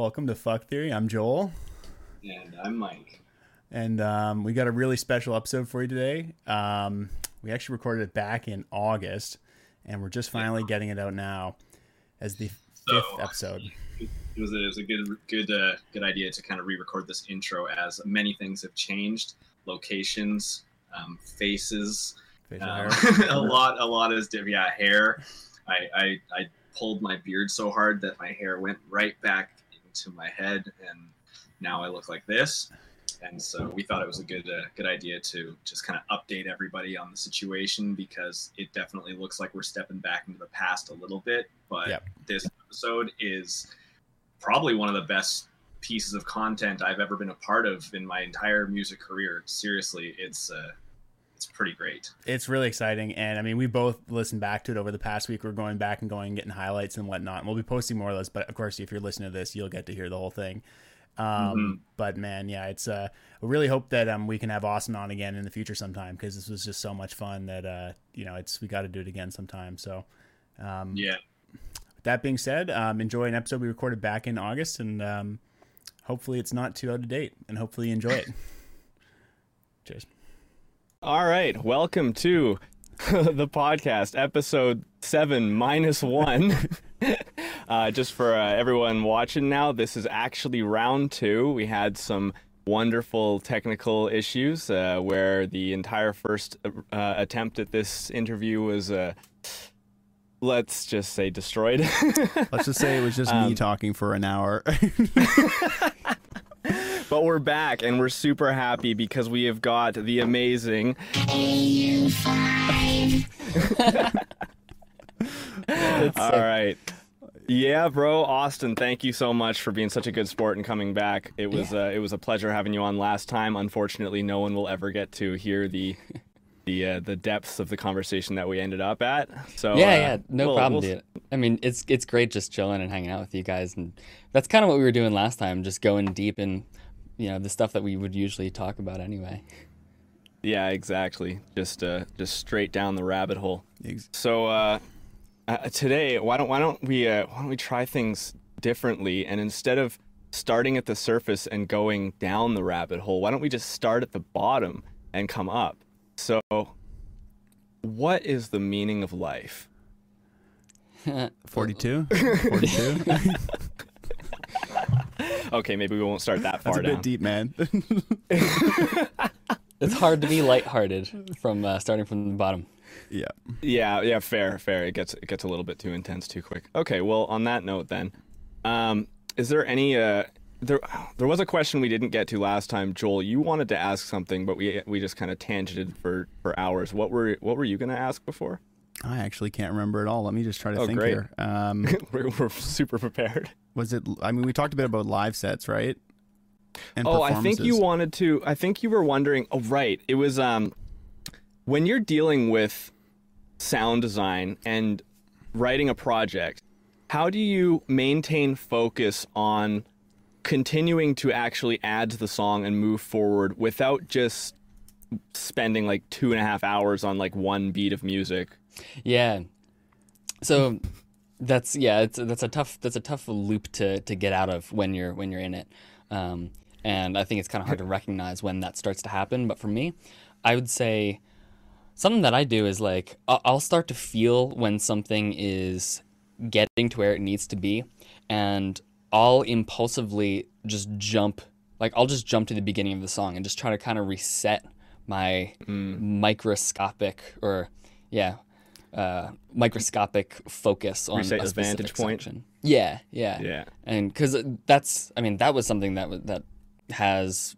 Welcome to Fuck Theory. I'm Joel. And I'm Mike. And um, we got a really special episode for you today. Um, we actually recorded it back in August, and we're just finally getting it out now as the fifth episode. It was, a, it was a good good uh, good idea to kind of re-record this intro as many things have changed, locations, um, faces, um, a lot a lot is different. Yeah, hair. I, I I pulled my beard so hard that my hair went right back into my head, and now I look like this. And so we thought it was a good uh, good idea to just kind of update everybody on the situation because it definitely looks like we're stepping back into the past a little bit. But yep. this episode is probably one of the best pieces of content I've ever been a part of in my entire music career. Seriously, it's uh, it's pretty great. It's really exciting, and I mean, we both listened back to it over the past week. We're going back and going and getting highlights and whatnot. And we'll be posting more of those, but of course, if you're listening to this, you'll get to hear the whole thing. Um, mm-hmm. But man, yeah, it's. Uh, really hope that um, we can have Austin on again in the future sometime because this was just so much fun that uh, you know it's we got to do it again sometime. So um, yeah. That being said, um, enjoy an episode we recorded back in August, and um, hopefully it's not too out of date, and hopefully you enjoy it. Cheers. All right, welcome to the podcast, episode seven minus one. uh, just for uh, everyone watching now, this is actually round two. We had some wonderful technical issues uh, where the entire first uh, attempt at this interview was uh, let's just say destroyed. let's just say it was just um, me talking for an hour. But we're back and we're super happy because we have got the amazing. AU5. All right. Yeah, bro, Austin, thank you so much for being such a good sport and coming back. It was yeah. uh, it was a pleasure having you on last time. Unfortunately, no one will ever get to hear the the uh, the depths of the conversation that we ended up at. So yeah, uh, yeah, no we'll, problem, we'll... dude. I mean, it's it's great just chilling and hanging out with you guys, and that's kind of what we were doing last time, just going deep in you know the stuff that we would usually talk about anyway. Yeah, exactly. Just uh, just straight down the rabbit hole. So uh, uh, today, why don't why don't we uh, why don't we try things differently? And instead of starting at the surface and going down the rabbit hole, why don't we just start at the bottom and come up? So, what is the meaning of life? 42? 42? okay, maybe we won't start that far That's a down. bit deep, man. it's hard to be lighthearted from uh, starting from the bottom. Yeah. Yeah, yeah, fair, fair. It gets it gets a little bit too intense too quick. Okay, well, on that note then, um, is there any uh there there was a question we didn't get to last time, Joel. You wanted to ask something, but we we just kind of tangented for for hours. What were what were you going to ask before? I actually can't remember at all. Let me just try to oh, think great. here. Um, we're, we're, super prepared. Was it? I mean, we talked a bit about live sets, right? And oh, I think you wanted to. I think you were wondering. Oh, right. It was um, when you're dealing with sound design and writing a project. How do you maintain focus on continuing to actually add to the song and move forward without just spending like two and a half hours on like one beat of music yeah. So that's yeah, it's that's a tough that's a tough loop to to get out of when you're when you're in it. Um, and I think it's kind of hard to recognize when that starts to happen. But for me, I would say something that I do is like I'll start to feel when something is getting to where it needs to be, and I'll impulsively just jump. Like I'll just jump to the beginning of the song and just try to kind of reset my mm. microscopic or yeah uh, microscopic focus on Reset a vantage point. Section. Yeah, yeah, yeah. And because that's, I mean, that was something that that has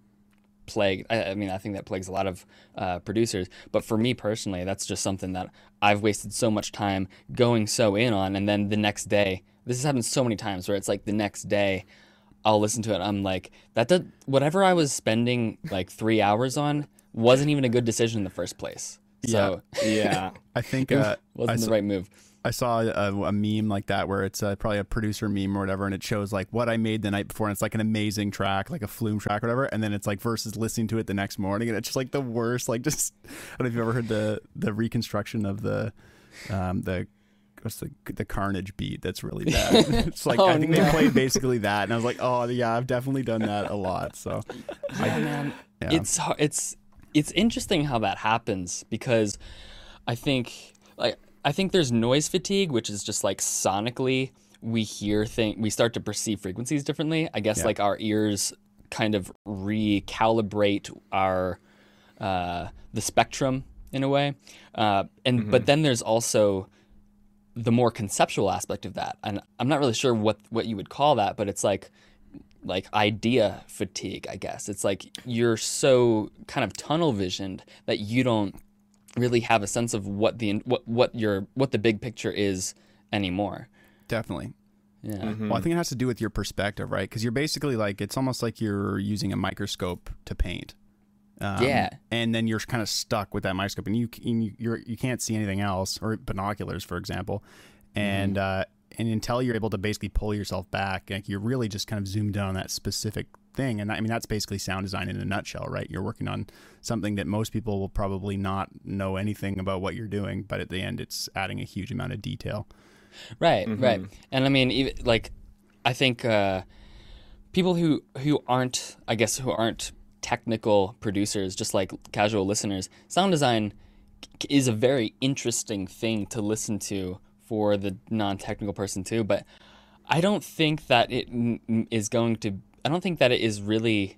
plagued. I, I, mean, I think that plagues a lot of uh, producers. But for me personally, that's just something that I've wasted so much time going so in on, and then the next day, this has happened so many times where it's like the next day. I'll listen to it. I'm like, that did, whatever I was spending like three hours on wasn't even a good decision in the first place. So yeah, yeah. I think uh, wasn't I the right move. I saw a, a, meme like that where it's uh, probably a producer meme or whatever, and it shows like what I made the night before, and it's like an amazing track, like a flume track or whatever, and then it's like versus listening to it the next morning, and it's just like the worst. Like just I don't know if you've ever heard the the reconstruction of the um, the what's the the Carnage beat that's really bad. it's like oh, I think no. they played basically that, and I was like, oh yeah, I've definitely done that a lot. So yeah, I, man, yeah. it's it's it's interesting how that happens because I think like I think there's noise fatigue, which is just like sonically we hear thing we start to perceive frequencies differently. I guess yeah. like our ears kind of recalibrate our uh, the spectrum in a way, uh, and mm-hmm. but then there's also the more conceptual aspect of that, and I'm not really sure what what you would call that, but it's like like idea fatigue, I guess. It's like you're so kind of tunnel visioned that you don't really have a sense of what the what what your what the big picture is anymore. Definitely. Yeah. Mm-hmm. Well, I think it has to do with your perspective, right? Because you're basically like it's almost like you're using a microscope to paint. Um, yeah. And then you're kind of stuck with that microscope, and you you you're, you can't see anything else, or binoculars, for example. And mm-hmm. uh, and until you're able to basically pull yourself back, like you're really just kind of zoomed in on that specific thing. And I mean, that's basically sound design in a nutshell, right? You're working on something that most people will probably not know anything about what you're doing, but at the end, it's adding a huge amount of detail. Right, mm-hmm. right. And I mean, even, like, I think uh, people who who aren't, I guess, who aren't technical producers, just like casual listeners, sound design is a very interesting thing to listen to for the non-technical person too. But I don't think that it is going to. I don't think that it is really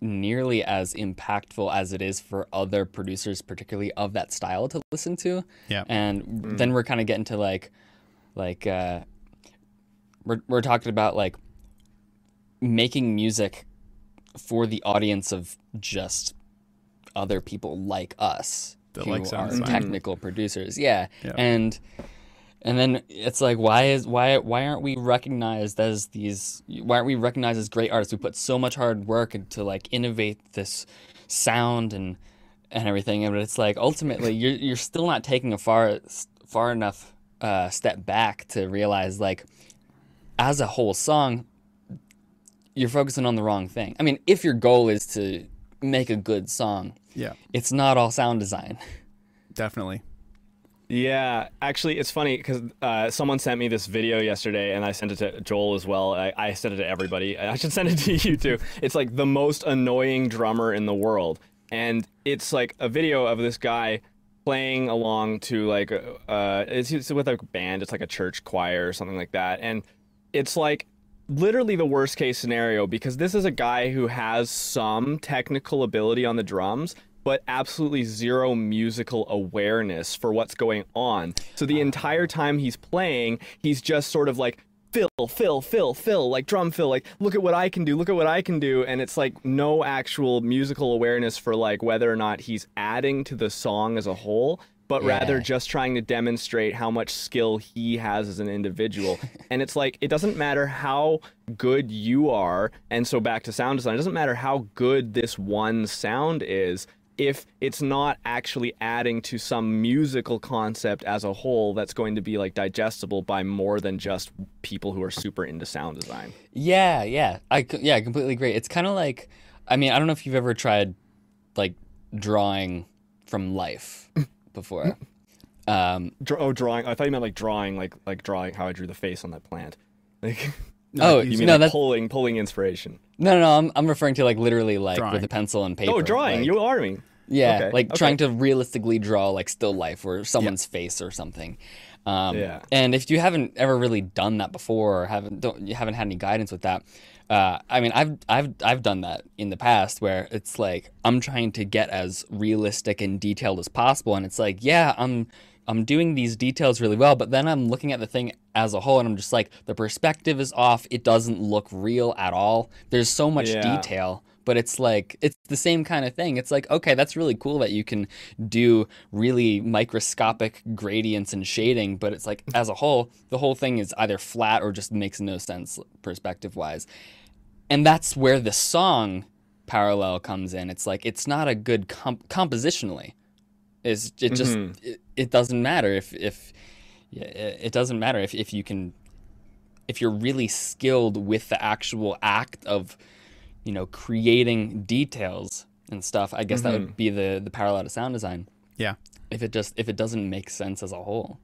nearly as impactful as it is for other producers, particularly of that style, to listen to. Yeah. And mm. then we're kind of getting to like like uh, we're we're talking about like making music for the audience of just other people like us that who like are technical producers. Yeah. yeah. And and then it's like why is why why aren't we recognized as these why aren't we recognized as great artists? We put so much hard work into like innovate this sound and and everything, but it's like ultimately you're you're still not taking a far far enough uh, step back to realize like as a whole song you're focusing on the wrong thing. I mean if your goal is to make a good song yeah. it's not all sound design. Definitely yeah, actually, it's funny because uh, someone sent me this video yesterday, and I sent it to Joel as well. I, I, sent it to everybody. I should send it to you too. It's like the most annoying drummer in the world, and it's like a video of this guy playing along to like uh it's, it's with a band it's like a church choir or something like that and it's like literally the worst case scenario because this is a guy who has some technical ability on the drums but absolutely zero musical awareness for what's going on. So the entire time he's playing, he's just sort of like fill, fill, fill, fill, like drum fill, like look at what I can do, look at what I can do, and it's like no actual musical awareness for like whether or not he's adding to the song as a whole, but yeah. rather just trying to demonstrate how much skill he has as an individual. and it's like it doesn't matter how good you are, and so back to sound design, it doesn't matter how good this one sound is if it's not actually adding to some musical concept as a whole that's going to be like digestible by more than just people who are super into sound design. Yeah, yeah. I yeah, I completely agree. It's kind of like I mean, I don't know if you've ever tried like drawing from life before. Um, oh, drawing. I thought you meant like drawing, like like drawing how I drew the face on that plant. Like, oh, you mean no, like that's pulling pulling inspiration. No, no, no. I'm, I'm referring to like literally like drawing. with a pencil and paper. Oh, drawing. Like, you are me. Yeah, okay. like okay. trying to realistically draw like still life or someone's yeah. face or something. Um, yeah. And if you haven't ever really done that before or haven't don't you haven't had any guidance with that, uh, I mean, I've I've I've done that in the past where it's like I'm trying to get as realistic and detailed as possible, and it's like, yeah, I'm I'm doing these details really well, but then I'm looking at the thing as a whole and I'm just like, the perspective is off. It doesn't look real at all. There's so much yeah. detail, but it's like, it's the same kind of thing. It's like, okay, that's really cool that you can do really microscopic gradients and shading, but it's like, as a whole, the whole thing is either flat or just makes no sense perspective wise. And that's where the song parallel comes in. It's like, it's not a good comp- compositionally is it just mm-hmm. it, it, doesn't matter if if it doesn't matter if, if you can if you're really skilled with the actual act of you know creating details and stuff i guess mm-hmm. that would mm-hmm. be the the parallel to sound design yeah if it just if it doesn't make sense as a whole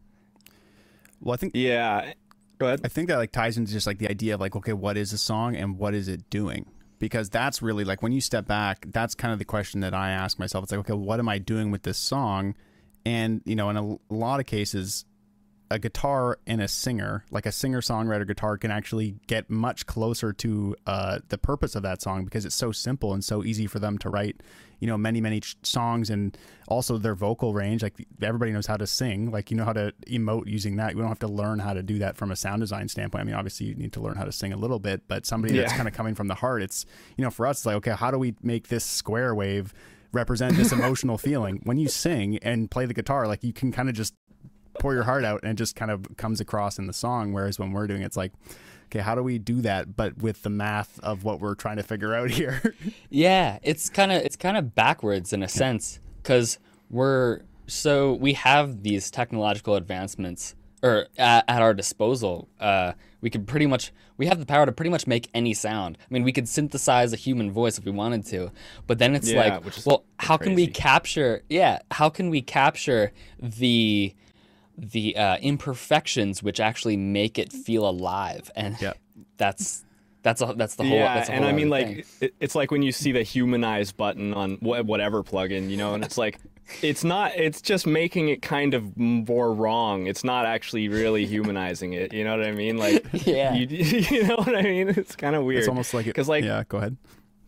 Well, I think yeah. Go ahead. I think that like ties into just like the idea of like, okay, what is a song and what is it doing? Because that's really like when you step back, that's kind of the question that I ask myself. It's like, okay, what am I doing with this song? And you know, in a, a lot of cases, a guitar and a singer, like a singer songwriter guitar, can actually get much closer to uh, the purpose of that song because it's so simple and so easy for them to write, you know, many, many ch- songs and also their vocal range. Like everybody knows how to sing, like you know how to emote using that. You don't have to learn how to do that from a sound design standpoint. I mean, obviously you need to learn how to sing a little bit, but somebody yeah. that's kind of coming from the heart, it's, you know, for us, it's like, okay, how do we make this square wave? represent this emotional feeling when you sing and play the guitar like you can kind of just pour your heart out and it just kind of comes across in the song. Whereas when we're doing it, it's like, okay, how do we do that? But with the math of what we're trying to figure out here. yeah, it's kind of it's kind of backwards in a sense because we're so we have these technological advancements or at, at our disposal. Uh, we could pretty much we have the power to pretty much make any sound. I mean, we could synthesize a human voice if we wanted to, but then it's yeah, like, well, how crazy. can we capture? Yeah, how can we capture the the uh, imperfections which actually make it feel alive, and yep. that's that's a, that's the whole. Yeah, whole and I mean, like, it, it's like when you see the humanize button on whatever plugin, you know, and it's like, it's not. It's just making it kind of more wrong. It's not actually really humanizing it. You know what I mean? Like, yeah, you, you know what I mean? It's kind of weird. It's almost like because, like, yeah, go ahead.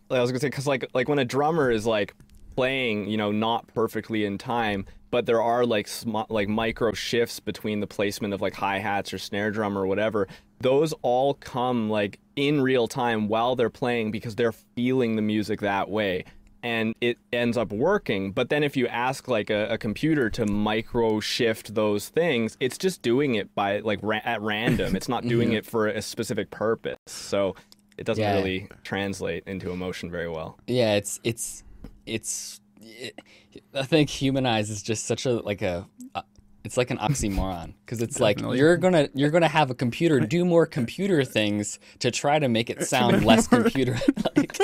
I was gonna say because, like, like when a drummer is like playing, you know, not perfectly in time, but there are like sm- like micro shifts between the placement of like hi hats or snare drum or whatever. Those all come like in real time while they're playing because they're feeling the music that way. And it ends up working. But then if you ask like a, a computer to micro shift those things, it's just doing it by like ra- at random. It's not doing mm-hmm. it for a specific purpose. So it doesn't yeah. really translate into emotion very well. Yeah, it's it's it's it, I think humanize is just such a like a it's like an oxymoron because it's Definitely. like you're gonna you're gonna have a computer do more computer things to try to make it sound less computer like.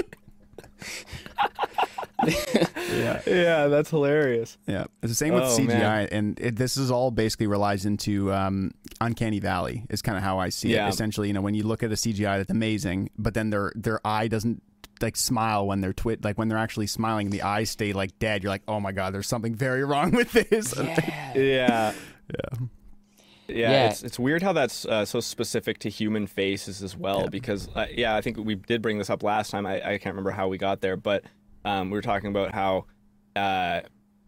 yeah, yeah, that's hilarious. Yeah, it's the same with oh, CGI, man. and it, this is all basically relies into um, uncanny valley. Is kind of how I see yeah. it. Essentially, you know, when you look at a CGI that's amazing, but then their their eye doesn't like smile when they're twit like when they're actually smiling the eyes stay like dead you're like oh my god there's something very wrong with this yeah yeah yeah yeah, yeah, it's it's weird how that's uh, so specific to human faces as well. Yeah. Because uh, yeah, I think we did bring this up last time. I, I can't remember how we got there, but um, we were talking about how uh,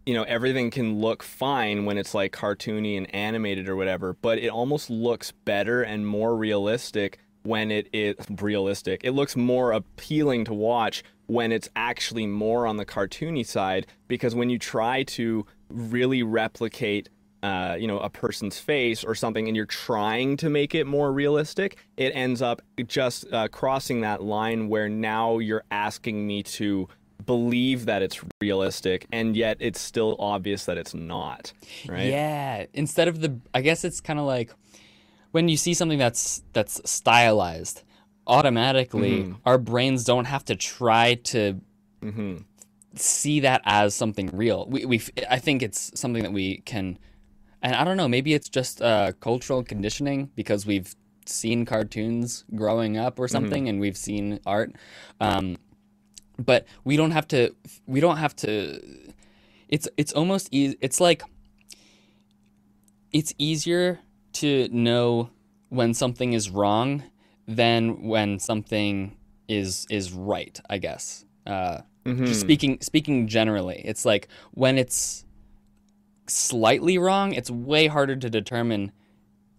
you know everything can look fine when it's like cartoony and animated or whatever, but it almost looks better and more realistic when it is realistic. It looks more appealing to watch when it's actually more on the cartoony side because when you try to really replicate uh, you know a person's face or something and you're trying to make it more realistic it ends up just uh, crossing that line where now you're asking me to believe that it's realistic and yet it's still obvious that it's not right yeah instead of the i guess it's kind of like when you see something that's that's stylized, automatically mm-hmm. our brains don't have to try to mm-hmm. see that as something real. We we I think it's something that we can, and I don't know. Maybe it's just uh, cultural conditioning because we've seen cartoons growing up or mm-hmm. something, mm-hmm. and we've seen art. Um, but we don't have to. We don't have to. It's it's almost easy. It's like it's easier to know when something is wrong than when something is is right. I guess. Uh, mm-hmm. Just speaking speaking generally, it's like when it's slightly wrong, it's way harder to determine,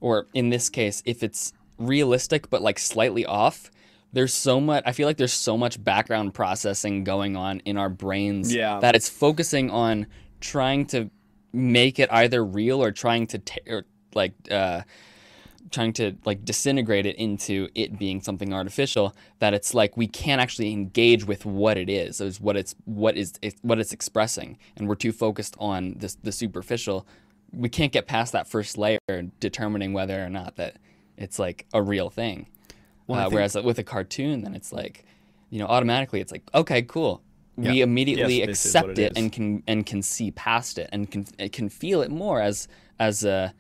or in this case, if it's realistic but like slightly off. There's so much. I feel like there's so much background processing going on in our brains yeah. that it's focusing on trying to make it either real or trying to t- or like uh, trying to like disintegrate it into it being something artificial that it's like we can't actually engage with what it is is what it's what is it, what it's expressing. And we're too focused on this the superficial. We can't get past that first layer determining whether or not that it's like a real thing. Well, uh, think... whereas with a cartoon then it's like you know automatically it's like okay cool. Yeah. we immediately yes, accept it, it and can and can see past it and can can feel it more as as a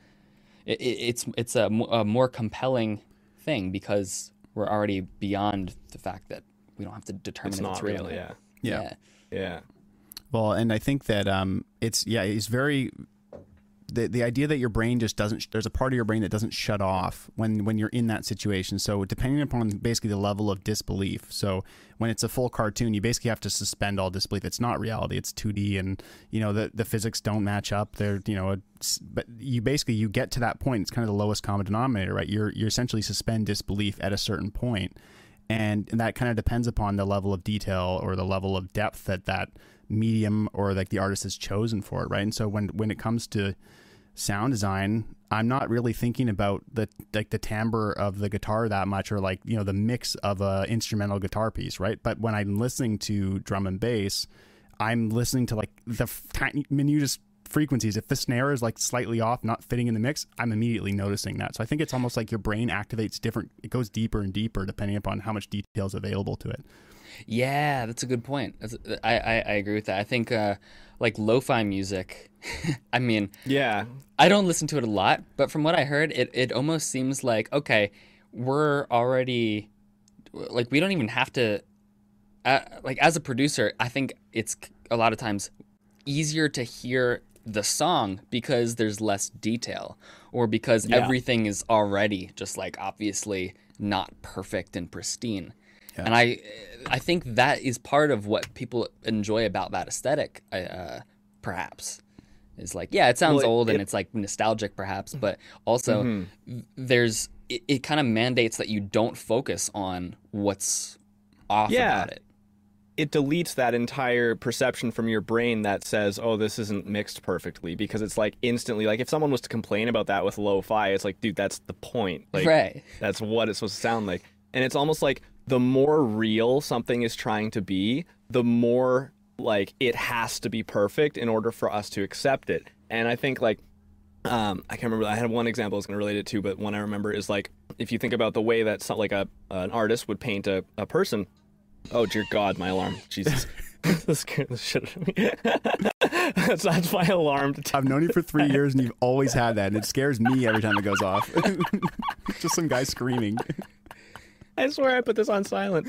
it, it's it's a, a more compelling thing because we're already beyond the fact that we don't have to determine it's if it's real. real. Yeah. yeah. Yeah. Yeah. Well, and I think that um, it's yeah, it's very the the idea that your brain just doesn't there's a part of your brain that doesn't shut off when when you're in that situation. So depending upon basically the level of disbelief so when it's a full cartoon you basically have to suspend all disbelief. It's not reality. It's 2d and you know the the physics don't match up. They're you know but you basically you get to that point. It's kind of the lowest common denominator right? You're you essentially suspend disbelief at a certain point. And, and that kind of depends upon the level of detail or the level of depth that that medium or like the artist has chosen for it right? And so when when it comes to sound design, I'm not really thinking about the like the timbre of the guitar that much, or like you know the mix of a instrumental guitar piece, right? But when I'm listening to drum and bass, I'm listening to like the tiny minutest frequencies. If the snare is like slightly off, not fitting in the mix, I'm immediately noticing that. So I think it's almost like your brain activates different. It goes deeper and deeper depending upon how much detail is available to it. Yeah, that's a good point. I, I, I agree with that. I think uh, like lo-fi music. I mean, yeah, I don't listen to it a lot, but from what I heard, it it almost seems like okay, we're already like we don't even have to. Uh, like as a producer, I think it's a lot of times easier to hear the song because there's less detail or because yeah. everything is already just like obviously not perfect and pristine. Yeah. And I, I think that is part of what people enjoy about that aesthetic. Uh, perhaps is like, yeah, it sounds well, it, old and it's like nostalgic, perhaps, but also mm-hmm. there's it, it kind of mandates that you don't focus on what's off yeah. about it. It deletes that entire perception from your brain that says, "Oh, this isn't mixed perfectly," because it's like instantly. Like if someone was to complain about that with lo-fi, it's like, dude, that's the point. Like, right. That's what it's supposed to sound like, and it's almost like the more real something is trying to be, the more like it has to be perfect in order for us to accept it. And I think like um, I can't remember. I had one example I was going to relate it to, but one I remember is like if you think about the way that some, like a an artist would paint a, a person. Oh dear God, my alarm! Jesus, this scared the shit out of me. that's, that's my alarm. I've known you for three years, and you've always had that, and it scares me every time it goes off. Just some guy screaming. I swear I put this on silent.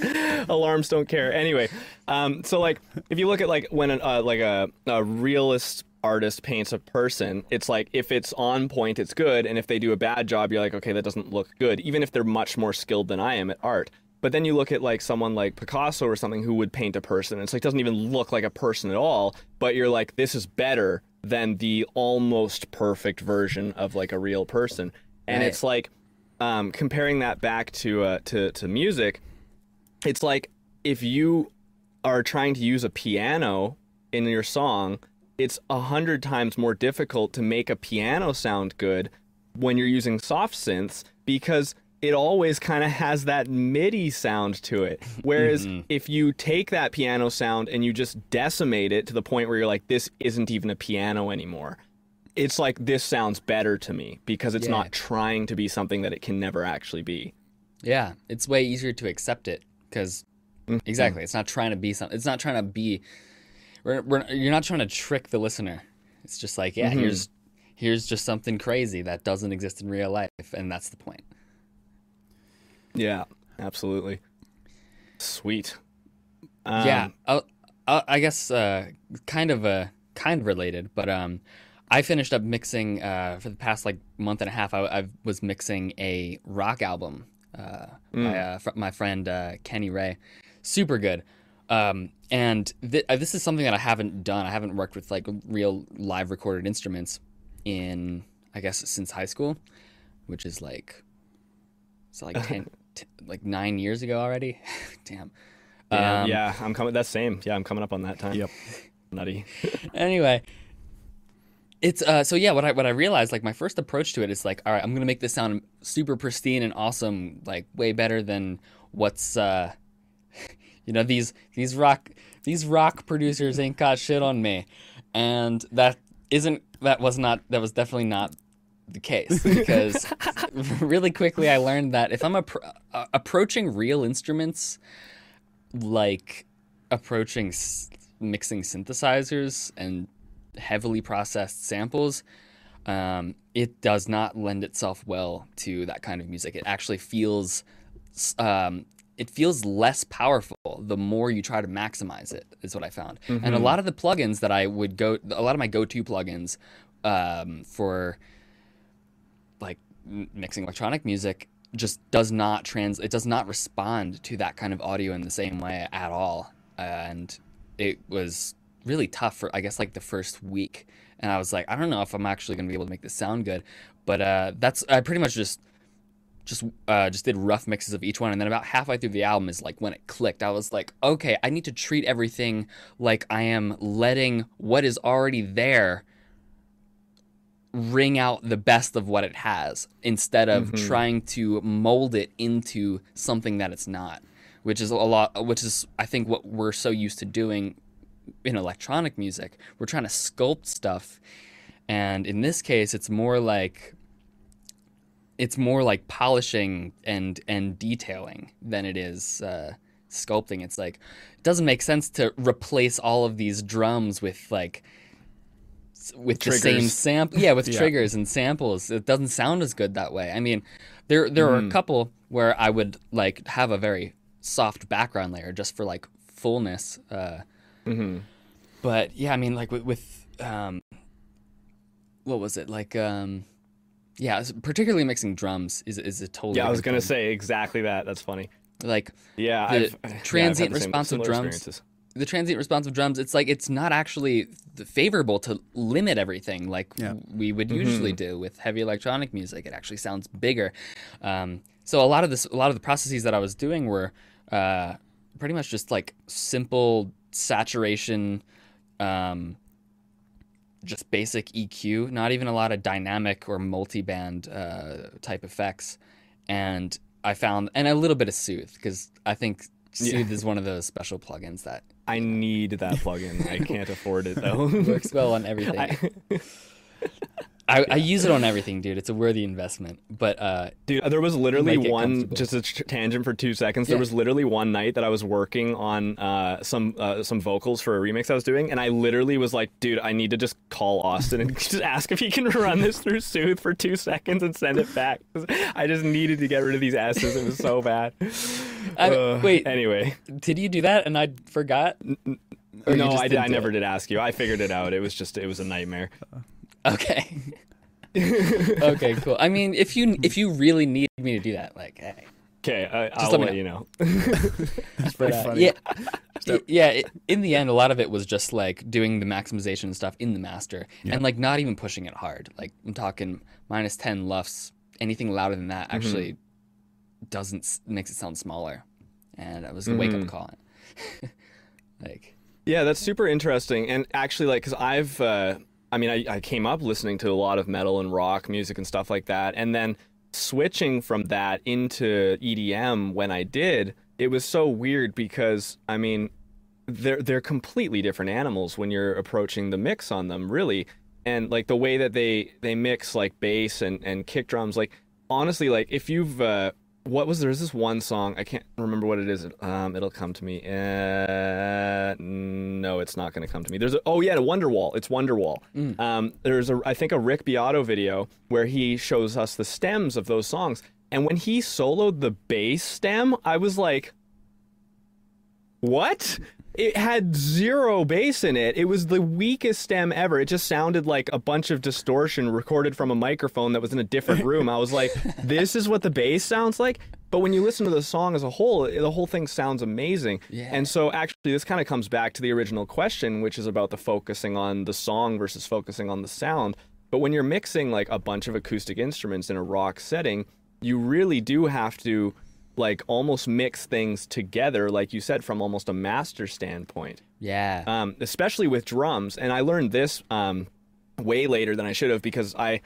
Alarms don't care. Anyway, um, so like if you look at like when an, uh, like a, a realist artist paints a person, it's like if it's on point, it's good, and if they do a bad job, you're like, okay, that doesn't look good, even if they're much more skilled than I am at art. But then you look at like someone like Picasso or something who would paint a person, and it's like doesn't even look like a person at all. But you're like, this is better than the almost perfect version of like a real person, and right. it's like um, comparing that back to uh, to to music, it's like if you are trying to use a piano in your song, it's a hundred times more difficult to make a piano sound good when you're using soft synths because it always kind of has that MIDI sound to it. Whereas mm-hmm. if you take that piano sound and you just decimate it to the point where you're like, this isn't even a piano anymore, it's like this sounds better to me because it's yeah. not trying to be something that it can never actually be. Yeah, it's way easier to accept it because mm-hmm. exactly, it's not trying to be something. It's not trying to be. We're, we're, you're not trying to trick the listener. It's just like, yeah, mm-hmm. here's here's just something crazy that doesn't exist in real life, and that's the point. Yeah, absolutely. Sweet. Um, yeah, I'll, I'll, i guess uh, kind of a uh, kind of related, but um, I finished up mixing uh, for the past like month and a half. I, I was mixing a rock album uh, mm. by uh, fr- my friend uh, Kenny Ray. Super good. Um, and th- uh, this is something that I haven't done. I haven't worked with like real live recorded instruments in I guess since high school, which is like so like ten, t- like nine years ago already. Damn. Yeah, um, yeah, I'm coming. That's same. Yeah, I'm coming up on that time. Yep. Nutty. anyway, it's uh so yeah what i what i realized like my first approach to it is like all right i'm gonna make this sound super pristine and awesome like way better than what's uh you know these these rock these rock producers ain't got shit on me. And that isn't that was not that was definitely not the case because really quickly i learned that if i'm appro- uh, approaching real instruments like approaching s- mixing synthesizers and heavily processed samples, um, it does not lend itself well to that kind of music. It actually feels um, it feels less powerful the more you try to maximize it is what i found mm-hmm. and a lot of the plugins that i would go a lot of my go-to plugins um, for like mixing electronic music just does not trans it does not respond to that kind of audio in the same way at all and it was really tough for i guess like the first week and i was like i don't know if i'm actually going to be able to make this sound good but uh, that's i pretty much just just uh, just did rough mixes of each one, and then about halfway through the album is like when it clicked. I was like, okay, I need to treat everything like I am letting what is already there ring out the best of what it has instead of mm-hmm. trying to mold it into something that it's not which is a lot which is i think what we're so used to doing in electronic music we're trying to sculpt stuff and in this case it's more like it's more like polishing and and detailing than it is uh, sculpting. It's like it doesn't make sense to replace all of these drums with like with triggers. the same sample. Yeah, with yeah. triggers and samples. It doesn't sound as good that way. I mean, there there mm. are a mm-hmm. couple where I would like have a very soft background layer just for like fullness. Uh, mm-hmm. But yeah, I mean, like with, with um, what was it like? Um, yeah, particularly mixing drums is is a totally. Yeah, I was gonna thing. say exactly that. That's funny. Like yeah, the I've, transient yeah, responsive drums. The transient responsive drums. It's like it's not actually favorable to limit everything like yeah. we would mm-hmm. usually do with heavy electronic music. It actually sounds bigger. Um, so a lot of this, a lot of the processes that I was doing were uh, pretty much just like simple saturation. Um, just basic EQ, not even a lot of dynamic or multi-band uh, type effects. And I found, and a little bit of Soothe, because I think Soothe yeah. is one of those special plugins that I need that plugin. I can't afford it though. Works well on everything. I... I, yeah. I, use it on everything, dude. It's a worthy investment. But uh, dude, there was literally one just a tangent for two seconds. Yeah. There was literally one night that I was working on uh, some uh, some vocals for a remix I was doing, and I literally was like, dude, I need to just call Austin and just ask if he can run this through Soothe for two seconds and send it back. I just needed to get rid of these asses. It was so bad. I, wait. Anyway, did you do that and I forgot? no, I did. I never it? did ask you. I figured it out. It was just it was a nightmare. Okay. okay, cool. I mean, if you if you really need me to do that, like, hey. Okay, I, will let, let you know. but, uh, yeah, yeah. It, in the end, a lot of it was just like doing the maximization stuff in the master, yeah. and like not even pushing it hard. Like I'm talking minus ten LUFS. Anything louder than that mm-hmm. actually mm-hmm. doesn't makes it sound smaller, and it was a mm-hmm. wake up call. like, yeah, that's super interesting, and actually, like, because I've. Uh, I mean, I, I came up listening to a lot of metal and rock music and stuff like that. And then switching from that into EDM when I did, it was so weird because, I mean, they're, they're completely different animals when you're approaching the mix on them, really. And like the way that they, they mix like bass and, and kick drums, like honestly, like if you've, uh, what was there's this one song I can't remember what it is. Um, it'll come to me. Uh, no, it's not going to come to me. There's a, oh yeah, a Wonderwall. It's Wonderwall. Mm. Um, there's a I think a Rick Beato video where he shows us the stems of those songs, and when he soloed the bass stem, I was like, what? It had zero bass in it. It was the weakest stem ever. It just sounded like a bunch of distortion recorded from a microphone that was in a different room. I was like, this is what the bass sounds like. But when you listen to the song as a whole, the whole thing sounds amazing. Yeah. And so actually this kind of comes back to the original question, which is about the focusing on the song versus focusing on the sound. But when you're mixing like a bunch of acoustic instruments in a rock setting, you really do have to like almost mix things together, like you said, from almost a master standpoint. Yeah. Um, especially with drums. And I learned this um, way later than I should have because I,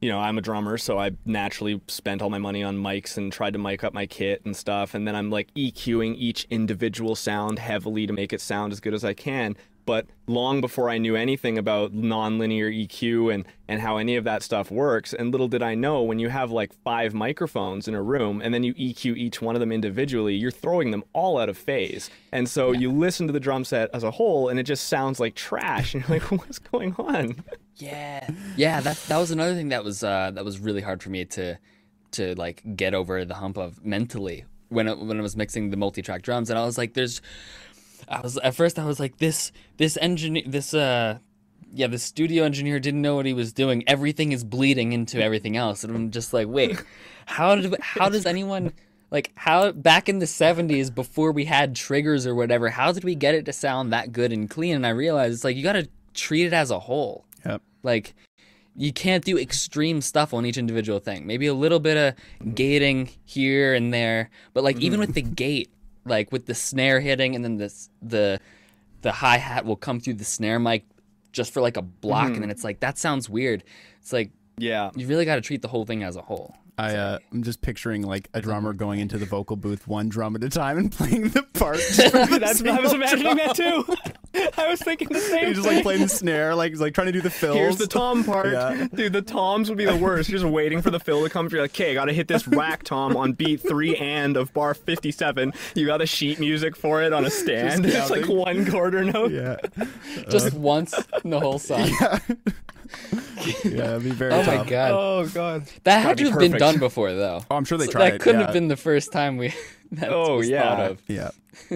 you know, I'm a drummer, so I naturally spent all my money on mics and tried to mic up my kit and stuff. And then I'm like EQing each individual sound heavily to make it sound as good as I can but long before I knew anything about nonlinear EQ and, and how any of that stuff works, and little did I know when you have like five microphones in a room and then you EQ each one of them individually, you're throwing them all out of phase. And so yeah. you listen to the drum set as a whole and it just sounds like trash. And you're like, what's going on? Yeah, yeah. That that was another thing that was uh, that was really hard for me to to like get over the hump of mentally when it, when I was mixing the multi-track drums, and I was like, "There's." I was at first I was like, "This this engineer this uh." Yeah, the studio engineer didn't know what he was doing. Everything is bleeding into everything else, and I'm just like, wait, how did how does anyone like how back in the 70s before we had triggers or whatever how did we get it to sound that good and clean and i realized it's like you got to treat it as a whole yep like you can't do extreme stuff on each individual thing maybe a little bit of gating here and there but like mm-hmm. even with the gate like with the snare hitting and then this the the hi-hat will come through the snare mic just for like a block mm-hmm. and then it's like that sounds weird it's like yeah you really got to treat the whole thing as a whole I uh, I'm just picturing like a drummer going into the vocal booth one drum at a time and playing the part. That's, I was imagining drum. that too. I was thinking the same. He's just like playing the snare, like he's like trying to do the fills. Here's the tom part, yeah. dude. The toms would be the worst. You're just waiting for the fill to come. You're like, okay, I gotta hit this rack tom on beat three and of bar 57. You got a sheet music for it on a stand. It's like one quarter note. Yeah, just uh, once in the whole song. Yeah. yeah, it'd be very. Oh tough. my god. Oh god. That had to have perfect. been done before, though. Oh, I'm sure they so tried. That couldn't yeah. have been the first time we. oh yeah. Yeah.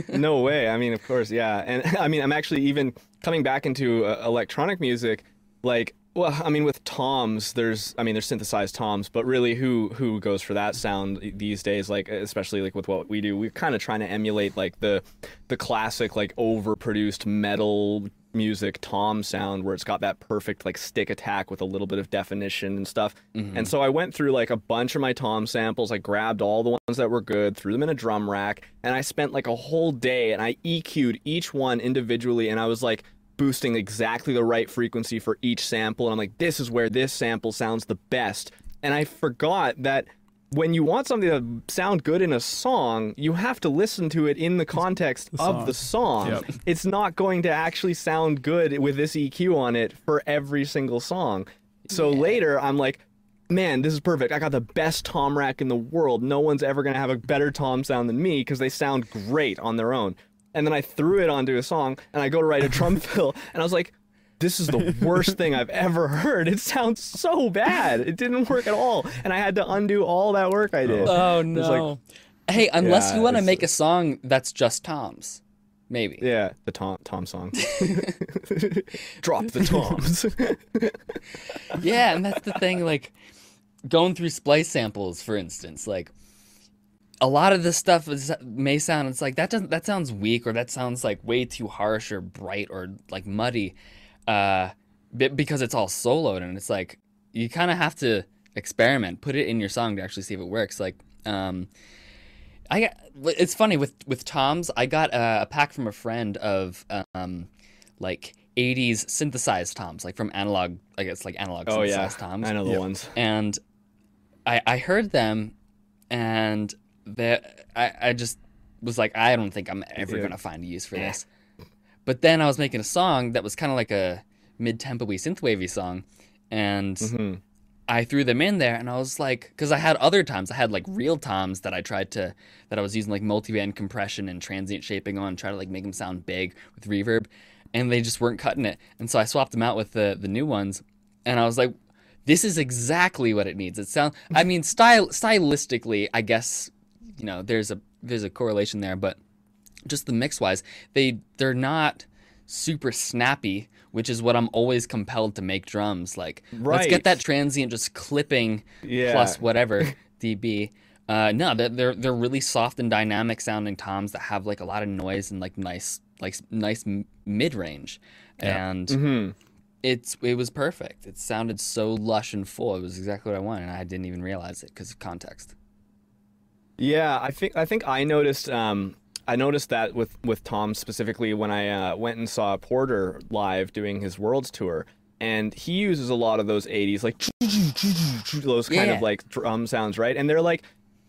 no way. I mean, of course, yeah. And I mean, I'm actually even coming back into uh, electronic music, like. Well, I mean, with toms, there's, I mean, there's synthesized toms, but really, who who goes for that sound these days? Like, especially like with what we do, we're kind of trying to emulate like the the classic like overproduced metal music tom sound where it's got that perfect like stick attack with a little bit of definition and stuff. Mm-hmm. and so i went through like a bunch of my tom samples. I grabbed all the ones that were good threw them in a drum rack and i spent like a whole day and i eq'd each one individually and i was like boosting exactly the right frequency for each sample and i'm like this is where this sample sounds the best. And i forgot that when you want something to sound good in a song, you have to listen to it in the context the of the song. Yep. It's not going to actually sound good with this EQ on it for every single song. So yeah. later, I'm like, man, this is perfect. I got the best tom rack in the world. No one's ever going to have a better tom sound than me because they sound great on their own. And then I threw it onto a song and I go to write a drum fill and I was like, this is the worst thing I've ever heard. It sounds so bad. It didn't work at all. And I had to undo all that work I did. Oh, no. Like, hey, unless yeah, you want to make a song that's just Tom's. Maybe. Yeah, the Tom Tom song. Drop the toms. yeah, and that's the thing. Like going through splice samples, for instance, like a lot of this stuff is, may sound it's like that doesn't that sounds weak or that sounds like way too harsh or bright or like muddy uh, because it's all soloed and it's like you kind of have to experiment, put it in your song to actually see if it works. Like, um, I got, it's funny with with toms. I got a, a pack from a friend of um, like 80s synthesized toms, like from analog. I guess like analog oh, synthesized yeah. toms. I know the yep. ones. And I I heard them, and that I I just was like, I don't think I'm ever gonna find a use for this. But then I was making a song that was kind of like a mid-tempo-y synthwavy song, and mm-hmm. I threw them in there, and I was like, because I had other times, I had like real toms that I tried to that I was using like multiband compression and transient shaping on, try to like make them sound big with reverb, and they just weren't cutting it, and so I swapped them out with the the new ones, and I was like, this is exactly what it needs. It sounds, I mean, style stylistically, I guess, you know, there's a there's a correlation there, but just the mix wise, they they're not super snappy, which is what I'm always compelled to make drums. Like right. let's get that transient just clipping yeah. plus whatever dB. Uh, no, they're, they're really soft and dynamic sounding toms that have like a lot of noise and like nice like nice mid range, yeah. and mm-hmm. it's it was perfect. It sounded so lush and full. It was exactly what I wanted, and I didn't even realize it because of context. Yeah, I think I think I noticed um, I noticed that with with Tom specifically when I uh, went and saw Porter live doing his Worlds tour, and he uses a lot of those '80s like those kind yeah. of like drum sounds, right? And they're like,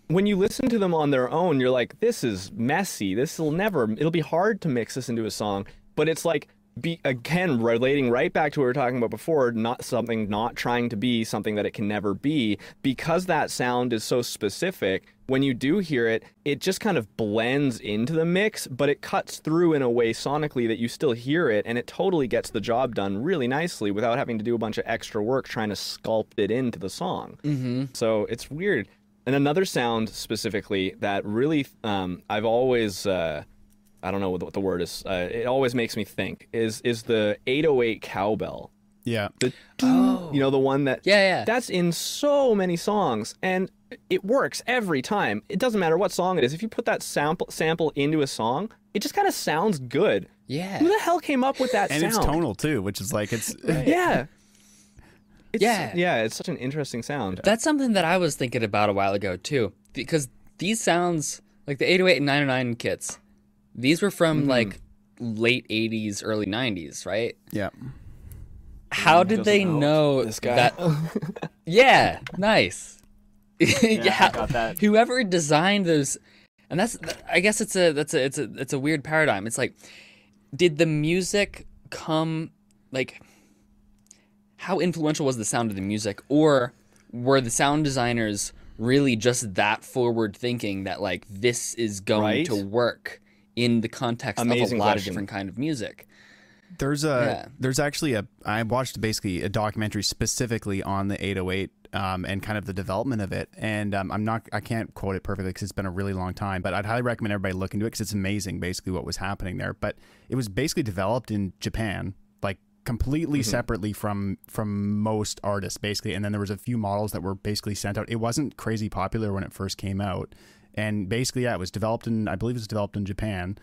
when you listen to them on their own, you're like, this is messy. This will never. It'll be hard to mix this into a song. But it's like be again relating right back to what we were talking about before not something not trying to be something that it can never be. Because that sound is so specific when you do hear it it just kind of blends into the mix but it cuts through in a way sonically that you still hear it and it totally gets the job done really nicely without having to do a bunch of extra work trying to sculpt it into the song. Mm-hmm. so it's weird. And another sound specifically that really um, i've always uh, I don't know what the word is. Uh, it always makes me think is is the 808 cowbell. Yeah. The oh. you know the one that yeah yeah that's in so many songs and it works every time. It doesn't matter what song it is. If you put that sample sample into a song, it just kind of sounds good. Yeah. Who the hell came up with that and sound? it's tonal too, which is like it's yeah. It's, yeah. Yeah, it's such an interesting sound. That's something that I was thinking about a while ago too because these sounds like the 808 and 909 kits these were from mm. like late 80s, early 90s, right? Yeah. How did they know this guy? that? yeah, nice. yeah, yeah got that. Whoever designed those, and that's I guess it's a that's a it's a it's a weird paradigm. It's like, did the music come like? How influential was the sound of the music, or were the sound designers really just that forward thinking that like this is going right? to work? In the context Amazing of a lot question. of different kind of music. There's a yeah. there's actually a I watched basically a documentary specifically on the 808 um, and kind of the development of it. And um, I'm not I can't quote it perfectly because it's been a really long time, but I'd highly recommend everybody look into it because it's amazing basically what was happening there. But it was basically developed in Japan, like completely mm-hmm. separately from from most artists basically. And then there was a few models that were basically sent out. It wasn't crazy popular when it first came out and basically, yeah, it was developed in, I believe it was developed in Japan.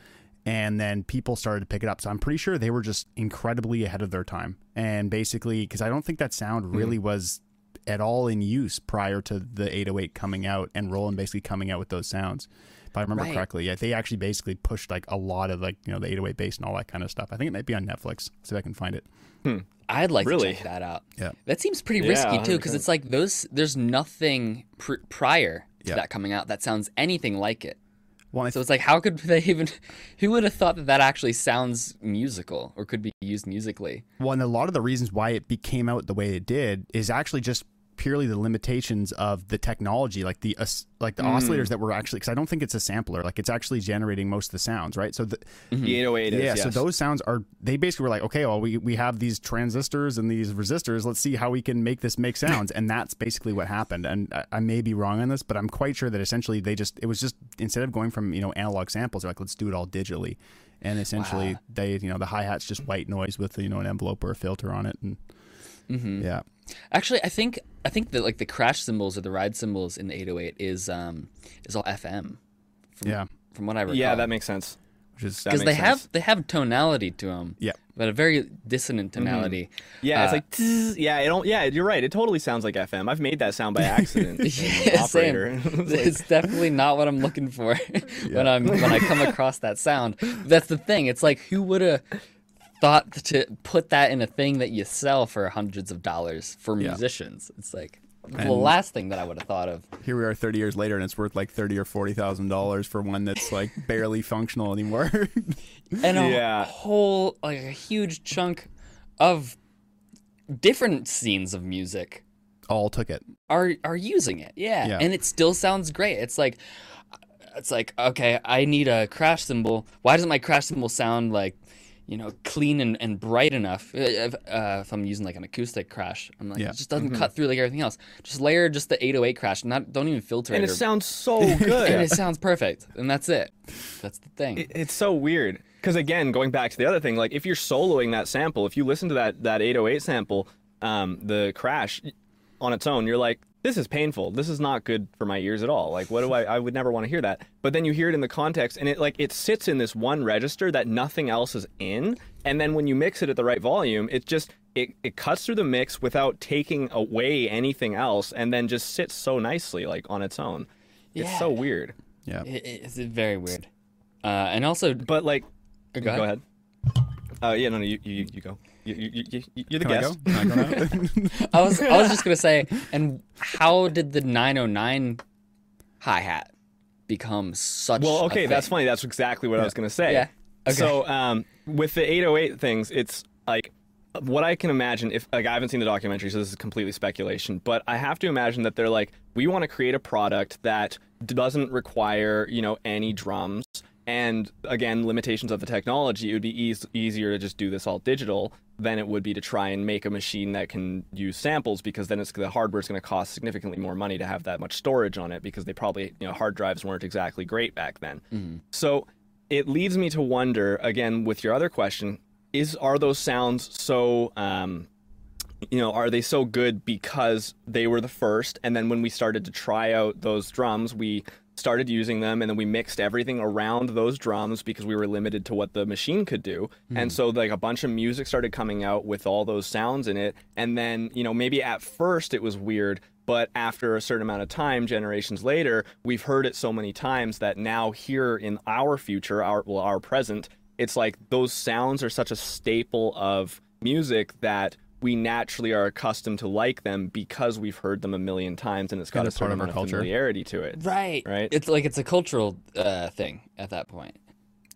And then people started to pick it up. So I'm pretty sure they were just incredibly ahead of their time. And basically, because I don't think that sound hmm. really mm. was at all in use prior to the 808 coming out and Roland basically coming out with those sounds. If I remember right. correctly, yeah, they actually basically pushed like a lot of like you know the 808 bass and all that kind of stuff. I think it might be on Netflix. See if I can find it. Hmm. I'd like really? to check that out. Yeah, that seems pretty yeah, risky too because it's like those. There's nothing pr- prior to that coming out that sounds anything like it. Well, so it's like, how could they even? Who would have thought that that actually sounds musical or could be used musically? Well, and a lot of the reasons why it became out the way it did is actually just purely the limitations of the technology, like the uh, like the mm. oscillators that were actually because I don't think it's a sampler, like it's actually generating most of the sounds, right? So the, mm-hmm. the 808 yeah, is, yes. so those sounds are they basically were like, okay, well we we have these transistors and these resistors, let's see how we can make this make sounds, and that's basically what happened. And I, I, may be wrong on this, but I'm quite sure that essentially they just it was just instead of going from you know analog samples, they're like let's do it all digitally, and essentially wow. they you know the hi hat's just white noise with you know an envelope or a filter on it, and mm-hmm. yeah. Actually, I think I think that like the crash cymbals or the ride cymbals in the 808 is um is all FM. From, yeah. From what I recall. Yeah, that makes sense. Which is Because they sense. have they have tonality to them. Yeah. But a very dissonant mm-hmm. tonality. Mm-hmm. Yeah, uh, it's like tss, yeah. It don't. Yeah, you're right. It totally sounds like FM. I've made that sound by accident. yeah, same. it's, like... it's definitely not what I'm looking for yeah. when I'm when I come across that sound. That's the thing. It's like who would have thought to put that in a thing that you sell for hundreds of dollars for musicians. Yeah. It's like and the last thing that I would have thought of. Here we are, thirty years later, and it's worth like thirty or forty thousand dollars for one that's like barely functional anymore. and a yeah. whole, like a huge chunk of different scenes of music all took it are are using it. Yeah. yeah, and it still sounds great. It's like. It's like okay, I need a crash cymbal. Why doesn't my crash cymbal sound like you know, clean and, and bright enough. Uh, if, uh, if I'm using like an acoustic crash, I'm like, yeah. it just doesn't mm-hmm. cut through like everything else. Just layer just the 808 crash, not don't even filter and it. And it or, sounds so good. and it sounds perfect, and that's it. That's the thing. It, it's so weird because again, going back to the other thing, like if you're soloing that sample, if you listen to that that 808 sample, um, the crash on its own, you're like, this is painful. This is not good for my ears at all. Like, what do I? I would never want to hear that. But then you hear it in the context, and it like it sits in this one register that nothing else is in. And then when you mix it at the right volume, it just it, it cuts through the mix without taking away anything else, and then just sits so nicely like on its own. Yeah. It's so weird. Yeah, it, it's very weird. Uh, and also, but like, go ahead. Go ahead. Uh, yeah, no, no, you, you, you go. You, you, you, are the Can guest. I, I was, I was just gonna say, and how did the 909 hi hat become such? Well, okay, that's funny. That's exactly what yeah. I was gonna say. Yeah. Okay. So um, with the 808 things, it's like what I can imagine if like I haven't seen the documentary, so this is completely speculation, but I have to imagine that they're like, we want to create a product that doesn't require you know any drums and again limitations of the technology it would be e- easier to just do this all digital than it would be to try and make a machine that can use samples because then it's the hardware is going to cost significantly more money to have that much storage on it because they probably you know hard drives weren't exactly great back then mm-hmm. so it leads me to wonder again with your other question is are those sounds so um, you know, are they so good because they were the first? And then when we started to try out those drums, we started using them and then we mixed everything around those drums because we were limited to what the machine could do. Mm. And so like a bunch of music started coming out with all those sounds in it. And then, you know, maybe at first it was weird, but after a certain amount of time, generations later, we've heard it so many times that now here in our future, our well, our present, it's like those sounds are such a staple of music that we naturally are accustomed to like them because we've heard them a million times and it's got a certain amount of culture. familiarity to it. Right. Right. It's like it's a cultural uh, thing at that point.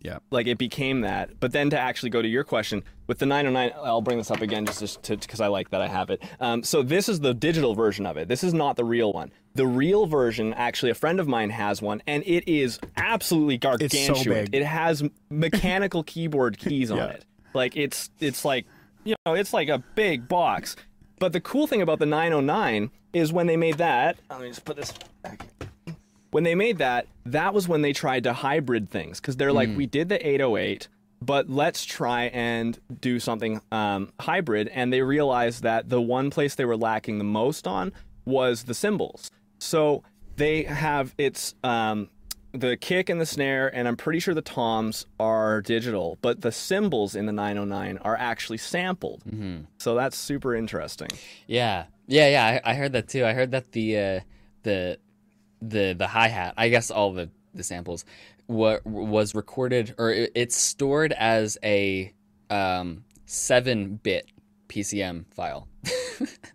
Yeah. Like it became that. But then to actually go to your question with the 909, I'll bring this up again just because I like that I have it. Um, so this is the digital version of it. This is not the real one. The real version, actually, a friend of mine has one, and it is absolutely gargantuan. It's so big. It has mechanical keyboard keys on yeah. it. Like it's it's like you know, it's like a big box. But the cool thing about the 909 is when they made that, let me just put this back. When they made that, that was when they tried to hybrid things because they're like, mm. we did the 808, but let's try and do something um, hybrid. And they realized that the one place they were lacking the most on was the cymbals. So they have it's um, the kick and the snare, and I'm pretty sure the toms are digital, but the cymbals in the 909 are actually sampled. Mm-hmm. So that's super interesting. Yeah, yeah, yeah. I, I, heard that too. I heard that the uh, the the the hi hat. I guess all the the samples what was recorded or it, it's stored as a um, seven bit PCM file.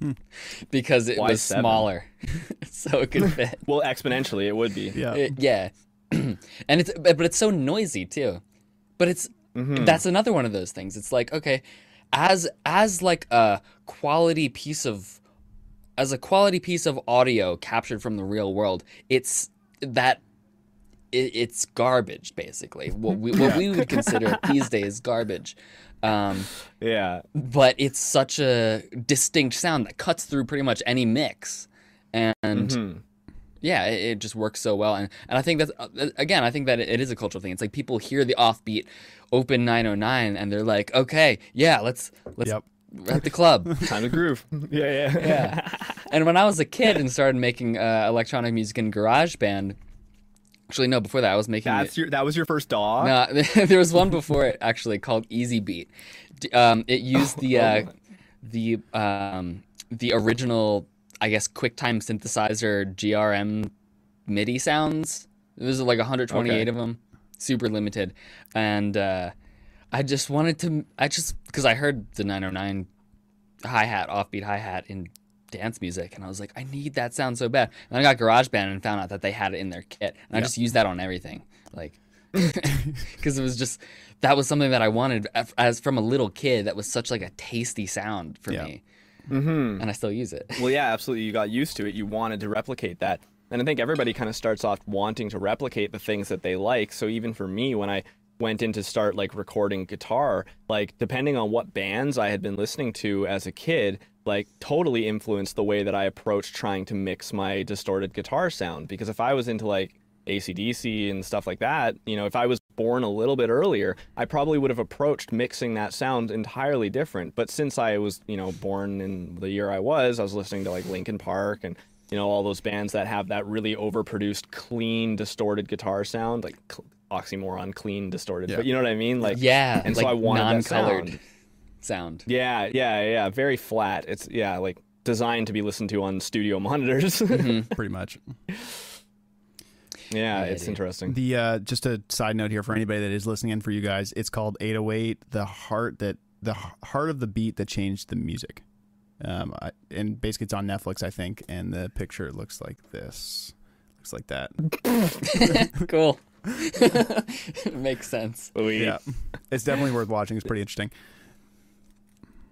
Hmm. because it Why was seven? smaller, so it could fit. well, exponentially, it would be. Yeah, it, yeah, and it's but it's so noisy too. But it's mm-hmm. that's another one of those things. It's like okay, as as like a quality piece of as a quality piece of audio captured from the real world, it's that it, it's garbage basically. What we what we would consider these days garbage. Um, yeah. But it's such a distinct sound that cuts through pretty much any mix, and mm-hmm. yeah, it, it, just works so well. And and I think that uh, again, I think that it is a cultural thing. It's like people hear the offbeat open 909 and they're like, okay, yeah, let's let's. Yep. At the club, time to groove. Yeah, yeah, yeah. And when I was a kid and started making uh, electronic music in GarageBand, Actually, no. Before that, I was making. That's it, your. That was your first dog. No, there was one before it actually called Easy Beat. Um, it used the uh, the um, the original, I guess, QuickTime synthesizer GRM MIDI sounds. There's like 128 okay. of them, super limited, and uh, I just wanted to. I just because I heard the 909 hi hat, offbeat hi hat in dance music, and I was like, I need that sound so bad. And I got GarageBand and found out that they had it in their kit, and yep. I just used that on everything, like because it was just that was something that I wanted as from a little kid. That was such like a tasty sound for me, mm-hmm. and I still use it. Well, yeah, absolutely. You got used to it. You wanted to replicate that. And I think everybody kind of starts off wanting to replicate the things that they like. So even for me, when I went in to start like recording guitar, like depending on what bands I had been listening to as a kid, like totally influenced the way that I approached trying to mix my distorted guitar sound. Because if I was into like AC/DC and stuff like that, you know, if I was born a little bit earlier, I probably would have approached mixing that sound entirely different. But since I was, you know, born in the year I was, I was listening to like Linkin Park and, you know, all those bands that have that really overproduced, clean, distorted guitar sound, like oxymoron, clean, distorted. Yeah. But you know what I mean? Like, yeah. And like so I wanted non-colored. sound sound. Yeah, yeah, yeah. Very flat. It's yeah, like designed to be listened to on studio monitors. mm-hmm. Pretty much. Yeah, it's interesting. The uh, just a side note here for anybody that is listening in for you guys, it's called 808, the heart that the heart of the beat that changed the music. Um, I, and basically it's on Netflix, I think, and the picture looks like this, looks like that. cool. Makes sense. Yeah, it's definitely worth watching. It's pretty interesting.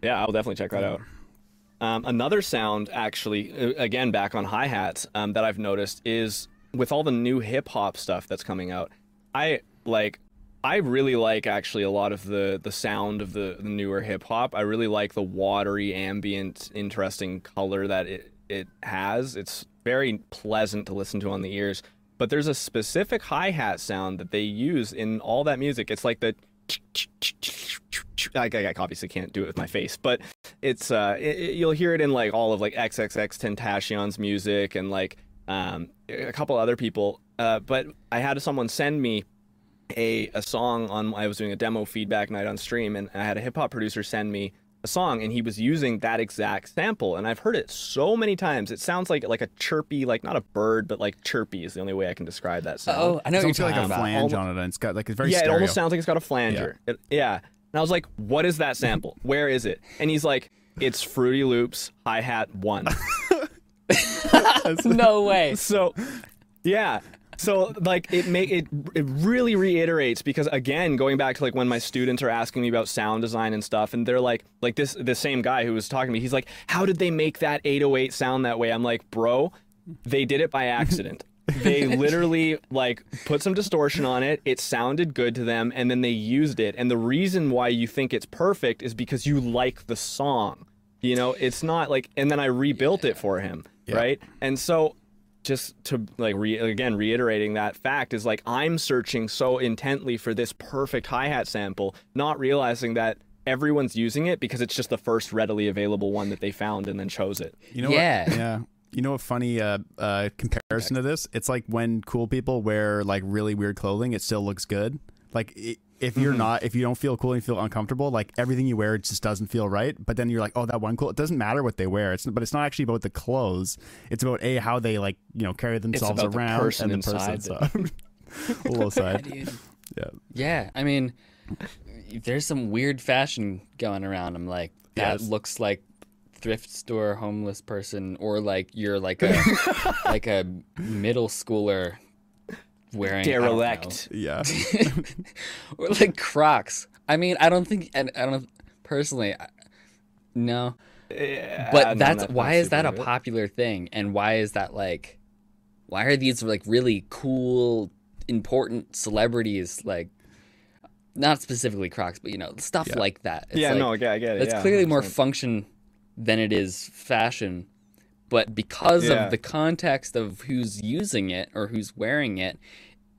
Yeah, I'll definitely check that out. Um, another sound, actually, uh, again back on hi hats, um, that I've noticed is with all the new hip hop stuff that's coming out. I like I really like actually a lot of the the sound of the, the newer hip hop. I really like the watery, ambient, interesting color that it it has. It's very pleasant to listen to on the ears. But there's a specific hi hat sound that they use in all that music. It's like the I, I obviously can't do it with my face, but it's uh, it, you'll hear it in like all of like XXXTentacion's music and like um, a couple other people. Uh, but I had someone send me a a song on. I was doing a demo feedback night on stream, and I had a hip hop producer send me a song, and he was using that exact sample. And I've heard it so many times. It sounds like like a chirpy, like not a bird, but like chirpy is the only way I can describe that sound. Oh, I know it's you're like a flange on it, and it's got like it's very yeah. Stereo. It almost sounds like it's got a flanger. Yeah. It, yeah. And I was like, "What is that sample? Where is it?" And he's like, "It's Fruity Loops hi hat one." no way. So, yeah. So like it make it it really reiterates because again going back to like when my students are asking me about sound design and stuff and they're like like this the same guy who was talking to me he's like how did they make that 808 sound that way? I'm like bro they did it by accident. They literally like put some distortion on it. It sounded good to them and then they used it. And the reason why you think it's perfect is because you like the song you know? It's not like and then I rebuilt it for him yeah. right? And so just to like re- again reiterating that fact is like I'm searching so intently for this perfect hi-hat sample, not realizing that everyone's using it because it's just the first readily available one that they found and then chose it. You know yeah. What, yeah. You know a funny uh, uh, comparison to this? It's like when cool people wear like really weird clothing, it still looks good. Like it, if you're mm-hmm. not if you don't feel cool and you feel uncomfortable like everything you wear just doesn't feel right but then you're like oh that one cool it doesn't matter what they wear it's but it's not actually about the clothes it's about a how they like you know carry themselves around the and the person stuff a little side yeah, yeah yeah i mean there's some weird fashion going around i'm like that yes. looks like thrift store homeless person or like you're like a like a middle schooler wearing derelict. Yeah, or like Crocs. I mean, I don't think, and I don't personally, no. Yeah, but that's why is that a popular thing, and why is that like, why are these like really cool, important celebrities like? Not specifically Crocs, but you know stuff yeah. like that. It's yeah, like, no, I get it. It's yeah, clearly 100%. more function than it is fashion but because yeah. of the context of who's using it or who's wearing it,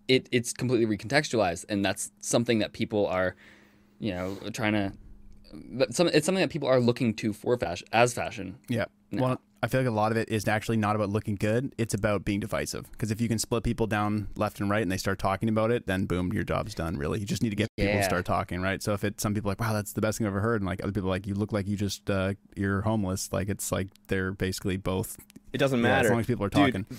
it it's completely recontextualized, and that's something that people are, you know, trying to. Some, it's something that people are looking to for fashion as fashion. Yeah. Now. Well, I feel like a lot of it is actually not about looking good. It's about being divisive. Because if you can split people down left and right and they start talking about it, then boom, your job's done. Really, you just need to get yeah. people to start talking, right? So if it's some people are like, wow, that's the best thing I've ever heard, and like other people are like, you look like you just uh, you're homeless. Like it's like they're basically both. It doesn't matter yeah, as long as people are talking. Dude,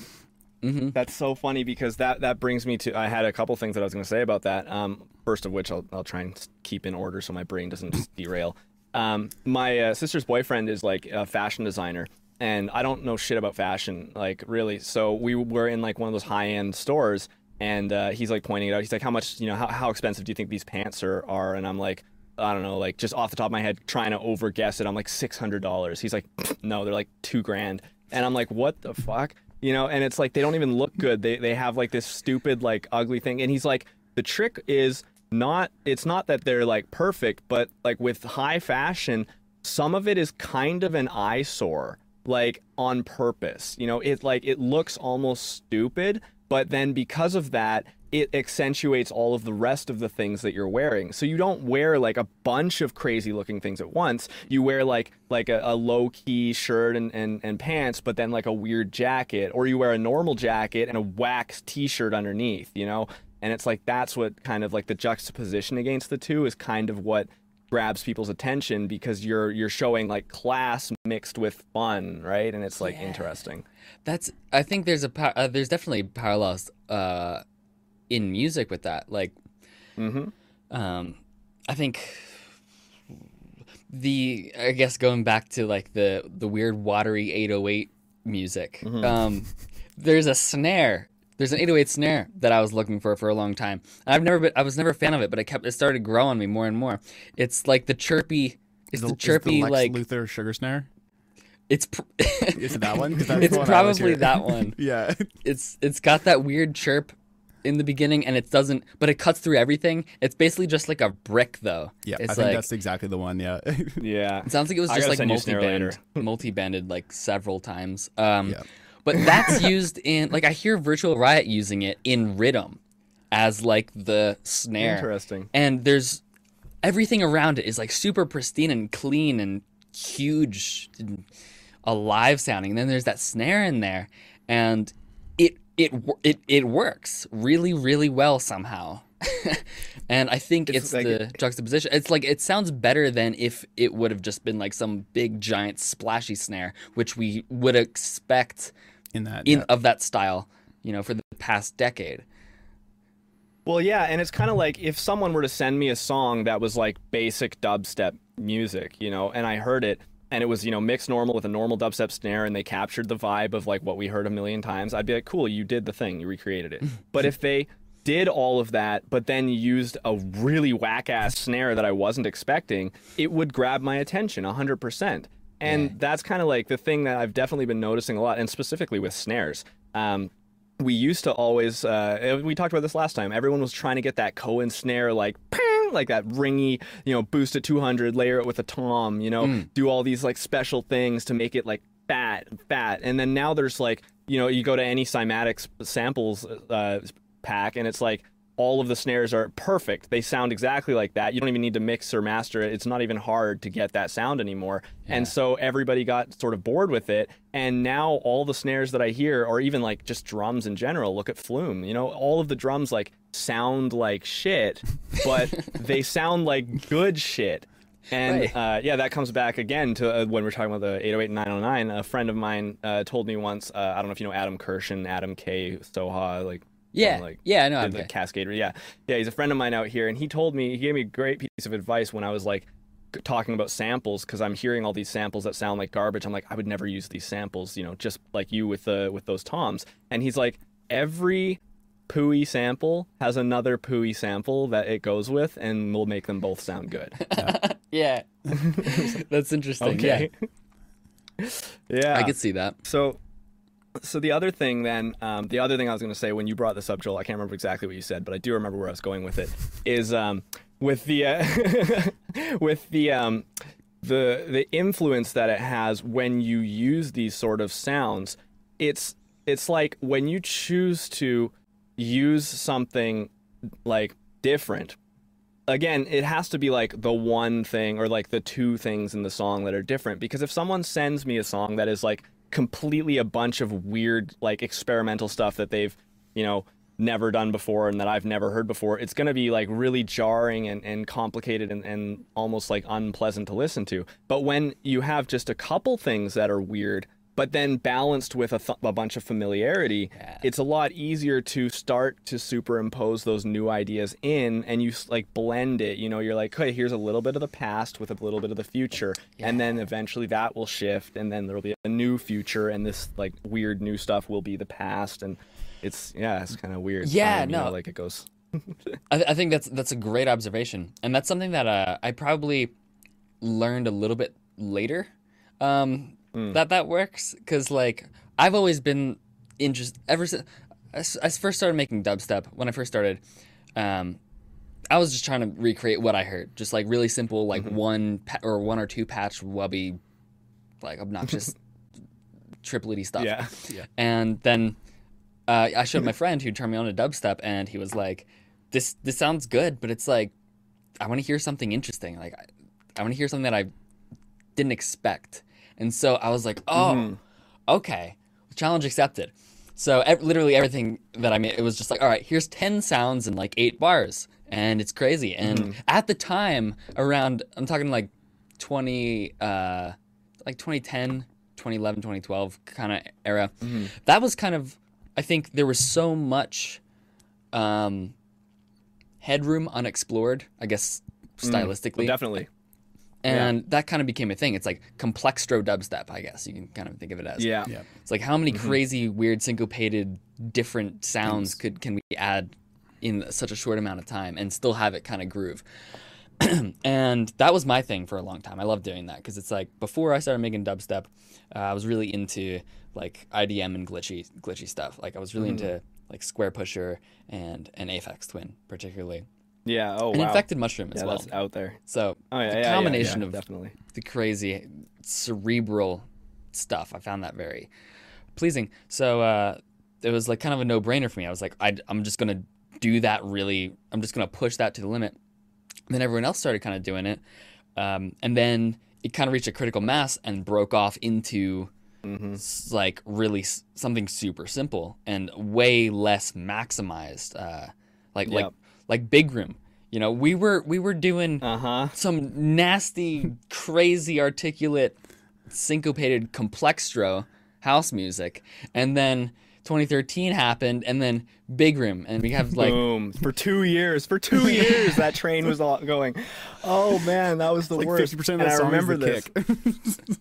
Mm-hmm. That's so funny because that that brings me to I had a couple things that I was going to say about that. Um, first of which I'll I'll try and keep in order so my brain doesn't just derail. Um, my uh, sister's boyfriend is like a fashion designer, and I don't know shit about fashion, like really. So we were in like one of those high end stores, and uh, he's like pointing it out. He's like, "How much? You know, how how expensive do you think these pants are?" are? And I'm like. I don't know, like just off the top of my head, trying to over guess it. I'm like six hundred dollars. He's like, no, they're like two grand. And I'm like, what the fuck? you know and it's like they don't even look good they they have like this stupid like ugly thing and he's like the trick is not it's not that they're like perfect but like with high fashion some of it is kind of an eyesore like on purpose you know it like it looks almost stupid but then because of that it accentuates all of the rest of the things that you're wearing. So you don't wear like a bunch of crazy looking things at once. You wear like like a, a low key shirt and, and, and pants, but then like a weird jacket, or you wear a normal jacket and a wax t shirt underneath, you know? And it's like that's what kind of like the juxtaposition against the two is kind of what grabs people's attention because you're you're showing like class mixed with fun, right? And it's like yeah. interesting. That's I think there's a uh, there's definitely parallels uh in music with that. Like, mm-hmm. um, I think the I guess going back to like the the weird watery 808 music. Mm-hmm. Um, there's a snare there's an 808 snare that I was looking for for a long time. I've never been, I was never a fan of it, but it kept, it started growing on me more and more. It's like the chirpy, it's the, the chirpy the like Luther sugar snare. It's pr- is it that one? It's probably that one. yeah. It's it's got that weird chirp in the beginning, and it doesn't, but it cuts through everything. It's basically just like a brick, though. Yeah, it's I think that's exactly the one. Yeah. yeah. It sounds like it was just like multi-band, multi-banded like several times. Um, yeah. But that's used in like I hear Virtual Riot using it in Rhythm as like the snare. Interesting. And there's everything around it is like super pristine and clean and huge. And, alive sounding. And then there's that snare in there, and it it it it works really really well somehow. and I think it's, it's like the juxtaposition. It's like it sounds better than if it would have just been like some big giant splashy snare, which we would expect in that in yeah. of that style, you know, for the past decade. Well, yeah, and it's kind of like if someone were to send me a song that was like basic dubstep music, you know, and I heard it, and it was you know mixed normal with a normal dubstep snare and they captured the vibe of like what we heard a million times i'd be like cool you did the thing you recreated it but if they did all of that but then used a really whack ass snare that i wasn't expecting it would grab my attention 100% and yeah. that's kind of like the thing that i've definitely been noticing a lot and specifically with snares um, we used to always uh, we talked about this last time everyone was trying to get that cohen snare like like that ringy, you know, boost to 200, layer it with a tom, you know, mm. do all these like special things to make it like fat, fat. And then now there's like, you know, you go to any cymatics samples uh, pack and it's like all of the snares are perfect. They sound exactly like that. You don't even need to mix or master it. It's not even hard to get that sound anymore. Yeah. And so everybody got sort of bored with it. And now all the snares that I hear, or even like just drums in general, look at Flume. You know, all of the drums like sound like shit, but they sound like good shit. And right. uh, yeah, that comes back again to uh, when we're talking about the 808 and 909. A friend of mine uh, told me once, uh, I don't know if you know Adam Kershen, Adam K. Soha, like yeah, like yeah, I know. The Cascader, yeah, yeah. He's a friend of mine out here, and he told me he gave me a great piece of advice when I was like talking about samples because I'm hearing all these samples that sound like garbage. I'm like, I would never use these samples, you know, just like you with the with those toms. And he's like, every Pooey sample has another Pooey sample that it goes with, and we'll make them both sound good. Yeah, yeah. that's interesting. Okay. Yeah, yeah, I could see that. So so the other thing then um, the other thing i was going to say when you brought this up joel i can't remember exactly what you said but i do remember where i was going with it is um, with the uh, with the um, the the influence that it has when you use these sort of sounds it's it's like when you choose to use something like different again, it has to be like the one thing or like the two things in the song that are different. Because if someone sends me a song that is like completely a bunch of weird like experimental stuff that they've you know never done before and that I've never heard before, it's going to be like really jarring and, and complicated and, and almost like unpleasant to listen to. But when you have just a couple things that are weird, but then balanced with a, th- a bunch of familiarity, yeah. it's a lot easier to start to superimpose those new ideas in and you like blend it. You know, you're like, hey, here's a little bit of the past with a little bit of the future. Yeah. And then eventually that will shift and then there'll be a new future and this like weird new stuff will be the past. And it's, yeah, it's kind of weird. Yeah, time, no. Know, like it goes. I, I, think that's that's a great observation, and that's something that uh, I probably learned a little bit later. Um, mm. that that works because like I've always been interested ever since I first started making dubstep. When I first started, um, I was just trying to recreate what I heard, just like really simple, like mm-hmm. one pa- or one or two patch wubby, like obnoxious triplety stuff. Yeah, yeah. And then uh, I showed my friend who turned me on to dubstep, and he was like, "This this sounds good, but it's like I want to hear something interesting. Like I, I want to hear something that I didn't expect." And so I was like, oh, mm-hmm. okay, challenge accepted. So ev- literally everything that I made, it was just like, all right, here's 10 sounds in like eight bars. And it's crazy. And mm-hmm. at the time, around, I'm talking like 20, uh, like 2010, 2011, 2012 kind of era, mm-hmm. that was kind of, I think there was so much um, headroom unexplored, I guess, mm. stylistically. definitely and yeah. that kind of became a thing. It's like complextro dubstep, I guess you can kind of think of it as. Yeah, yeah. It's like how many mm-hmm. crazy, weird, syncopated, different sounds could can we add in such a short amount of time and still have it kind of groove. and that was my thing for a long time. I love doing that because it's like before I started making dubstep, uh, I was really into like IDM and glitchy glitchy stuff. Like I was really mm. into like Squarepusher and and Aphex Twin particularly. Yeah. Oh, An wow. Infected Mushroom as yeah, well. That's out there. So oh, yeah, the yeah, combination of definitely the crazy cerebral stuff, I found that very pleasing. So uh, it was like kind of a no brainer for me. I was like, I, I'm just gonna do that. Really, I'm just gonna push that to the limit. And then everyone else started kind of doing it, um, and then it kind of reached a critical mass and broke off into mm-hmm. like really something super simple and way less maximized. Uh, like yep. like like Big Room. You know, we were we were doing uh-huh. some nasty, crazy, articulate, syncopated, complextro house music, and then 2013 happened, and then Big Room, and we have like boom for two years. For two years, that train was all going. Oh man, that was the like worst. 50% of that I remember this.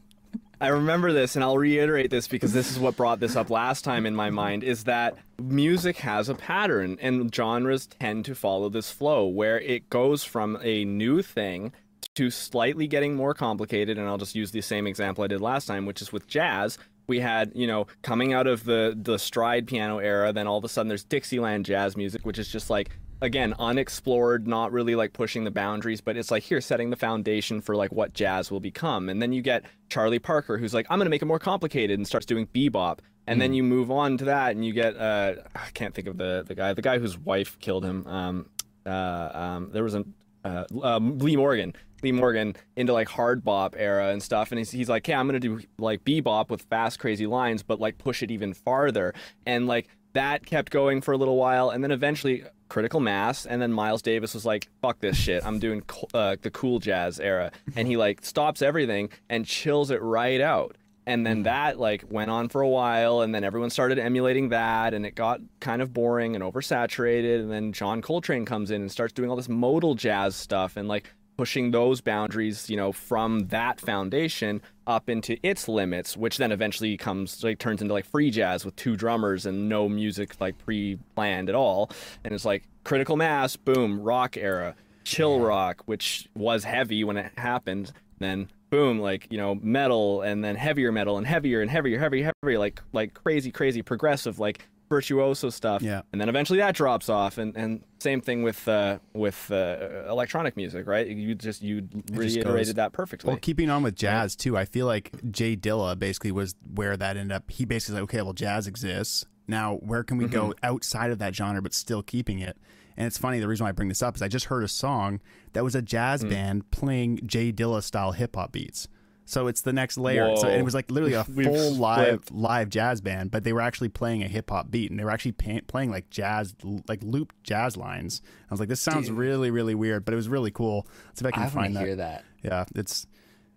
I remember this, and I'll reiterate this because this is what brought this up last time in my mind is that music has a pattern, and genres tend to follow this flow where it goes from a new thing to slightly getting more complicated. And I'll just use the same example I did last time, which is with jazz. We had, you know, coming out of the the stride piano era, then all of a sudden there's Dixieland jazz music, which is just like again unexplored not really like pushing the boundaries but it's like here setting the foundation for like what jazz will become. And then you get charlie parker who's like i'm going to make it more complicated and starts doing bebop. And mm. then hmm. you move on to that and you get uh i can't think of the the guy. The guy whose wife killed him um uh um there was a uh, um, lee morgan. Lee morgan into like hard bop era and stuff. And he's, he's like yeah i'm gonna do like bebop with fast crazy lines but like push it even farther. And like that kept going for a little while and then eventually critical mass and then miles davis was like fuck this shit i'm doing uh, the cool jazz era and he like stops everything and chills it right out and then mm. that like went on for a while and then everyone started emulating that and it got kind of boring and oversaturated and then john coltrane comes in and starts doing all this modal jazz stuff and like pushing those boundaries, you know, from that foundation up into its limits, which then eventually comes like turns into like free jazz with two drummers and no music like pre-planned at all. And it's like critical mass, boom, rock era, chill rock, which was heavy when it happened, then boom, like, you know, metal and then heavier metal and heavier and heavier, heavier, heavier, like like crazy, crazy progressive, like virtuoso stuff. Yeah. And then eventually that drops off, and, and same thing with uh, with uh, electronic music, right? You just you reiterated that perfectly. Well, keeping on with jazz too, I feel like Jay Dilla basically was where that ended up. He basically like, okay, well, jazz exists now. Where can we mm-hmm. go outside of that genre, but still keeping it? And it's funny. The reason why I bring this up is I just heard a song that was a jazz mm. band playing Jay Dilla style hip hop beats. So it's the next layer. Whoa. So it was like literally a full live live jazz band, but they were actually playing a hip hop beat and they were actually pay- playing like jazz, like loop jazz lines. I was like, this sounds Dude. really, really weird, but it was really cool. Let's see if I can I find that. Hear that. Yeah, it's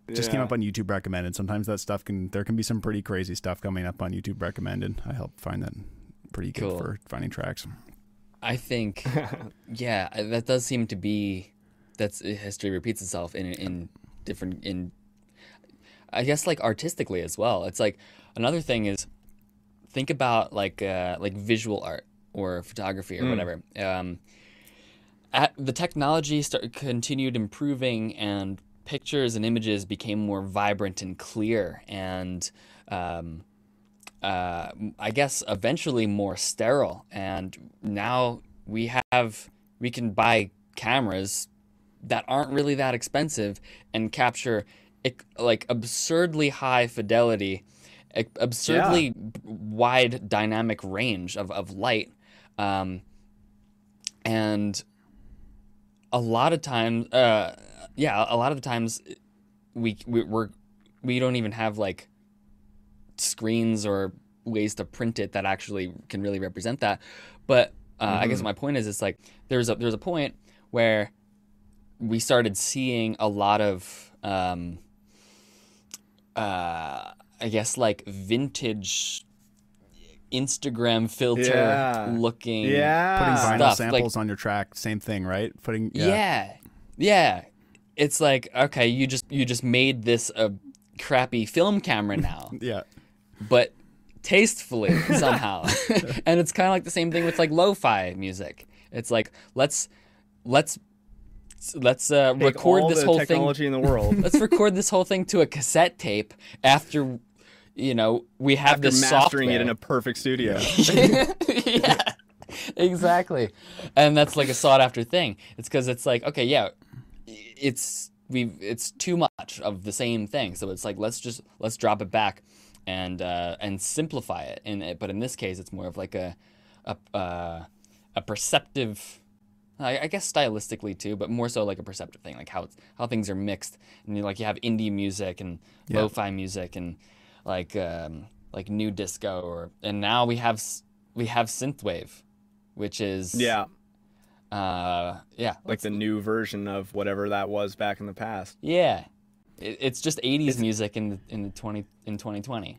it just yeah. came up on YouTube recommended. Sometimes that stuff can there can be some pretty crazy stuff coming up on YouTube recommended. I help find that pretty good cool. for finding tracks. I think, yeah, that does seem to be that's history repeats itself in in different in I guess like artistically as well. It's like another thing is think about like uh, like visual art or photography or mm. whatever. Um, at, the technology start, continued improving and pictures and images became more vibrant and clear and um, uh, I guess eventually more sterile. And now we have we can buy cameras that aren't really that expensive and capture like absurdly high fidelity, absurdly yeah. wide dynamic range of, of light. Um, and a lot of times, uh, yeah, a lot of the times we, we we're we don't even have like screens or ways to print it that actually can really represent that. But uh, mm-hmm. I guess mm-hmm. my point is, it's like there's a there's a point where we started seeing a lot of um, uh, I guess like vintage Instagram filter yeah. looking yeah. putting vinyl stuff. samples like, on your track, same thing, right? Putting yeah. yeah. yeah. it's like okay, you just you just made this a crappy film camera now. yeah. But tastefully somehow. and it's kind of like the same thing with like lo-fi music. It's like let's let's let's uh, record this whole technology thing in the world. let's record this whole thing to a cassette tape after you know we have after this mastering software. it in a perfect studio. yeah, exactly. And that's like a sought after thing. It's because it's like okay, yeah, it's we it's too much of the same thing. So it's like let's just let's drop it back and uh, and simplify it. And but in this case, it's more of like a a uh, a perceptive. I, I guess stylistically too, but more so like a perceptive thing, like how it's, how things are mixed. And you like you have indie music and Yeah. lo-fi music and like um, like new disco, or and now we have we have synthwave, which is yeah, uh, yeah, like the new version of whatever that was back in the past. Yeah, it, it's just '80s music in the, in the 20 in 2020,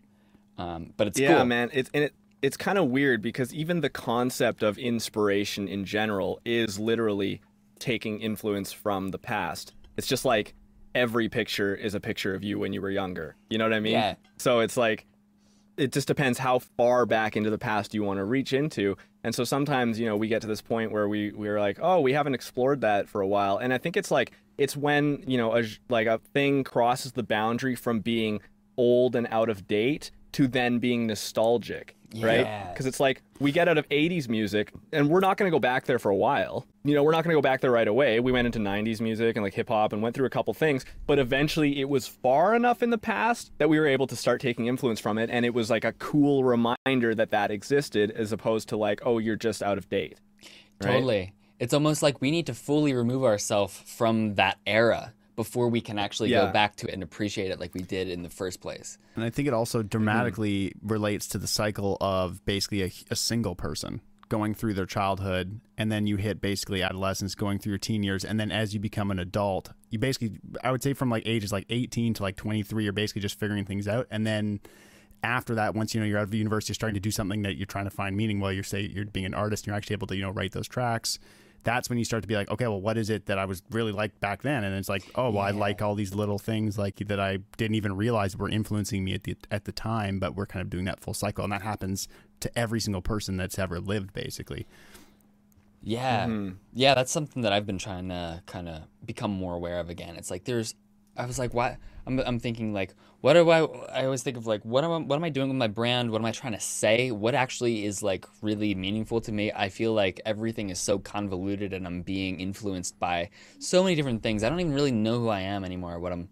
um, but it's yeah, cool. man. It's and it it's kind of weird because even the concept of inspiration in general is literally taking influence from the past. It's just like every picture is a picture of you when you were younger. You know what I mean? Yeah. So it's like it just depends how far back into the past you want to reach into. And so sometimes, you know, we get to this point where we we're like, "Oh, we haven't explored that for a while." And I think it's like it's when, you know, a, like a thing crosses the boundary from being old and out of date to then being nostalgic, right? Yeah. Because it's like we get out of 80s music and we're not going to go back there for a while. You know, we're not going to go back there right away. We went into 90s music and like hip hop and went through a couple things, but eventually it was far enough in the past that we were able to start taking influence from it. And it was like a cool reminder that that existed as opposed to like, oh, you're just out of date. right? Totally. It's almost like we need to fully remove ourselves from that era before we can actually Yeah. go back to it and appreciate it like we did in the first place. And I think it also mm-hmm. dramatically relates to the cycle of basically a, a single person going through their childhood and then you hit basically adolescence going through your teen years and then as you become an adult you basically i would say from like ages like 18 to like 23 you're basically just figuring things out and then after that once you know you're out of university you're starting to do something that you're trying to find meaning while you're say you're being an artist and you're actually able to you know write those tracks that's when you start to be like okay well what is it that i was really like back then and it's like oh well i like all these little things like that i didn't even realize were influencing me at the at the time but we're kind of doing that full cycle and that happens to every single person that's ever lived basically Yeah. Mm-hmm. Yeah, that's something that I've been trying to kind of become more aware of again. It's like there's I was like, why I'm I'm thinking like what do I I always think of like what am I what am I doing with my brand? What am I trying to say? What actually is like really meaningful to me? I feel like everything is so convoluted and I'm being influenced by so many different things. I don't even really know who I am anymore, what I'm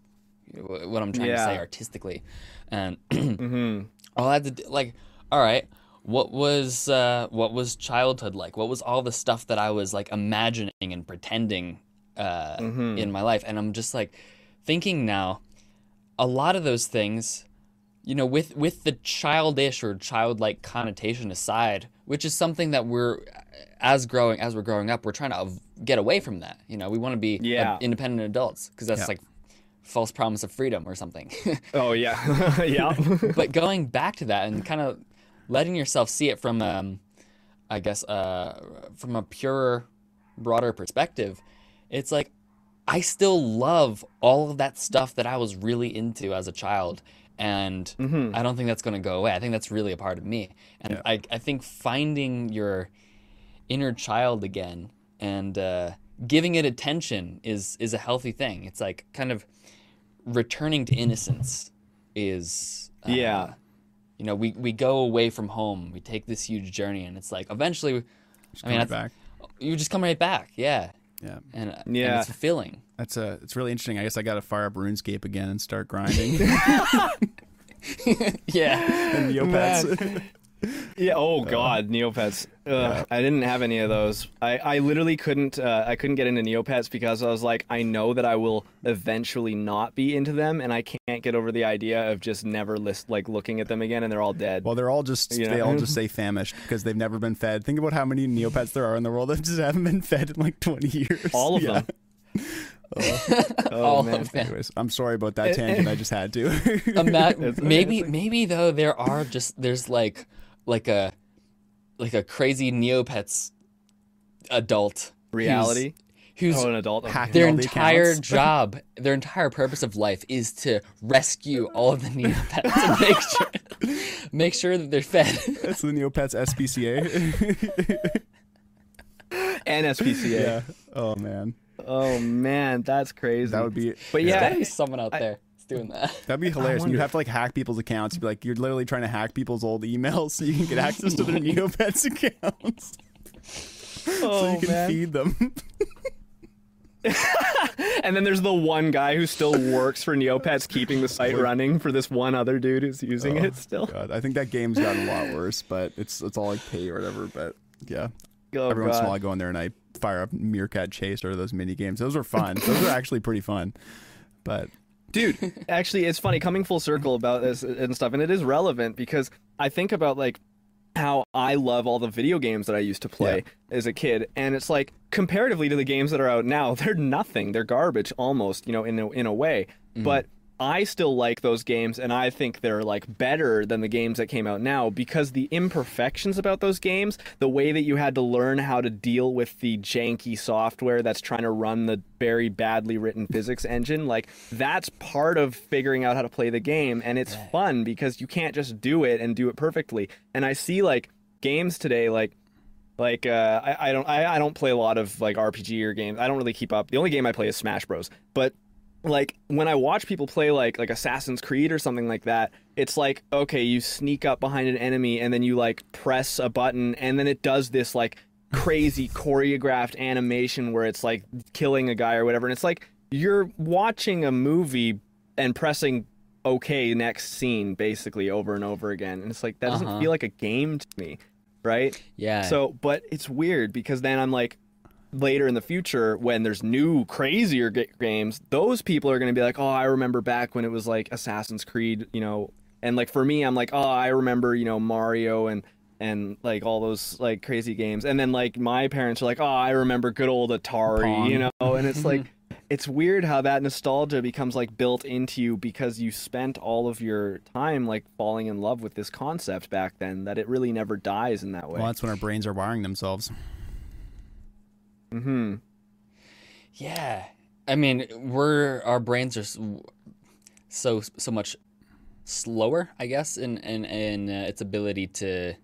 what I'm trying to say artistically. And Mm-hmm. all I had to do, like, all right, what was uh, what was childhood like? What was all the stuff that I was like imagining and pretending uh, in my life? And I'm just like thinking now, a lot of those things, you know, with with the childish or childlike connotation aside, which is something that we're as growing as we're growing up, we're trying to get away from that. You know, we want to be Yeah. independent adults because that's Yeah. like false promise of freedom or something. Oh, yeah. yeah. but going back to that and kind of letting yourself see it from um i guess uh from a purer, broader perspective it's like i still love all of that stuff that i was really into as a child and i don't think that's going to go away. I think that's really a part of me. And I, I think finding your inner child again and uh, giving it attention is is a healthy thing. It's like kind of returning to innocence is uh, Yeah. you know we, we go away from home. We take this huge journey and it's like eventually Just I mean, I- back. you just come right back. Yeah yeah. And, uh, and Yeah. it's fulfilling. That's a it's really interesting. I guess i gotta fire up runescape again and start grinding. Yeah. And neopets Yeah. Oh God, Neopets. Ugh, I didn't have any of those. I, I literally couldn't. Uh, I couldn't get into Neopets because I was like, I know that I will eventually not be into them, and I can't get over the idea of just never list like looking at them again, and they're all dead. Well, they're all just You they all just say famished because they've never been fed. Think about how many Neopets there are in the world that just haven't been fed in like twenty years. all of Yeah. them. oh all man. of them Anyways, I'm sorry about that tangent. I just had to. Ima- maybe maybe though there are just there's like like a like a crazy neopets adult Reality. who's oh, an adult? Their entire job their entire purpose of life is to rescue all of the neopets and make sure make sure that they're fed. That's the neopets spca and spca yeah. Oh man. Oh man. That's crazy. That would be but yeah, yeah. There's someone out I, there doing that. That'd be hilarious. And you have to like hack people's accounts. You'd be like, you're literally trying to hack people's old emails so you can get access to their Neopets accounts. Oh, so you oh, can man. feed them. and then there's the one guy who still works for Neopets, keeping the site running for this one other dude who's using oh, it still. God. I think that game's gotten a lot worse, but it's it's all like pay or whatever. But yeah, oh, every God. once in a while I go in there and I fire up Meerca Chase or those mini games. Those are fun. those are actually pretty fun. But dude actually it's funny coming full circle about this and stuff and it is relevant because i think about like how I love all the video games that I used to play yeah. as a kid, and it's like comparatively to the games that are out now, they're nothing. They're garbage almost, you know, in a, in a way. Mm. But I still like those games and I think they're like better than the games that came out now because the imperfections about those games, the way that you had to learn how to deal with the janky software that's trying to run the very badly written physics engine, like that's part of figuring out how to play the game and it's fun because you can't just do it and do it perfectly. And I see like games today like like uh, I, I don't I, I don't play a lot of like RPG or games. I don't really keep up. The only game I play is Smash Bros. But like when I watch people play like like Assassin's Creed or something like that, it's like okay, you sneak up behind an enemy and then you like press a button and then it does this like crazy choreographed animation where it's like killing a guy or whatever. And it's like you're watching a movie and pressing okay next scene basically over and over again. And it's like that doesn't uh-huh. feel like a game to me right? Yeah. So but it's weird because then i'm like later in the future when there's new crazier g- games those people are going to be like oh i remember back when it was like assassin's creed you know? And like for me i'm like oh i remember you know mario and and like all those like crazy games. And then like my parents are like oh i remember good old atari Pong. you know? And it's like it's weird how that nostalgia becomes like built into you because you spent all of your time like falling in love with this concept back then that it really never dies in that way. Well that's when our brains are wiring themselves Hmm. Yeah. I mean, we're our brains are so so much slower, I guess, in in in uh, its ability to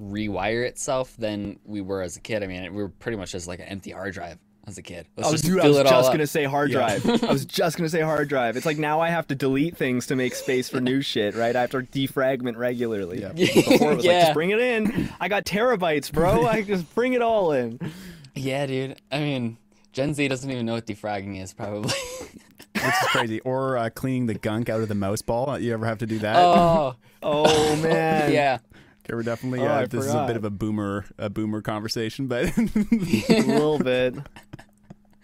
rewire itself than we were as a kid. I mean, we were pretty much just like an empty hard drive as a kid. Let's I was, dude, I was just gonna say hard drive. I was just gonna say hard drive. It's like now I have to delete things to make space for new shit, right? I have to defragment regularly. Yeah. Before it was yeah. like just bring it in. I got terabytes, bro. I just bring it all in. Yeah, dude. I mean, Gen Z doesn't even know what defragging is, probably. Which is crazy. Or uh, cleaning the gunk out of the mouse ball. You ever have to do that? Oh, oh man. yeah. Okay, we're definitely. Oh, uh, this forgot. is a bit of a boomer, a boomer conversation, but a little bit.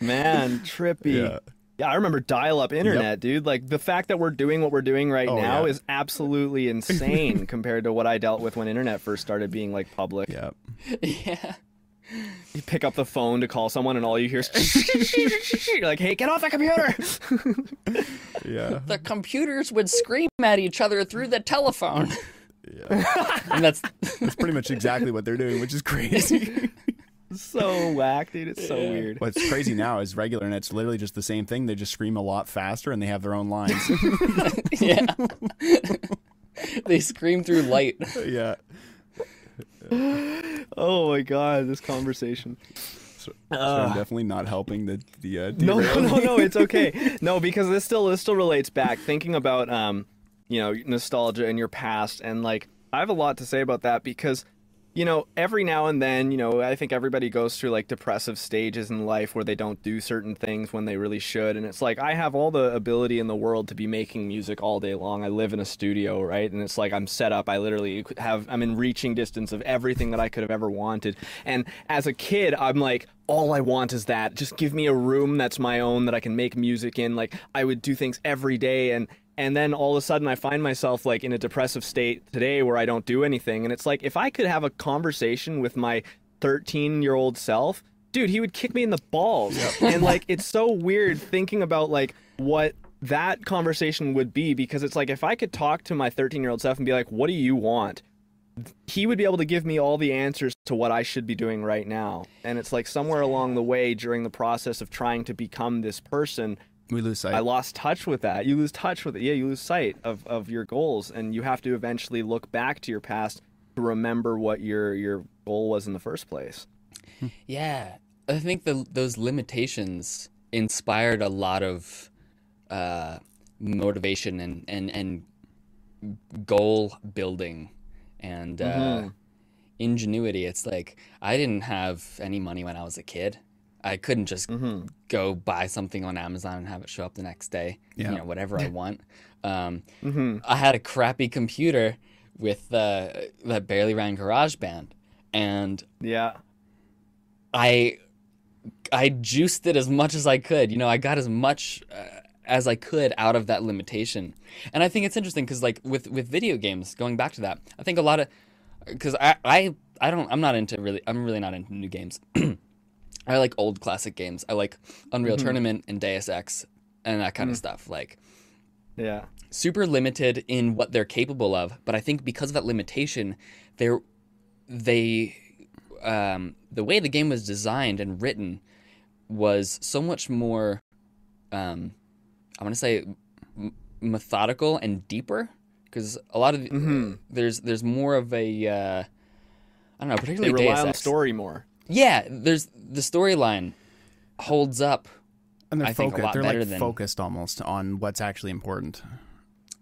Man, trippy. Yeah. Yeah, I remember dial-up internet, yep. dude. Like the fact that we're doing what we're doing right oh, now yeah. is absolutely insane compared to what I dealt with when internet first started being like public. Yeah. Yeah. You pick up the phone to call someone, and all you hear is You're like, "Hey, get off the computer!" yeah. The computers would scream at each other through the telephone. Yeah. and that's that's pretty much exactly what they're doing, which is crazy. so whack, dude. It's so yeah. weird. What's crazy now is regular, and it's literally just the same thing. They just scream a lot faster, and they have their own lines. yeah. they scream through light. Yeah. oh my god, this conversation. So, so uh, I'm definitely not helping the the. Uh, no, no, no, no. It's okay. no, because this still this still relates back. Thinking about um, you know, nostalgia in your past, and like I have a lot to say about that because you know, every now and then, you know, I think everybody goes through like depressive stages in life where they don't do certain things when they really should. And it's like, I have all the ability in the world to be making music all day long. I live in a studio, right? And it's like, I'm set up. I literally have, I'm in reaching distance of everything that I could have ever wanted. And as a kid, I'm like, all I want is that. Just give me a room that's my own that I can make music in. Like, I would do things every day. And, and then all of a sudden I find myself like in a depressive state today where I don't do anything. And it's like if I could have a conversation with my 13 year old self dude he would kick me in the balls. And like it's so weird thinking about like what that conversation would be because it's like if I could talk to my 13 year old self and be like what do you want? he would be able to give me all the answers to what I should be doing right now. And it's like somewhere along the way during the process of trying to become this person, we lose sight. I lost touch with that. You lose touch with it. Yeah, you lose sight of, of your goals and you have to eventually look back to your past to remember what your your goal was in the first place. Yeah. I think the those limitations inspired a lot of uh, motivation and, and, and goal building and uh, mm-hmm. ingenuity. It's like I didn't have any money when I was a kid. I couldn't just mm-hmm. go buy something on Amazon and have it show up the next day. Yeah. You know, whatever I want. Um, mm-hmm. I had a crappy computer with uh, that barely ran GarageBand, and yeah, I I juiced it as much as I could. You know, I got as much uh, as I could out of that limitation. And I think it's interesting because, like, with with video games, going back to that, I think a lot of because I, I I don't I'm not into really I'm really not into new games. I like old classic games. I like Unreal mm-hmm. Tournament and Deus Ex and that kind mm-hmm. of stuff. Like, yeah, super limited in what they're capable of. But I think because of that limitation, they're they um, the way the game was designed and written was so much more um, I want to say m- methodical and deeper because a lot of the, mm-hmm. there's there's more of a uh, I don't know particularly they rely Deus on the story more. Yeah, there's the storyline holds up. And they're I focused. Think, a lot they're better like than, focused almost on what's actually important.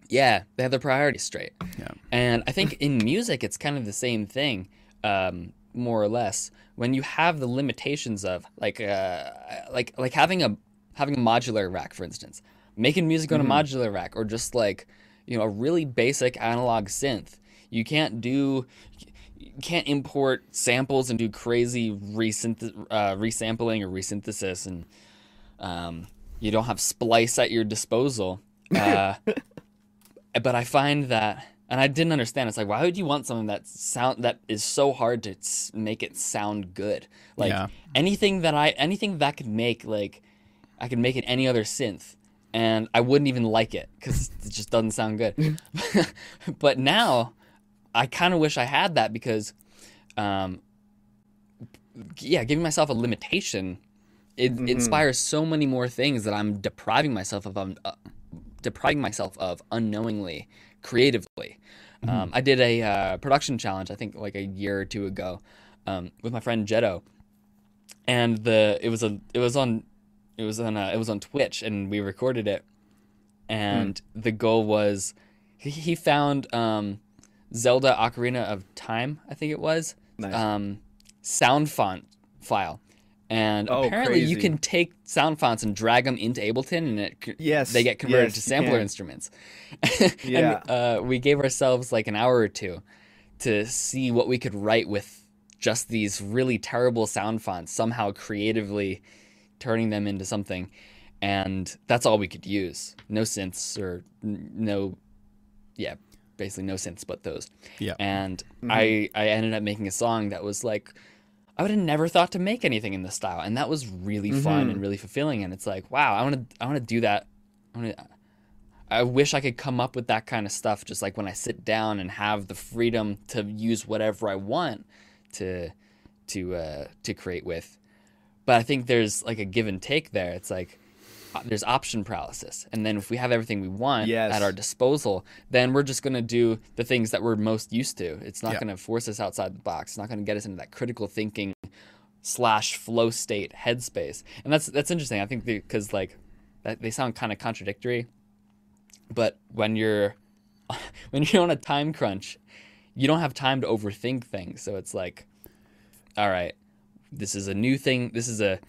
Yeah, they have their priorities straight. Yeah, and I think in music it's kind of the same thing, um, more or less. When you have the limitations of like uh, like like having a having a modular rack, for instance, making music on mm-hmm. a modular rack, or just like you know a really basic analog synth. You can't do can't import samples and do crazy resynth- uh, resampling or resynthesis, and um, you don't have splice at your disposal. Uh, but I find that, and I didn't understand. It's like, why would you want something that sound that is so hard to make it sound good? Like yeah. anything that I anything that could make like I could make it any other synth and I wouldn't even like it because it just doesn't sound good. but now, I kind of wish I had that because, um, yeah, giving myself a limitation, it mm-hmm. inspires so many more things that I'm depriving myself of, um, uh, depriving myself of unknowingly, creatively. Mm-hmm. Um, I did a uh, production challenge, I think, like a year or two ago, um, with my friend Jetto, and the it was a it was on it was on uh, it was on Twitch, and we recorded it. And mm. the goal was, he, he found um, Zelda Ocarina of Time, I think it was, nice. um, sound font file. And oh, apparently, crazy. you can take sound fonts and drag them into Ableton, and it yes, they get converted yes, to sampler instruments. yeah, and, uh, we gave ourselves like an hour or two to see what we could write with just these really terrible sound fonts somehow creatively turning them into something, and that's all we could use. No synths or no, yeah, basically no synths but those. Yeah. And mm-hmm. I I ended up making a song that was like I would have never thought to make anything in this style, and that was really mm-hmm. fun and really fulfilling. And it's like, wow, I want to I want to do that. I want to. I wish I could come up with that kind of stuff just like when I sit down and have the freedom to use whatever I want to to uh, to create with. But I think there's like a give and take there. It's like Uh, there's option paralysis. And then if we have everything we want yes. at our disposal, then we're just going to do the things that we're most used to. It's not yeah. going to force us outside the box. It's not going to get us into that critical thinking slash flow state headspace. And that's that's interesting. I think because like that, they sound kind of contradictory, but when you're when you're on a time crunch, you don't have time to overthink things. So it's like, all right, this is a new thing. This is a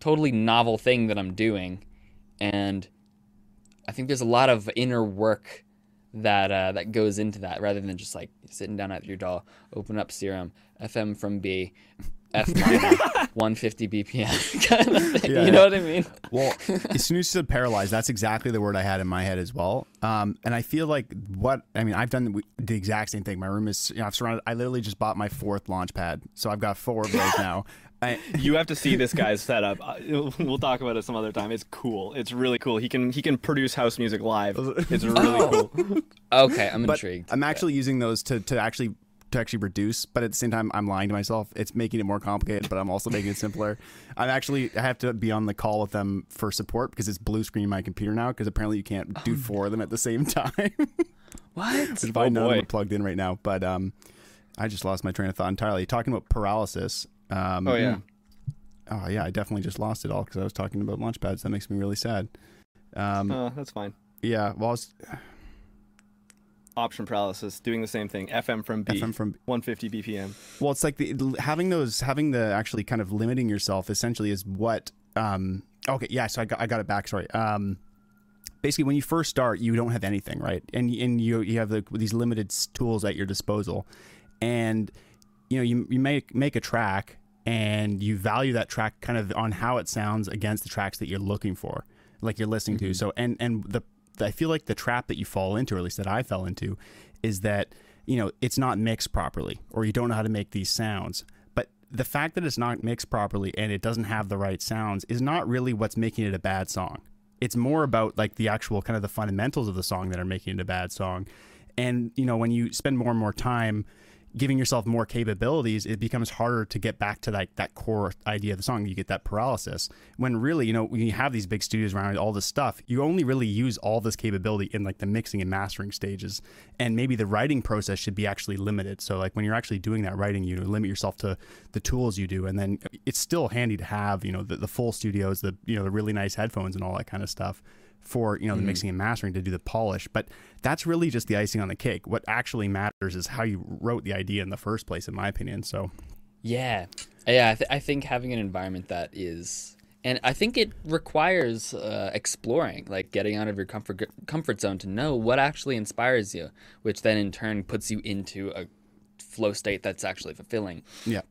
totally novel thing that I'm doing, and I think there's a lot of inner work that uh, that goes into that, rather than just like sitting down at your DAW, open up Serum, FM from B, F minor, 150 BPM kind of thing. Yeah. You know what I mean? Well, as soon as you said paralyzed, that's exactly the word I had in my head as well. Um, and I feel like what I mean, I've done the exact same thing. My room is, you know, I've surrounded. I literally just bought my fourth launch pad, so I've got four of those now. I, you have to see this guy's setup. We'll talk about it some other time. It's cool. It's really cool. He can he can produce house music live. It's really oh. cool. Okay, I'm but intrigued. I'm actually using those to to actually to actually reduce, but at the same time, I'm lying to myself. It's making it more complicated, but I'm also making it simpler. I'm actually I have to be on the call with them for support because it's blue screen my computer now because apparently you can't do oh, four of them at the same time. what? Which is why oh, none of them are plugged in right now. But um, I just lost my train of thought entirely. Talking about paralysis. Um, oh yeah. Oh yeah, I definitely just lost it all because I was talking about launch pads. That makes me really sad. Um, oh, that's fine. Yeah, well, was, option paralysis, doing the same thing. FM from B, FM from 150 BPM. Well, it's like the having those, having the actually kind of limiting yourself essentially is what. Um, okay, yeah. So I got, I got it back. Sorry. Um, basically, when you first start, you don't have anything, right? And and you you have the, these limited tools at your disposal, and you know you you make make a track and you value that track kind of on how it sounds against the tracks that you're looking for like you're listening mm-hmm. to so and and the I feel like the trap that you fall into, or at least that I fell into, is that you know it's not mixed properly, or you don't know how to make these sounds. But the fact that it's not mixed properly and it doesn't have the right sounds is not really what's making it a bad song. It's more about like the actual kind of the fundamentals of the song that are making it a bad song. And you know when you spend more and more time giving yourself more capabilities, it becomes harder to get back to like that core idea of the song. You get that paralysis when really, you know, when you have these big studios around all this stuff, you only really use all this capability in like the mixing and mastering stages. And maybe the writing process should be actually limited. So like when you're actually doing that writing, you limit yourself to the tools you do. And then it's still handy to have, you know, the, the full studios, the, you know, the really nice headphones and all that kind of stuff for you know the mm-hmm. mixing and mastering to do the polish but that's really just the icing on the cake. What actually matters is how you wrote the idea in the first place in my opinion so. Yeah. Yeah i, th- I think having an environment that is and i think it requires uh, exploring like getting out of your comfort comfort zone to know what actually inspires you which then in turn puts you into a flow state that's actually fulfilling. Yeah.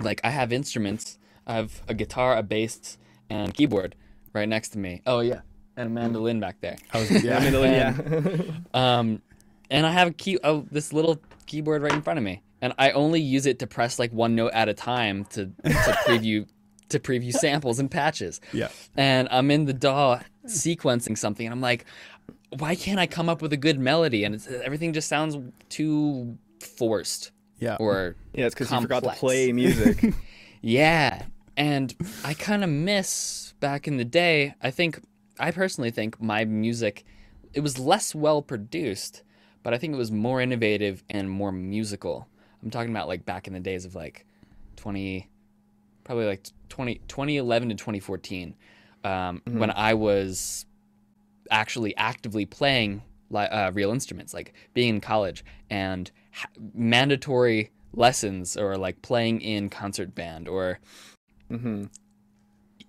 Like i have instruments. I have a guitar a bass and keyboard right next to me. Oh yeah and a mandolin back there. I was, yeah, mandolin, yeah. um, and I have a key, oh, this little keyboard right in front of me, and I only use it to press like one note at a time to, to preview to preview samples and patches. Yeah. And I'm in the DAW sequencing something, and I'm like, why can't I come up with a good melody? And everything just sounds too forced. Yeah. Or yeah, it's because you forgot to play music. yeah, and I kind of miss back in the day. I think I personally think my music it was less well produced, but I think it was more innovative and more musical. I'm talking about like back in the days of like 20 probably like 20 2011 to 2014 um, mm-hmm. when I was actually actively playing uh, real instruments, like being in college and ha- mandatory lessons or like playing in concert band or mm-hmm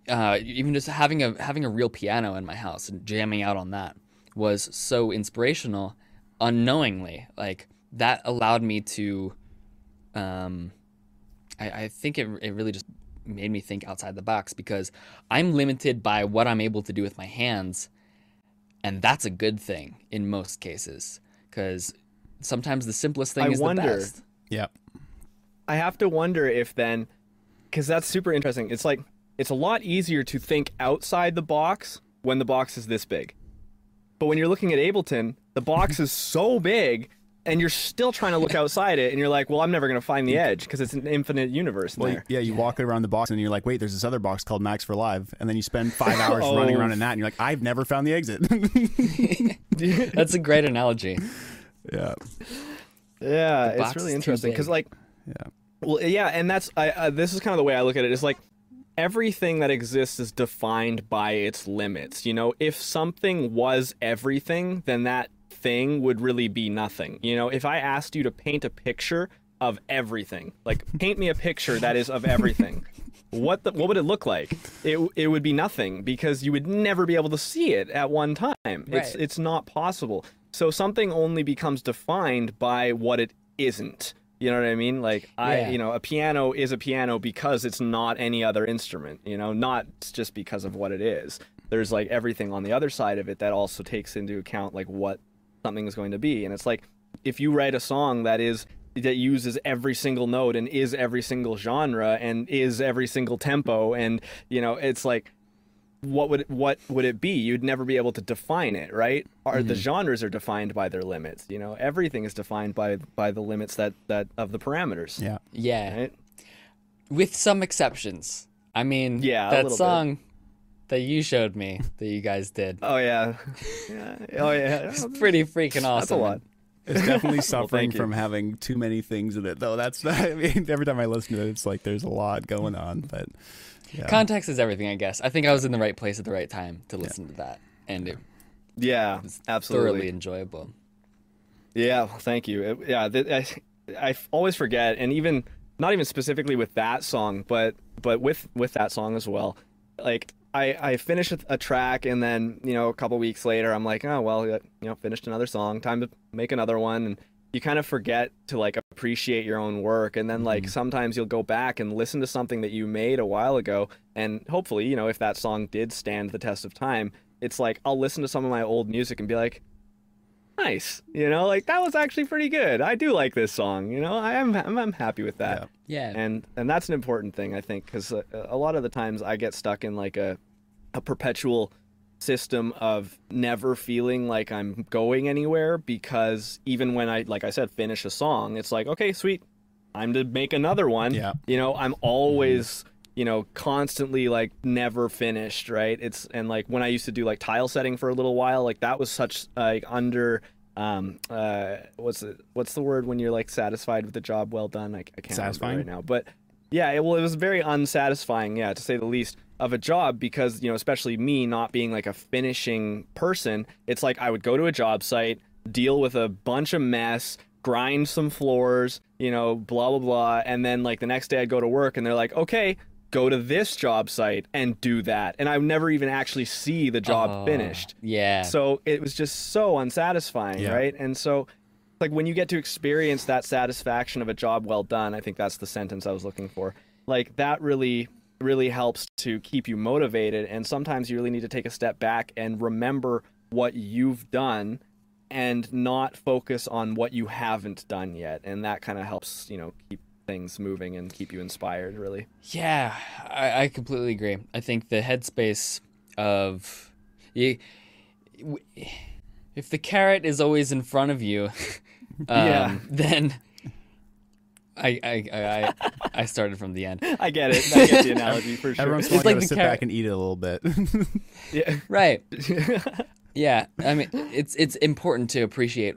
uh, even just having a having a real piano in my house and jamming out on that was so inspirational unknowingly like that allowed me to um I, I think it, it really just made me think outside the box because I'm limited by what I'm able to do with my hands and that's a good thing in most cases because sometimes the simplest thing I is wonder, the best. Yeah. I have to wonder if then because that's super interesting. It's like it's a lot easier to think outside the box when the box is this big. But when you're looking at Ableton, the box is so big and you're still trying to look outside it and you're like, well, I'm never going to find the edge because it's an infinite universe well, there. Yeah, you walk around the box and you're like, wait, there's this other box called Max for Live. And then you spend five hours oh. running around in that and you're like, I've never found the exit. That's a great analogy. Yeah. Yeah, it's really interesting because, like, yeah. Well, yeah, and that's I, uh, this is kind of the way I look at it. It's like everything that exists is defined by its limits. You know, if something was everything, then that thing would really be nothing. You know, if I asked you to paint a picture of everything, like paint me a picture that is of everything. what the, what would it look like? It it would be nothing because you would never be able to see it at one time. Right. It's it's not possible. So something only becomes defined by what it isn't. You know what I mean? Like I, yeah. you know, a piano is a piano because it's not any other instrument, you know, not just because of what it is. There's like everything on the other side of it that also takes into account like what something is going to be. And it's like if you write a song that is that uses every single note and is every single genre and is every single tempo and you know, it's like what would what would it be? You'd never be able to define it, right? Are mm-hmm. the genres are defined by their limits? You know, everything is defined by by the limits that that of the parameters. Yeah, yeah. Right? With some exceptions. I mean, yeah, that song. Bit. That you showed me that you guys did. Oh yeah, yeah. oh yeah. it's pretty freaking awesome. That's a lot. It's definitely suffering well, from having too many things in it, though. That's not, I mean, every time I listen to it, it's like there's a lot going on. But yeah. context is everything, I guess. I think I was in the right place at the right time to listen yeah. to that, and it yeah, absolutely thoroughly enjoyable. Yeah, well, thank you. It, yeah, I, I always forget, and even not even specifically with that song, but but with with that song as well. Like I I finish a track, and then you know a couple weeks later, I'm like, oh well, you know, finished another song. Time to make another one, and you kind of forget to like appreciate your own work and then like mm-hmm. sometimes you'll go back and listen to something that you made a while ago and hopefully you know if that song did stand the test of time it's like I'll listen to some of my old music and be like nice you know like that was actually pretty good I do like this song you know I am I'm, I'm happy with that yeah. yeah and and that's an important thing I think cuz a, a lot of the times I get stuck in like a a perpetual system of never feeling like I'm going anywhere because even when I like I said finish a song, it's like, okay, sweet, I'm to make another one. Yeah. You know, I'm always, you know, constantly like never finished, right? It's and like when I used to do like tile setting for a little while, like that was such like under um uh what's it what's the word when you're like satisfied with the job well done? I, I can't satisfying right now. But yeah, it, well it was very unsatisfying, yeah, to say the least of a job because you know especially me not being like a finishing person it's like i would go to a job site deal with a bunch of mess grind some floors you know blah blah blah and then like the next day i'd go to work and they're like okay go to this job site and do that. And i would never even actually see the job oh, finished. yeah. So it was just so unsatisfying yeah. right? And so like when you get to experience that satisfaction of a job well done i think that's the sentence i was looking for. Like that really really helps to keep you motivated. And sometimes you really need to take a step back and remember what you've done and not focus on what you haven't done yet. And that kind of helps, you know, keep things moving and keep you inspired, really. Yeah, I, I completely agree. I think the headspace of you, if the carrot is always in front of you, um, yeah. then I I I I started from the end. I get it. I get the analogy for sure. Everyone's it's like to sit car- back and eat it a little bit. yeah. Right. yeah. I mean, it's it's important to appreciate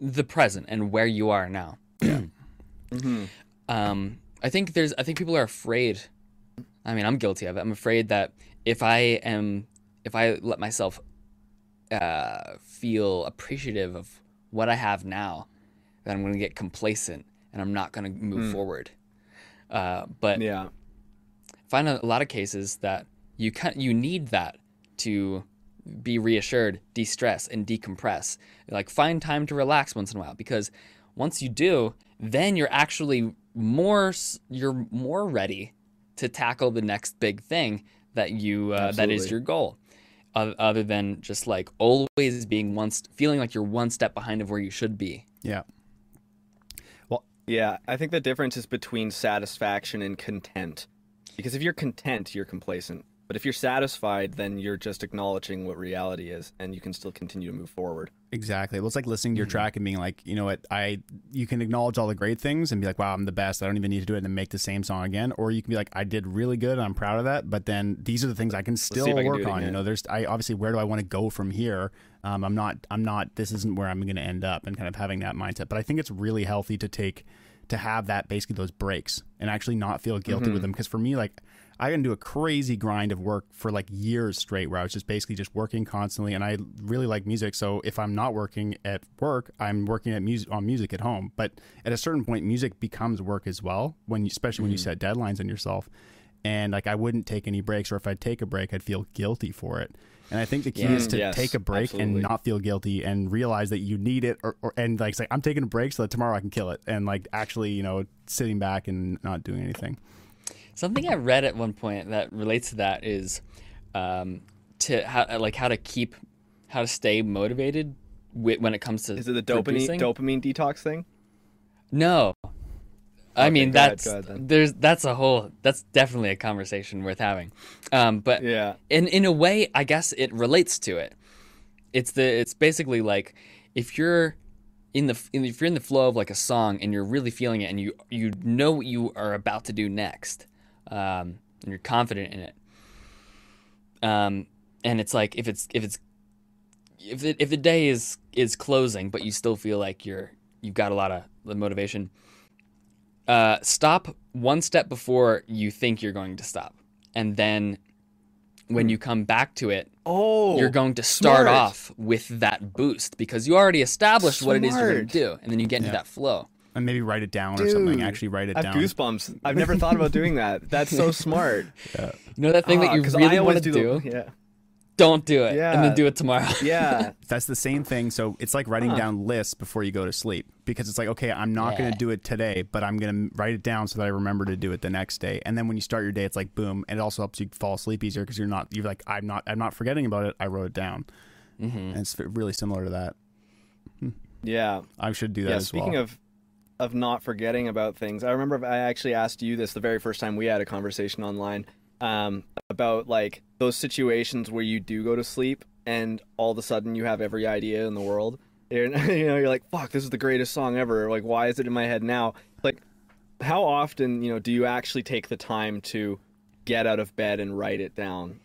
the present and where you are now. Yeah. mm-hmm. Um, I think there's. I think people are afraid. I mean, I'm guilty of it. I'm afraid that if I am, if I let myself uh, feel appreciative of what I have now, that I'm going to get complacent and I'm not going to move mm. forward. Uh, but yeah, find a, lot of cases that you can you need that to be reassured, de-stress, and decompress. Like find time to relax once in a while because once you do, then you're actually more you're more ready to tackle the next big thing that you uh, that is your goal. other than just like always being one st- feeling like you're one step behind of where you should be. Yeah. Yeah, I think the difference is between satisfaction and content. Because if you're content, you're complacent. But if you're satisfied, then you're just acknowledging what reality is, and you can still continue to move forward. Exactly. Well, it's like listening to your mm-hmm. track and being like, you know what, I you can acknowledge all the great things and be like, wow, I'm the best. I don't even need to do it and then make the same song again. Or you can be like, I did really good. I'm proud of that. But then these are the things I can still work can on. You know, there's I obviously where do I want to go from here? Um, I'm not I'm not this isn't where I'm going to end up and kind of having that mindset. But I think it's really healthy to take to have that basically those breaks and actually not feel guilty mm-hmm. with them. Because for me, like I can do a crazy grind of work for like years straight where I was just basically just working constantly and I really like music. So if I'm not working at work, I'm working at music on music at home. But at a certain point, music becomes work as well when you, especially mm-hmm. when you mm-hmm. set deadlines on yourself. And like I wouldn't take any breaks or if I'd take a break, I'd feel guilty for it. And I think the key yeah, is to yes, take a break absolutely. and not feel guilty and realize that you need it or, or and like say I'm taking a break so that tomorrow I can kill it and like actually, you know, sitting back and not doing anything. Something I read at one point that relates to that is um, to how like how to keep how to stay motivated when it comes to Is it the dopamine producing. dopamine detox thing? No. I okay, mean, that's ahead, ahead, there's that's a whole that's definitely a conversation worth having. Um, but yeah, in in a way, I guess it relates to it. It's the it's basically like if you're in the if you're in the flow of like a song and you're really feeling it and you you know what you are about to do next, um, and you're confident in it. Um, and it's like if it's if it's if it, if the day is is closing but you still feel like you're you've got a lot of motivation uh, stop one step before you think you're going to stop, and then when hmm. you come back to it, oh, you're going to start smart. off with that boost because you already established smart. what it is you're going to do, and then you get into yeah. that flow. And maybe write it down Dude, or something. Actually, write it I have down. Goosebumps. I've never thought about doing that. That's so smart. Yeah. You know that thing that ah, you really want to do? do? Yeah don't do it yeah. and then do it tomorrow. yeah. That's the same thing. So it's like writing huh. down lists before you go to sleep because it's like, okay, I'm not yeah. going to do it today, but I'm going to write it down so that I remember to do it the next day. And then when you start your day, it's like, boom. And it also helps you fall asleep easier because you're not, you're like, I'm not, I'm not forgetting about it. I wrote it down. Mm-hmm. And it's really similar to that. Hmm. Yeah. I should do that yeah, speaking well. of, of not forgetting about things, I remember I actually asked you this the very first time we had a conversation online um, about like those situations where you do go to sleep and all of a sudden you have every idea in the world. You're, you know, you're like, "Fuck, this is the greatest song ever!" Like, why is it in my head now? Like, how often, you know, do you actually take the time to get out of bed and write it down?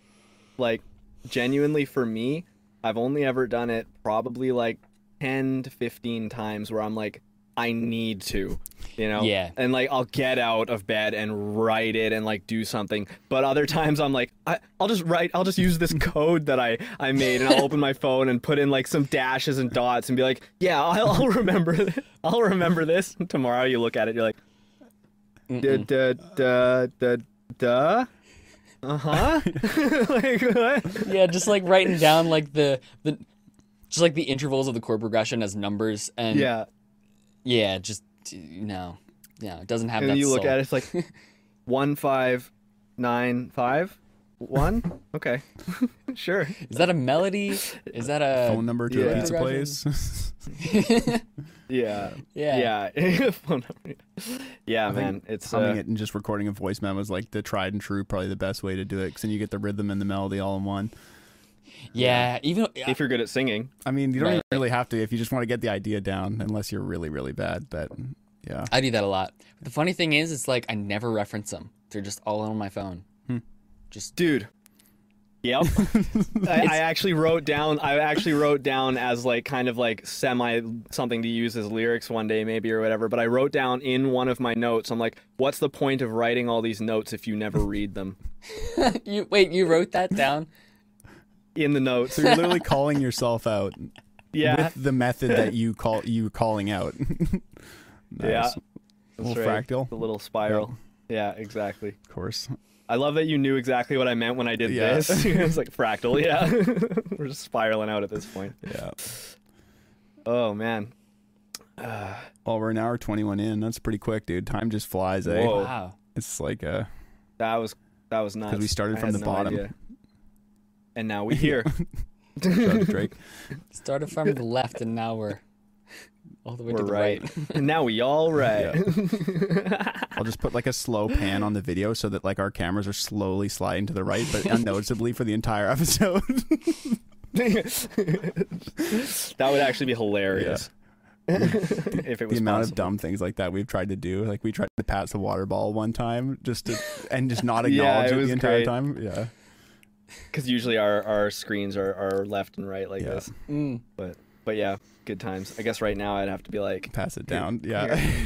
Like, genuinely, for me, I've only ever done it probably like ten to fifteen times where I'm like, I need to, you know? Yeah. And like I'll get out of bed and write it and like do something. But other times I'm like, I, will just write, I'll just use this code that I, I made and I'll open my phone and put in like some dashes and dots and be like, yeah, I'll, I'll remember this. I'll remember this. tomorrow you look at it, you're like, da da da da da. Uh huh. like what? Yeah, just like writing down like the the just like the intervals of the chord progression as numbers and yeah yeah, just no, no, it doesn't have. And that you soul. look at it, it's like one five nine five one. Okay, sure. Is that a melody? Is that a phone number to yeah. a pizza place? yeah, yeah, yeah. phone number. Yeah, I man. It's humming uh, it and just recording a voice memo is like the tried and true, probably the best way to do it because then you get the rhythm and the melody all in one. Yeah, even if you're good at singing. I mean, you don't right. really have to if you just want to get the idea down, unless you're really, really bad. But yeah, I do that a lot. But the funny thing is, it's like I never reference them. They're just all on my phone. Hmm. Just dude. Yep. I, I, actually wrote down. I actually wrote down as like kind of like semi something to use as lyrics one day maybe or whatever. But I wrote down in one of my notes. I'm like, what's the point of writing all these notes if you never read them? you wait. You wrote that down in the notes. So you're literally calling yourself out. Yeah. With the method that you call you calling out. nice. Yeah. A little right. fractal. The little spiral. Yeah. yeah, exactly. Of course. I love that you knew exactly what I meant when I did yeah. this. it's like fractal, yeah. We're just spiraling out at this point. Yeah. Oh man. Uh, well, we're an hour twenty-one in. That's pretty quick, dude. Time just flies, eh? Whoa. Wow. It's like a. That was that was nuts. Because we started from the no bottom. Idea and now we here. Drake. Started from the left, and now we're all the way we're to the right. right. and now we all right. Yeah. I'll just put like a slow pan on the video so that like our cameras are slowly sliding to the right, but unnoticeably for the entire episode. that would actually be hilarious. Yeah. if it was the amount possible. of dumb things like that we've tried to do, like we tried to pass a water ball one time, just to and just not acknowledge yeah, it, it the entire great. time. Yeah, because usually our, our screens are, are left and right like yeah. this. Mm. But but yeah, good times. I guess right now I'd have to be like pass it down. Yeah.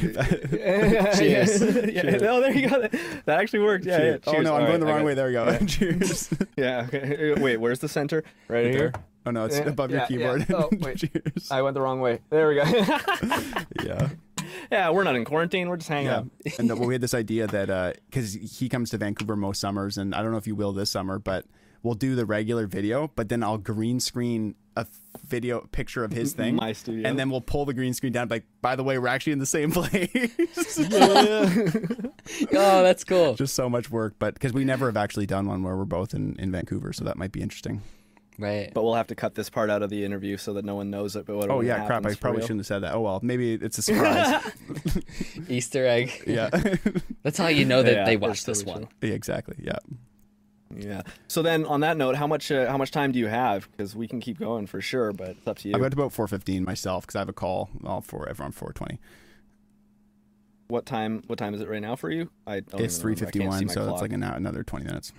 Cheers. yeah. Cheers. Oh, there you go. That actually worked. Yeah. yeah. Oh no, I'm All going right, the wrong way. There we go. Yeah. Cheers. yeah. Okay. Wait, where's the center? Right, right here. Oh no, it's above your keyboard. Oh wait. Cheers. I went the wrong way. There we go. yeah. Yeah, we're not in quarantine. We're just hanging yeah. out. and well, we had this idea that because uh, he comes to Vancouver most summers, and I don't know if you will this summer, but we'll do the regular video, but then I'll green screen a video picture of his thing, my studio, and then we'll pull the green screen down. Like, by the way, we're actually in the same place. oh, that's cool. Just so much work, but because we never have actually done one where we're both in in Vancouver, so that might be interesting. Right. But we'll have to cut this part out of the interview so that no one knows it. But what? Oh yeah, crap! I probably shouldn't have said that. Oh well, maybe it's a surprise. Easter egg. Yeah. That's how you know that yeah, they watched this one. Yeah, exactly. Yeah. Yeah. So then, on that note, how much uh, how much time do you have? Because we can keep going for sure, but it's up to you. I've got about four fifteen myself because I have a call all for everyone four twenty. What time? What time is it right now for you? I it's three fifty one, so clock. it's like an, another twenty minutes.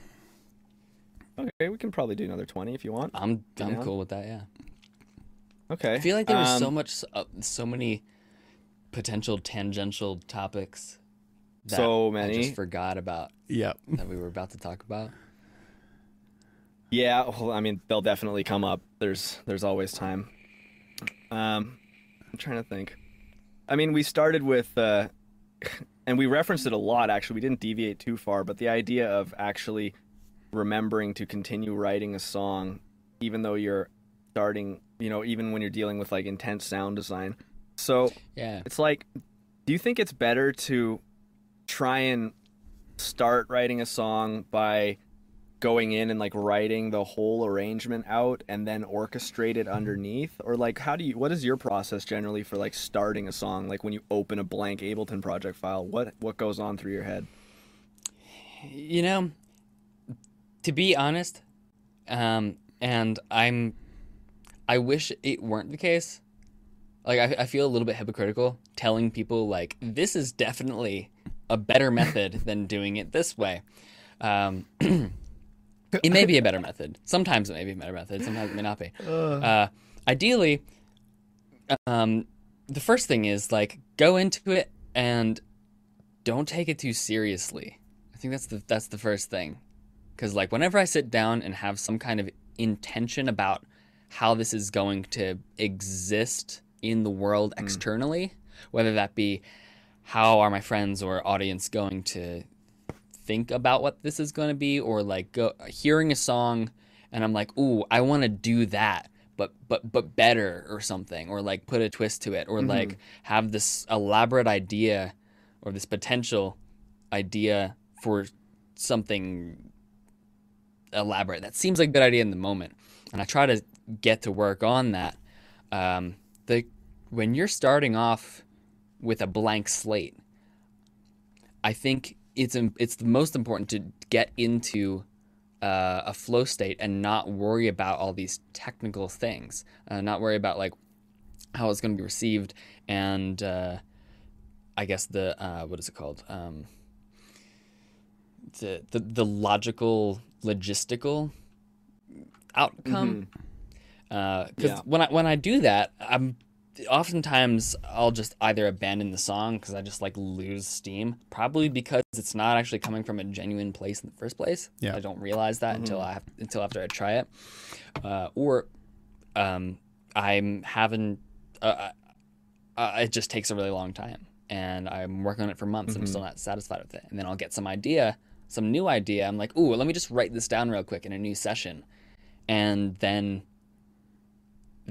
Okay, we can probably do another twenty if you want. I'm I'm down? cool with that. Yeah. Okay. I feel like there was um, so much, uh, so many potential tangential topics. That so many. I just forgot about. Yeah. That we were about to talk about. Yeah, well, I mean, they'll definitely come up. There's there's always time. Um, I'm trying to think. I mean, we started with, uh, and we referenced it a lot. Actually, we didn't deviate too far, but the idea of actually remembering to continue writing a song, even though you're starting, you know, even when you're dealing with like intense sound design. So yeah, it's like, do you think it's better to try and start writing a song by going in and like writing the whole arrangement out and then orchestrate it underneath? Or like how do you what is your process generally for like starting a song? Like when you open a blank ableton project file what what goes on through your head? You know to be honest um and i'm i wish it weren't the case. Like I, I feel a little bit hypocritical telling people like this is definitely a better method than doing it this way. Um it may be a better method. Sometimes it may be a better method. Sometimes it may not be. Uh, ideally, um, the first thing is like go into it and don't take it too seriously. I think that's the that's the first thing, because like whenever I sit down and have some kind of intention about how this is going to exist in the world mm. externally, whether that be how are my friends or audience going to think about what this is going to be or like go, hearing a song and I'm like, "Ooh, I want to do that." But, but but better or something or like put a twist to it or mm-hmm. like have this elaborate idea or this potential idea for something elaborate that seems like a good idea in the moment and i try to get to work on that um, the when you're starting off with a blank slate i think it's it's the most important to get into uh, a flow state and not worry about all these technical things, uh, not worry about like how it's going to be received and uh, I guess the uh, what is it called um, the, the the logical logistical outcome because mm-hmm. Uh, yeah. when I when I do that I'm oftentimes I'll just either abandon the song because I just like lose steam. Probably because it's not actually coming from a genuine place in the first place. Yeah. I don't realize that mm-hmm. until I have, until after I try it, uh, or um, I'm having uh, uh, uh, it just takes a really long time, and I'm working on it for months mm-hmm. and I'm still not satisfied with it. And then I'll get some idea, some new idea. I'm like, ooh, let me just write this down real quick in a new session, and then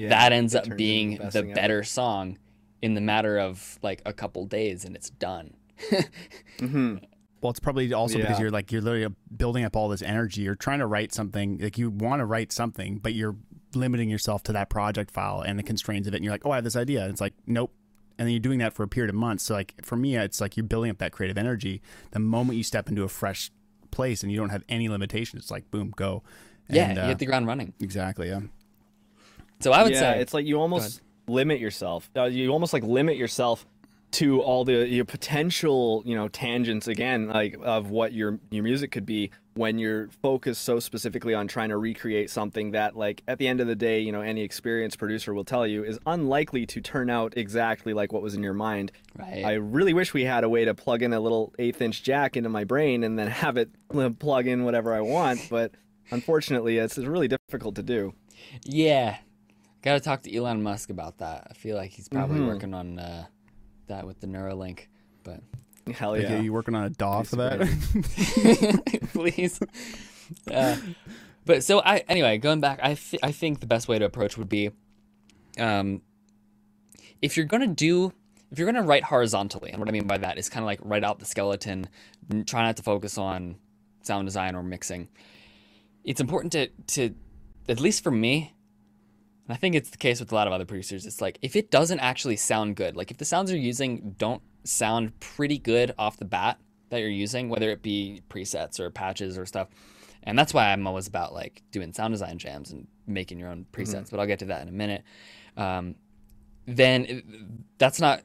yeah, that ends up being the, the better song in the matter of like a couple days and it's done. mm-hmm. Well, it's probably also yeah. because you're like you're literally building up all this energy. You're trying to write something like you want to write something, but you're limiting yourself to that project file and the constraints of it. And you're like, oh, I have this idea. And it's like, nope. And then you're doing that for a period of months. So like for me, it's like you're building up that creative energy. The moment you step into a fresh place and you don't have any limitations, it's like boom, go. Yeah, and, uh, you hit the ground running. Exactly. Yeah. So I would yeah, say it's like you almost limit yourself. Uh, you almost like limit yourself to all the your potential, you know, tangents again, like of what your your music could be when you're focused so specifically on trying to recreate something that like at the end of the day, you know, any experienced producer will tell you is unlikely to turn out exactly like what was in your mind. Right. I really wish we had a way to plug in a little eighth inch jack into my brain and then have it plug in whatever I want, but unfortunately it's really difficult to do. Yeah, Got to talk to Elon Musk about that. I feel like he's probably mm-hmm. working on uh, that with the Neuralink. But hell yeah, like, are you working on a DAW for that? Please. Uh, but so I anyway going back, I th- I think the best way to approach would be, um, if you're gonna do if you're gonna write horizontally, and what I mean by that is kind of like write out the skeleton, try not to focus on sound design or mixing. It's important to to at least for me, and I think it's the case with a lot of other producers, it's like if it doesn't actually sound good, like if the sounds you're using don't sound pretty good off the bat that you're using, whether it be presets or patches or stuff, and that's why I'm always about like doing sound design jams and making your own presets. Mm-hmm. But I'll get to that in a minute. Um, then it, that's not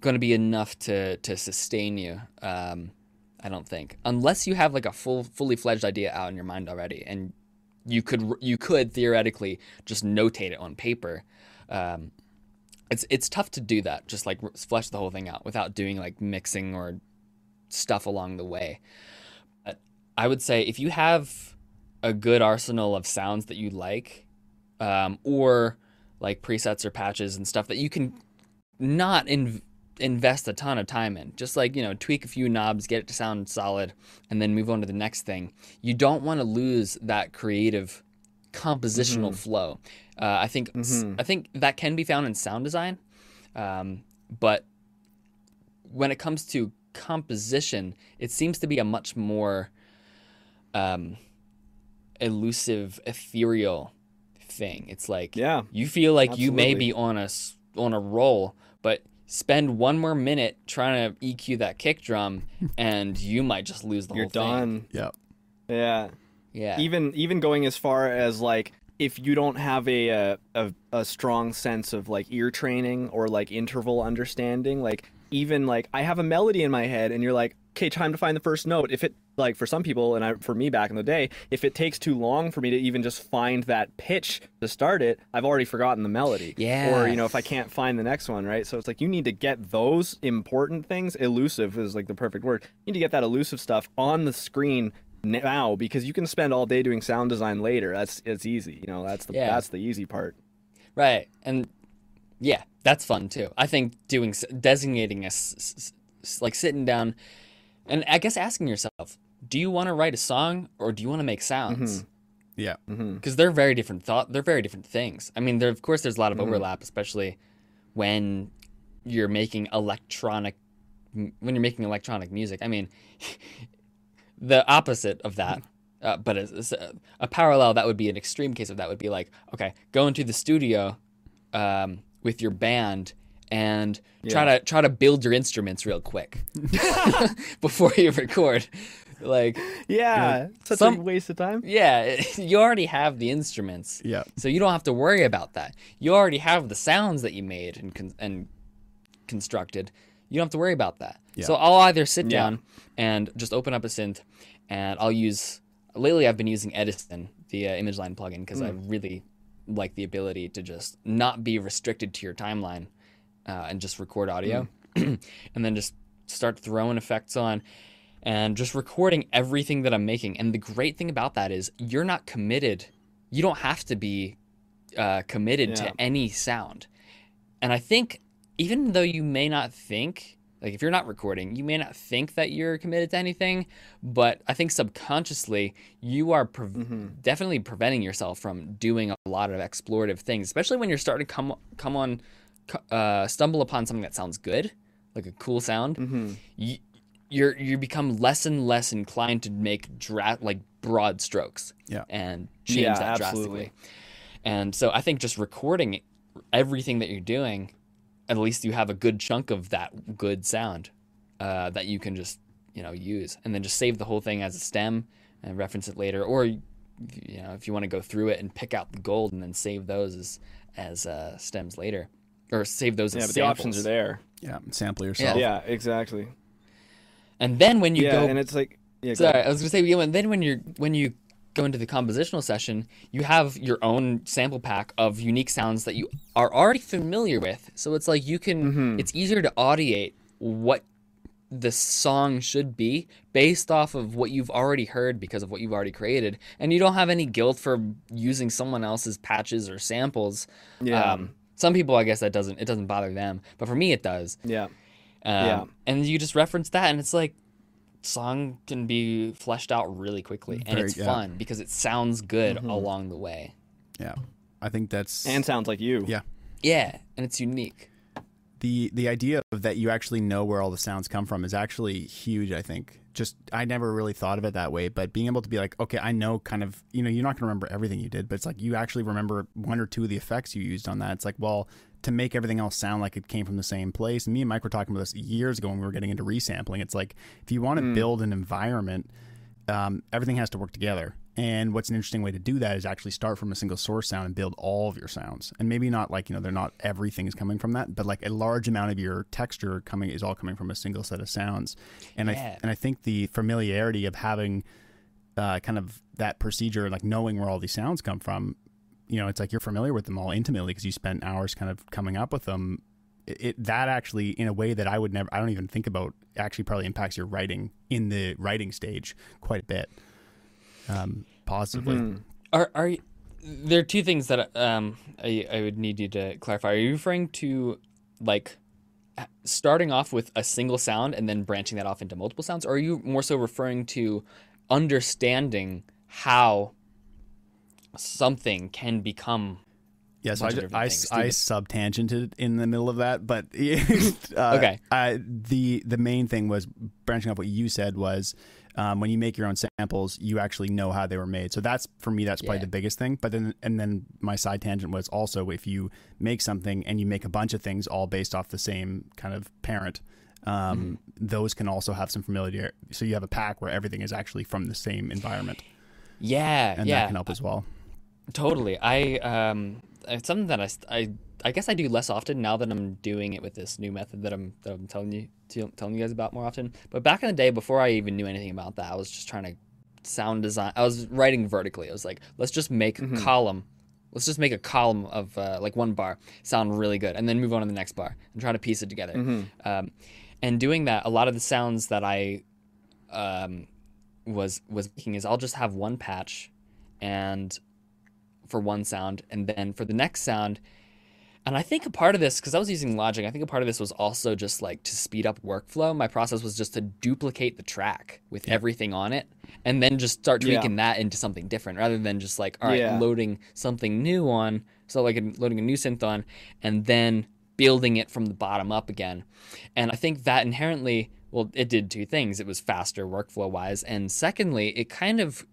going to be enough to to sustain you. Um, I don't think, unless you have like a full, fully fledged idea out in your mind already, and you could you could theoretically just notate it on paper. Um, it's it's tough to do that, just like flesh the whole thing out without doing like mixing or stuff along the way. But I would say if you have a good arsenal of sounds that you like, um, or like presets or patches and stuff that you can not in, invest a ton of time in. Just like, you know, tweak a few knobs, get it to sound solid, and then move on to the next thing. You don't want to lose that creative compositional mm-hmm. flow. Uh, I think mm-hmm. I think that can be found in sound design, um, but when it comes to composition, it seems to be a much more um, elusive, ethereal thing. It's like yeah, you feel like absolutely. you may be on a on a roll, spend one more minute trying to EQ that kick drum, and you might just lose the You're whole done. thing. Yep. Yeah. Yeah. Even even going as far as like if you don't have a, a a, a strong sense of like ear training or like interval understanding, like even like I have a melody in my head and you're like, okay, time to find the first note. If it like for some people and I, for me back in the day, if it takes too long for me to even just find that pitch to start it, I've already forgotten the melody. Yeah. Or you know, if I can't find the next one, right? So it's like you need to get those important things. Elusive is like the perfect word. You need to get that elusive stuff on the screen now because you can spend all day doing sound design later. That's it's easy. You know, that's the yeah. that's the easy part. Right. And yeah, that's fun too. I think doing designating a like sitting down and I guess asking yourself, do you want to write a song or do you want to make sounds? Mm-hmm. Yeah, because mm-hmm. they're very different thought. They're very different things. I mean, there of course there's a lot of mm-hmm. overlap, especially when you're making electronic when you're making electronic music. I mean, the opposite of that. Uh, but a, a, parallel that would be an extreme case of that would be like, okay, go into the studio um, with your band and yeah. try to try to build your instruments real quick before you record. Like yeah, you know, such some, a waste of time. Yeah, you already have the instruments. Yeah, so you don't have to worry about that. You already have the sounds that you made and con- and constructed. You don't have to worry about that. Yeah. So I'll either sit down yeah. and just open up a synth, and I'll use. Lately, I've been using Edison, the uh, ImageLine plugin, because mm. I really like the ability to just not be restricted to your timeline uh, and just record audio mm. and then just start throwing effects on and just recording everything that I'm making. And the great thing about that is you're not committed. You don't have to be uh, committed yeah. to any sound. And I think even though you may not think, like if you're not recording, you may not think that you're committed to anything, but I think subconsciously you are pre- mm-hmm. definitely preventing yourself from doing a lot of explorative things, especially when you're starting to come come on uh, stumble upon something that sounds good, like a cool sound, mm-hmm. you, you're you become less and less inclined to make dra- like broad strokes. Yeah. And change yeah, that absolutely. drastically. And so I think just recording everything that you're doing, at least you have a good chunk of that good sound uh, that you can just you know use, and then just save the whole thing as a stem and reference it later, or you know if you want to go through it and pick out the gold and then save those as as uh, stems later or save those. Yeah, but the options are there. Yeah, sample yourself. Yeah, yeah exactly. And then when you yeah, go, and it's like, yeah, sorry, I was gonna say, yeah, and then when you're when you go into the compositional session, you have your own sample pack of unique sounds that you are already familiar with. So it's like you can, mm-hmm. it's easier to audiate what the song should be based off of what you've already heard because of what you've already created and you don't have any guilt for using someone else's patches or samples yeah. Um, some people, I guess, that doesn't it doesn't bother them, but for me, it does. Yeah. Um, yeah. And you just reference that, and it's like song can be fleshed out really quickly, and Very, it's yeah. fun because it sounds good mm-hmm. along the way. Yeah, I think that's and sounds like you. Yeah. Yeah, and it's unique. the the idea of that you actually know where all the sounds come from is actually huge. I think. Just I never really thought of it that way, but being able to be like, okay, I know kind of, you know, you're not going to remember everything you did, but it's like you actually remember one or two of the effects you used on that. It's like, well, to make everything else sound like it came from the same place. And me and Mike were talking about this years ago when we were getting into resampling. It's like if you want to mm. build an environment, um, everything has to work together. And what's an interesting way to do that is actually start from a single source sound and build all of your sounds. And maybe not like, you know, they're not everything is coming from that, but like a large amount of your texture coming is all coming from a single set of sounds. And yeah. I and I think the familiarity of having uh, kind of that procedure, like knowing where all these sounds come from, you know, it's like you're familiar with them all intimately because you spent hours kind of coming up with them. It, it, that actually, in a way that I would never, I don't even think about, actually probably impacts your writing in the writing stage quite a bit um, positively. Mm-hmm. Are are there are two things that um, I, I would need you to clarify? Are you referring to like starting off with a single sound and then branching that off into multiple sounds, or are you more so referring to understanding how something can become Yes, I, I, I subtangented in the middle of that, but uh, okay. I, the the main thing was branching off what you said was um, when you make your own samples, you actually know how they were made. So that's for me, that's probably yeah. the biggest thing. But then, and then my side tangent was also if you make something and you make a bunch of things all based off the same kind of parent, um, mm-hmm. those can also have some familiarity. So you have a pack where everything is actually from the same environment. Yeah, and yeah. that can help as well. Totally. I um, it's something that I, I I guess I do less often now that I'm doing it with this new method that I'm that I'm telling you telling you guys about more often. But back in the day, before I even knew anything about that, I was just trying to sound design. I was writing vertically. I was like, let's just make mm-hmm. a column. Let's just make a column of uh, like one bar sound really good, and then move on to the next bar and try to piece it together. Mm-hmm. Um, and doing that, a lot of the sounds that I um, was was making is I'll just have one patch, and for one sound, and then for the next sound, and I think a part of this, because I was using Logic, I think a part of this was also just like to speed up workflow. My process was just to duplicate the track with everything on it and then just start tweaking yeah. that into something different rather than just like, all right, yeah. loading something new on. So, like loading a new synth on and then building it from the bottom up again. And I think that inherently, well, it did two things. It was faster workflow wise. And secondly, it kind of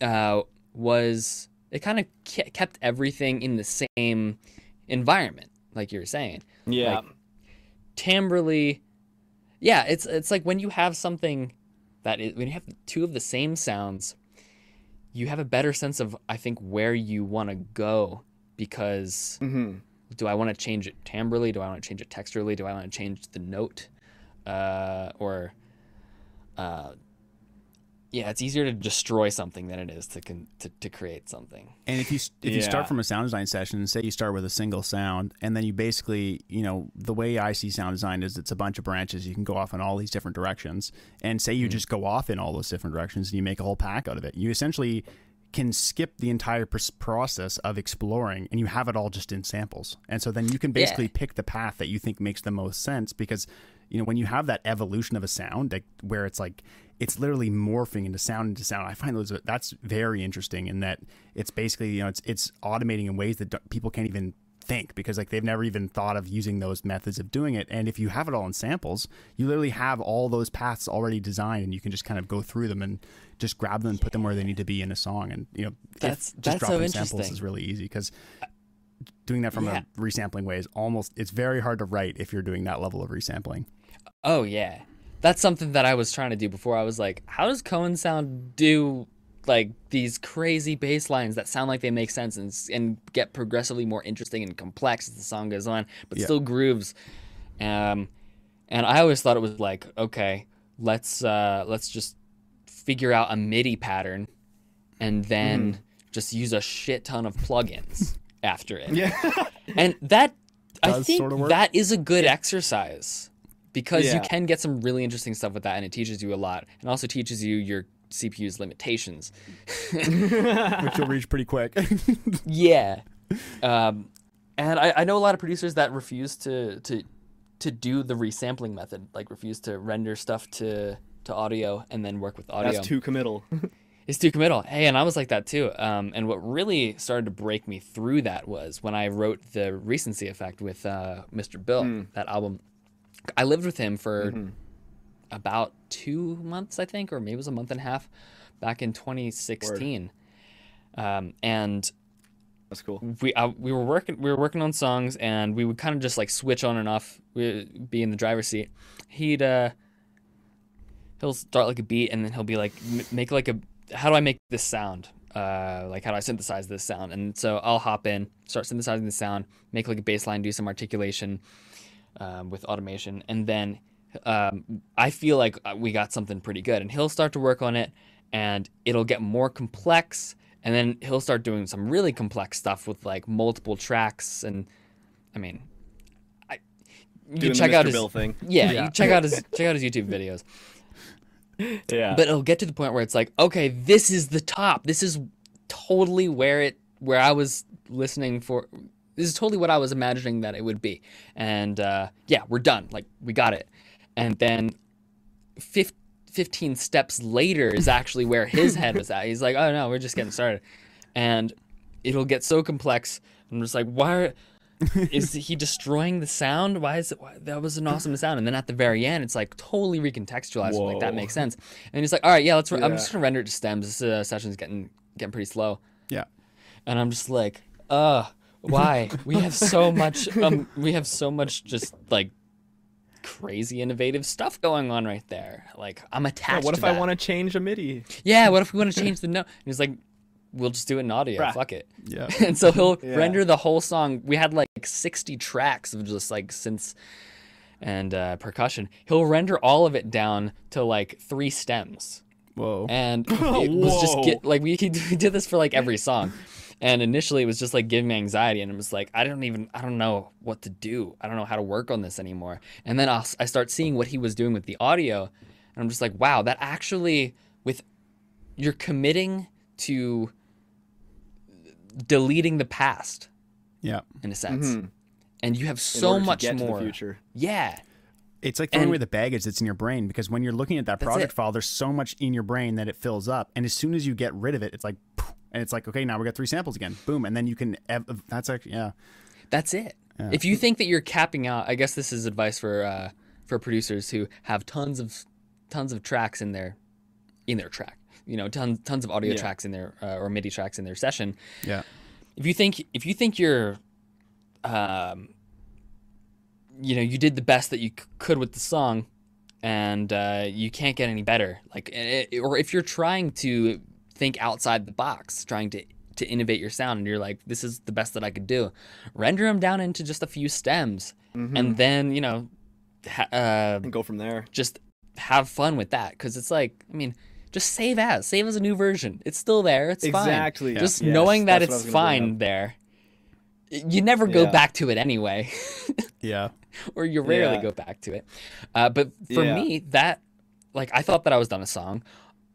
uh, was, it kind of kept everything in the same environment, like you were saying. Yeah. Like, yeah, it's it's like when you have something that is, when you have two of the same sounds, you have a better sense of I think where you want to go because mm-hmm. do I want to change it timbrely? Do I want to change it texturally? Do I want to change the note? Uh, or uh, yeah, it's easier to destroy something than it is to con- to, to create something. And if you if yeah. you start from a sound design session, say you start with a single sound, and then you basically, you know, the way I see sound design is it's a bunch of branches. You can go off in all these different directions, and say you mm-hmm. just go off in all those different directions, and you make a whole pack out of it. You essentially can skip the entire process of exploring and you have it all just in samples. And so then you can basically yeah. pick the path that you think makes the most sense because you know when you have that evolution of a sound like, where it's like it's literally morphing into sound into sound. I find those that's very interesting in that it's basically you know it's it's automating in ways that people can't even think because like they've never even thought of using those methods of doing it. And if you have it all in samples, you literally have all those paths already designed, and you can just kind of go through them and just grab them and put them where they need to be in a song. And you know, that's just that's dropping so samples is really easy because doing that from yeah. a resampling way is almost it's very hard to write if you're doing that level of resampling. Oh yeah, that's something that I was trying to do before. I was like, how does KOAN Sound do like these crazy bass lines that sound like they make sense and and get progressively more interesting and complex as the song goes on, but yeah. still grooves. Um, and I always thought it was like, okay, let's uh, let's just figure out a MIDI pattern, and then mm. just use a shit ton of plugins after it. Yeah, and that I think sort of that is a good exercise because yeah. you can get some really interesting stuff with that, and it teaches you a lot, and also teaches you your CPU's limitations, which you'll reach pretty quick. yeah, um, and I, I know a lot of producers that refuse to to to do the resampling method, like refuse to render stuff to to audio and then work with audio. That's too committal. It's too committal. Hey, and I was like that too. Um, and what really started to break me through that was when I wrote the recency effect with uh, Mr. Bill, mm. that album. I lived with him for mm-hmm. about two months, I think, or maybe it was a month and a half, back in 2016. Um, and that's cool. We uh, we were working we were working on songs, and we would kind of just like switch on and off. We be in the driver's seat. He'd uh, he'll start like a beat, and then he'll be like, make like a how do I make this sound? Uh, like how do I synthesize this sound? And so I'll hop in, start synthesizing the sound, make like a bass line, do some articulation um, with automation, and then um, I feel like uh, we got something pretty good. And he'll start to work on it, and it'll get more complex. And then he'll start doing some really complex stuff with like multiple tracks. And I mean, I you check out his thing. Yeah, yeah. check out his check out his YouTube videos yeah. But it'll get to the point where it's like, okay, this is the top. This is totally where it where I was listening for. This is totally what I was imagining that it would be. And uh, yeah, we're done. Like we got it. And then 15 steps later is actually where his head was at. He's like, oh no, we're just getting started. And it'll get so complex. I'm just like, why? Are, is he destroying the sound? Why is it? Why, that was an awesome sound. And then at the very end, it's like totally recontextualized. Like that makes sense. And he's like, all right, yeah, let's. Re- yeah. I'm just gonna render it to stems. This uh, session's getting getting pretty slow. Yeah. And I'm just like, uh, why? we have so much. Um, we have so much just like crazy innovative stuff going on right there. Like I'm attached. Yeah, what if I want to change a MIDI? Yeah, what if we want to change the note? And he's like, we'll just do it in audio. Bruh. Fuck it. Yeah. and so he'll yeah. render the whole song. We had like 60 tracks of just like synths and uh, percussion. He'll render all of it down to like three stems. Whoa. And it was just get, like we, we did this for like every song. And initially it was just like giving me anxiety and it was like I don't even I don't know what to do. I don't know how to work on this anymore. And then I'll, I start seeing what he was doing with the audio and I'm just like wow, that actually with you're committing to deleting the past. Yeah. In a sense. Mm-hmm. And you have so much more. future. Yeah. It's like throwing and, away the baggage that's in your brain because when you're looking at that project file, there's so much in your brain that it fills up. And as soon as you get rid of it, it's like, and it's like, okay, now we got three samples again. Boom. And then you can, that's actually, yeah. That's it. Yeah. If you think that you're capping out, I guess this is advice for, uh, for producers who have tons of, tons of tracks in their, in their track you know tons tons of audio yeah. tracks in there uh, or MIDI tracks in their session. Yeah. If you think if you think you're, um, you know, you did the best that you c- could with the song, and uh, you can't get any better. Like, it, or if you're trying to think outside the box, trying to to innovate your sound, and you're like, this is the best that I could do, render them down into just a few stems, mm-hmm. and then you know, ha- uh, and go from there. Just have fun with that. Because it's like, I mean just save as save as a new version. It's still there. It's exactly. Fine. just yes, knowing that it's fine there. You never go yeah. back to it anyway. Yeah. Or you rarely yeah. go back to it. Uh, but for yeah. me that like i thought that i was done a song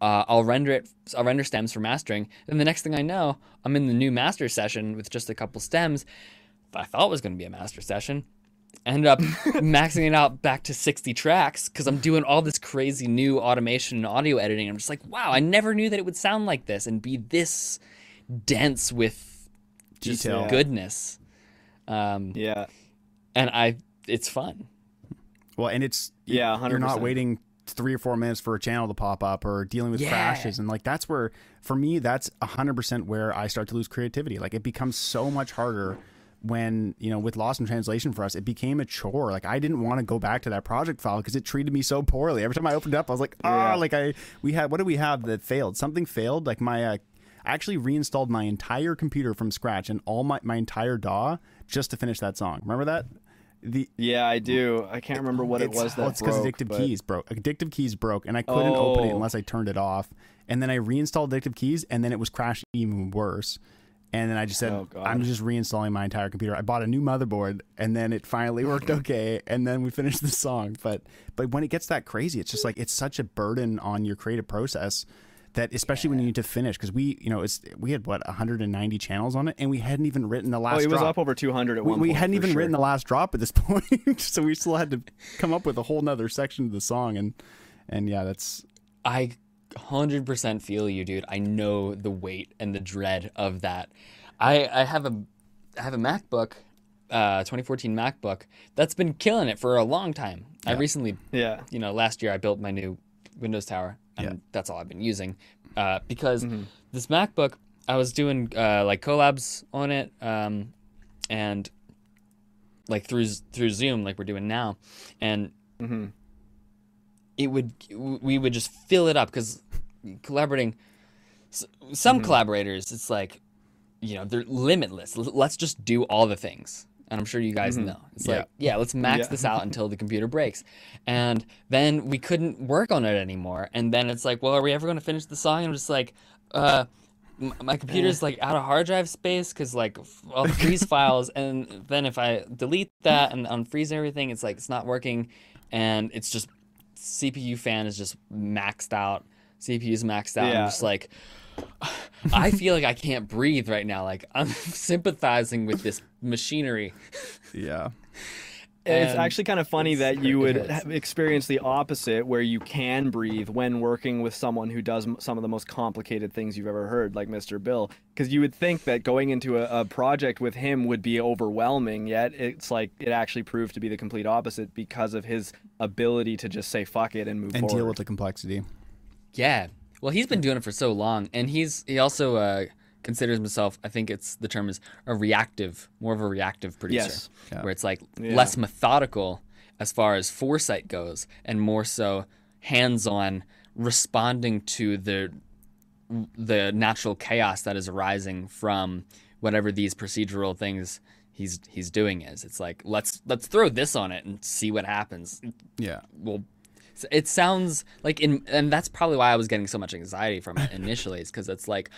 uh, i'll render it i'll render stems for mastering and the next thing i know i'm in the new master session with just a couple stems that i thought was going to be a master session ended up maxing it out back to 60 tracks because I'm doing all this crazy new automation and audio editing. I'm just like, wow, I never knew that it would sound like this and be this dense with just Detail. goodness. Um, yeah. And I, it's fun. Well, and it's, yeah, 100%. you're not waiting three or four minutes for a channel to pop up or dealing with yeah. crashes. And like, that's where, for me, that's 100% where I start to lose creativity. Like, it becomes so much harder when you know with lost in translation for us it became a chore like i didn't want to go back to that project file because it treated me so poorly every time i opened it up i was like ah yeah. like i we had what do we have that failed something failed like my uh, i actually reinstalled my entire computer from scratch and all my, my entire daw just to finish that song remember that the yeah i do i can't remember what it was that well, it's because addictive but... keys broke addictive keys broke and i couldn't oh. open it oh. unless i turned it off and then i reinstalled addictive keys and then it was crashing even worse and then I just said, oh, I'm just reinstalling my entire computer. I bought a new motherboard, and then it finally worked okay. And then we finished the song. But but when it gets that crazy, it's just like it's such a burden on your creative process that especially yeah. when you need to finish because we you know it's we had what 190 channels on it and we hadn't even written the last. Oh, it was drop. up over 200 at we, one. We hadn't even sure. written the last drop at this point, so we still had to come up with a whole nother section of the song and and yeah, that's I 100% feel you, dude. I know the weight and the dread of that. I I have a I have a MacBook, uh, 2014 MacBook that's been killing it for a long time. Yeah. I recently, yeah, you know, last year I built my new Windows Tower, and yeah. that's all I've been using uh, because mm-hmm. this MacBook I was doing uh, like collabs on it, um, and like through through Zoom, like we're doing now, and mm-hmm. it would we would just fill it up because collaborating. Some mm-hmm. collaborators, it's like, you know, they're limitless. Let's just do all the things and I'm sure you guys mm-hmm. know. It's yeah. like, yeah, let's max yeah. this out until the computer breaks. And then we couldn't work on it anymore. And then it's like, well, are we ever going to finish the song? And I'm just like, uh, my computer's like out of hard drive space because like the freeze files and then if i delete that and unfreeze everything it's like it's not working and it's just cpu fan is just maxed out cpu's maxed out yeah. i'm just like i feel like i can't breathe right now like i'm sympathizing with this machinery yeah it's actually kind of funny that you would experience the opposite, where you can breathe when working with someone who does some of the most complicated things you've ever heard, like Mr. Bill. Because you would think that going into a, a, project with him would be overwhelming, yet it's like it actually proved to be the complete opposite because of his ability to just say fuck it and move and forward. deal with the complexity. Yeah, well, he's been doing it for so long, and he's he also. Uh, considers himself, I think it's the term is a reactive, more of a reactive producer, yes. yeah. where it's like yeah. less methodical as far as foresight goes, and more so hands-on, responding to the the natural chaos that is arising from whatever these procedural things he's he's doing is. It's like let's let's throw this on it and see what happens. Yeah. Well, it sounds like in and that's probably why I was getting so much anxiety from it initially. is because it's like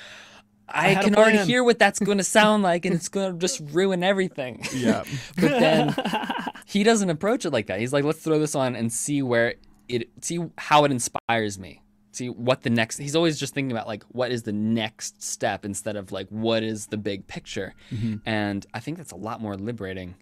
I, I can already hear what that's going to sound like, and it's going to just ruin everything. Yeah. but then he doesn't approach it like that. He's like, let's throw this on and see where it, see how it inspires me. See what the next. He's always just thinking about like what is the next step instead of like what is the big picture. Mm-hmm. And I think that's a lot more liberating.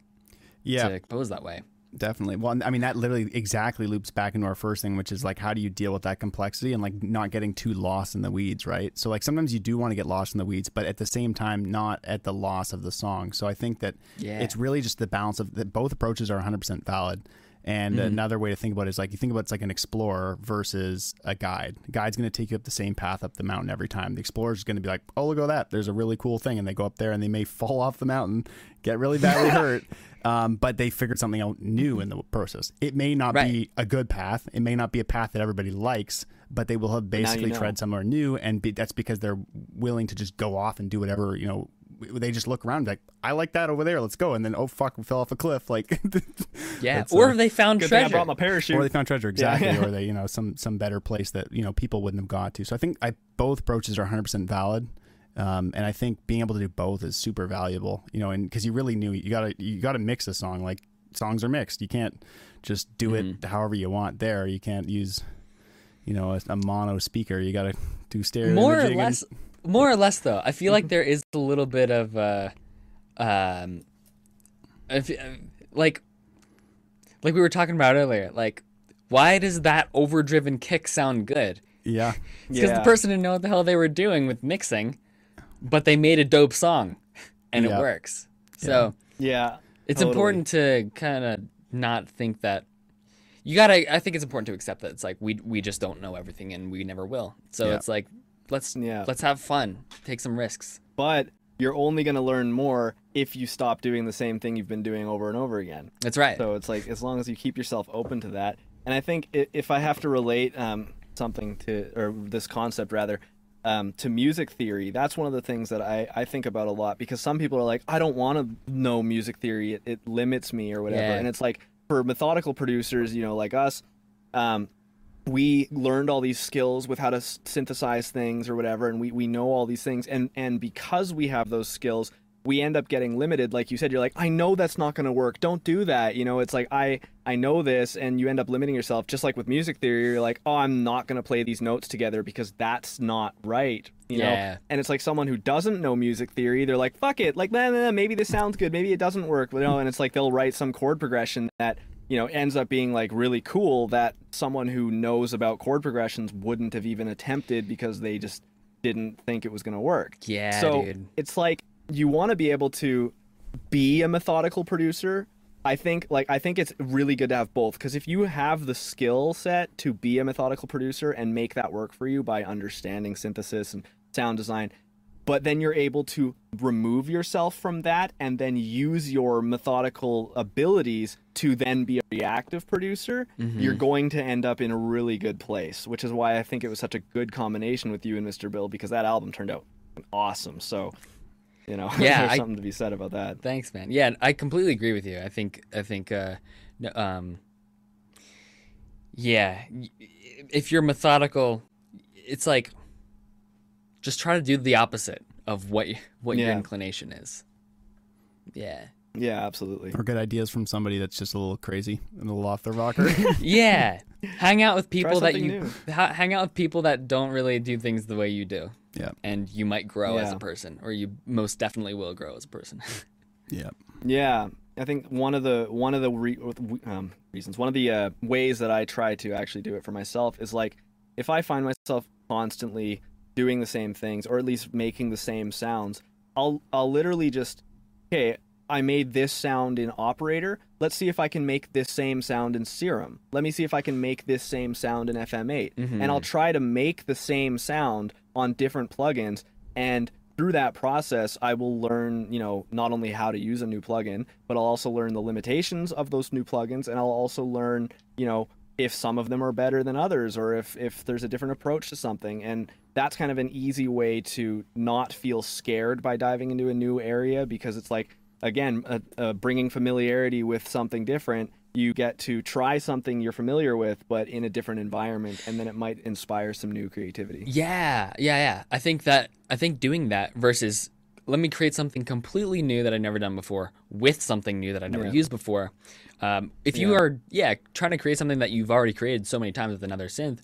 Yeah. To pose that way. Definitely. Well, I mean, that literally exactly loops back into our first thing, which is like, how do you deal with that complexity and like not getting too lost in the weeds, right? So, like, sometimes you do want to get lost in the weeds, but at the same time, not at the loss of the song. So, I think that yeah. it's really just the balance of that both approaches are 100% valid. And mm-hmm. another way to think about it is like you think about it's like an explorer versus a guide. The guide's going to take you up the same path up the mountain every time. The explorer is going to be like, "Oh, look at that! There's a really cool thing," and they go up there and they may fall off the mountain, get really badly hurt, um, but they figured something out new in the process. It may not right. be a good path. It may not be a path that everybody likes, but they will have basically you know. tread somewhere new, and be, that's because they're willing to just go off and do whatever you know. They just look around like, I like that over there. Let's go. And then, oh fuck, we fell off a cliff. Like, yeah. Or uh, they found treasure. I brought my parachute. Or they found treasure exactly. Yeah. or they, you know, some some better place that you know people wouldn't have got to. So I think I both approaches are 100 percent valid. Um, and I think being able to do both is super valuable, you know, and because you really knew you gotta you gotta mix a song. Like songs are mixed. You can't just do mm-hmm. it however you want. There, you can't use, you know, a, a mono speaker. You gotta do stereo. More or less, and... more or less though. I feel like there is a little bit of, uh, um, if, like, like we were talking about earlier. Like, why does that overdriven kick sound good? Yeah, because yeah. the person didn't know what the hell they were doing with mixing but they made a dope song and yeah. it works. So yeah, it's totally. important to kind of not think that you gotta. I think it's important to accept that it's like we we just don't know everything and we never will. So yeah. it's like let's yeah. let's have fun, take some risks. But you're only going to learn more if you stop doing the same thing you've been doing over and over again. That's right. So it's like as long as you keep yourself open to that. And I think if I have to relate um, something to, or this concept rather, um, to music theory, that's one of the things that I, I think about a lot because some people are like, I don't want to know music theory. It, it limits me or whatever. Yeah. And it's like for methodical producers, you know, like us, um, we learned all these skills with how to synthesize things or whatever. And we, we know all these things. And, and because we have those skills, we end up getting limited like you said you're like i know that's not going to work don't do that you know it's like i i know this and you end up limiting yourself just like with music theory you're like oh i'm not going to play these notes together because that's not right you yeah. know and it's like someone who doesn't know music theory they're like fuck it like nah, nah, nah, maybe this sounds good maybe it doesn't work you know and it's like they'll write some chord progression that you know ends up being like really cool that someone who knows about chord progressions wouldn't have even attempted because they just didn't think it was going to work. Yeah, so dude. it's like you want to be able to be a methodical producer. I think like I think it's really good to have both because if you have the skill set to be a methodical producer and make that work for you by understanding synthesis and sound design, but then you're able to remove yourself from that and then use your methodical abilities to then be a reactive producer, mm-hmm. you're going to end up in a really good place, which is why I think it was such a good combination with you and Mr. Bill because that album turned out awesome. So, you know, yeah, there's I, something to be said about that. Thanks, man. Yeah, I completely agree with you. I think I think uh um yeah, if you're methodical, it's like just try to do the opposite of what what yeah. your inclination is. Yeah. Yeah, absolutely. Or get ideas from somebody that's just a little crazy and a little off their rocker. yeah, hang out with people that you ha- hang out with people that don't really do things the way you do. Yeah, and you might grow yeah. as a person, or you most definitely will grow as a person. yeah. Yeah, I think one of the one of the re- um, reasons, one of the uh, ways that I try to actually do it for myself is like if I find myself constantly doing the same things or at least making the same sounds, I'll I'll literally just okay, I made this sound in operator. Let's see if I can make this same sound in Serum. Let me see if I can make this same sound in FM8. Mm-hmm. And I'll try to make the same sound on different plugins. And through that process, I will learn, you know, not only how to use a new plugin, but I'll also learn the limitations of those new plugins. And I'll also learn, you know, if some of them are better than others or if if there's a different approach to something. And that's kind of an easy way to not feel scared by diving into a new area because it's like again bringing familiarity with something different you get to try something you're familiar with but in a different environment and then it might inspire some new creativity yeah yeah yeah i think that i think doing that versus let me create something completely new that i've never done before with something new that i've never yeah. used before um, if you yeah. are yeah trying to create something that you've already created so many times with another synth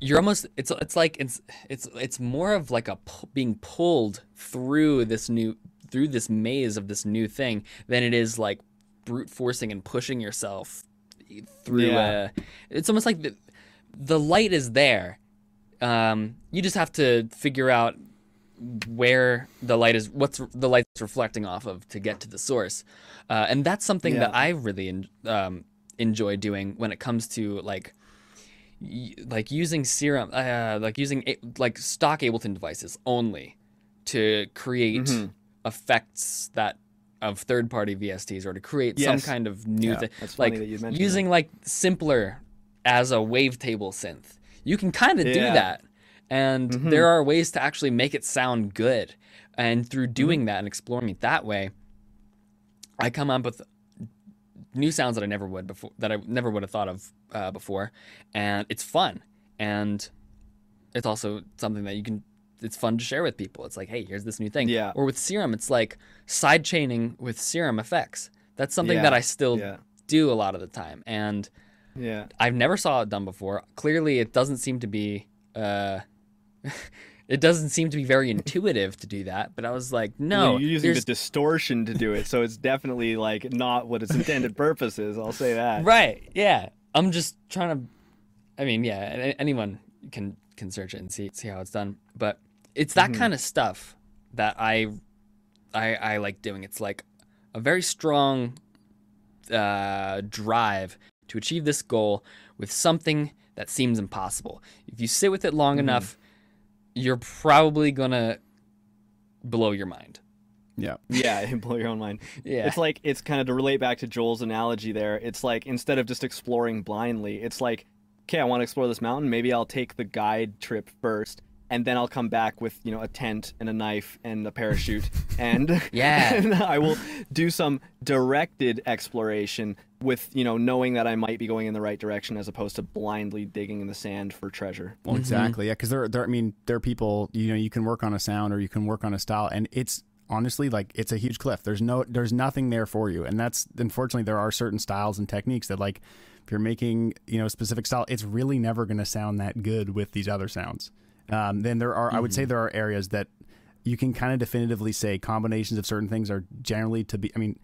you're almost it's it's like it's it's it's more of like a being pulled through this new through this maze of this new thing than it is like brute forcing and pushing yourself through yeah. a, it's almost like the, the light is there um, you just have to figure out where the light is what's the light's reflecting off of to get to the source uh, and that's something yeah. that i really um, enjoy doing when it comes to like like using serum uh, like using like stock ableton devices only to create mm-hmm. effects that of third party vsts or to create yes. some kind of new yeah, thing like using that. like simpler as a wavetable synth you can kind of yeah. do that and mm-hmm. there are ways to actually make it sound good and through doing mm-hmm. that and exploring it that way i come up with new sounds that i never would before that i never would have thought of uh, before and it's fun and it's also something that you can it's fun to share with people it's like hey here's this new thing yeah or with serum it's like side chaining with serum effects that's something yeah. that i still yeah. do a lot of the time and yeah i've never saw it done before clearly it doesn't seem to be uh it doesn't seem to be very intuitive to do that. But I was like, no, you're using there's... the distortion to do it, so it's definitely like not what its intended purpose is. I'll say that. Right? Yeah. I'm just trying to. I mean, yeah, anyone can can search it and see see how it's done. But it's that mm-hmm. kind of stuff that I, I I like doing. It's like a very strong uh, drive to achieve this goal with something that seems impossible. If you sit with it long mm-hmm. enough, you're probably gonna blow your mind. Yeah. Yeah, blow your own mind. Yeah. It's like it's kind of to relate back to Joel's analogy there. It's like instead of just exploring blindly, it's like, okay, I want to explore this mountain. Maybe I'll take the guide trip first and then I'll come back with you know a tent and a knife and a parachute, and yeah, and I will do some directed exploration with you know knowing that I might be going in the right direction as opposed to blindly digging in the sand for treasure. Well, mm-hmm. exactly, yeah, because there, there, I mean, there are people you know you can work on a sound or you can work on a style, and it's honestly like it's a huge cliff. There's no, there's nothing there for you, and that's unfortunately there are certain styles and techniques that like if you're making you know a specific style, it's really never going to sound that good with these other sounds. Um, then there are, mm-hmm. I would say, mm-hmm. there are areas that you can kind of definitively say combinations of certain things are generally to be. I mean,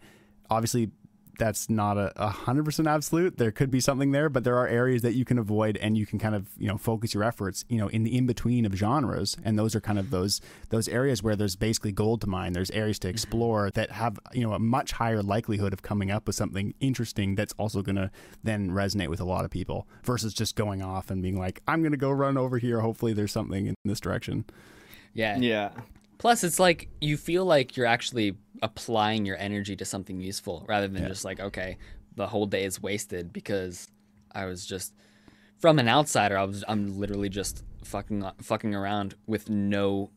obviously, that's not a hundred percent absolute. There could be something there, but there are areas that you can avoid, and you can kind of you know focus your efforts, you know, in the in between of genres, and those are kind of those those areas where there's basically gold to mine. There's areas to mm-hmm. explore that have you know a much higher likelihood of coming up with something interesting that's also going to then resonate with a lot of people versus just going off and being like, I'm going to go run over here. Hopefully, there's something in this direction. Yeah, yeah. Plus, it's like you feel like you're actually applying your energy to something useful rather than yeah. just like, okay, the whole day is wasted because I was just from an outsider. I was I'm literally just fucking fucking around with no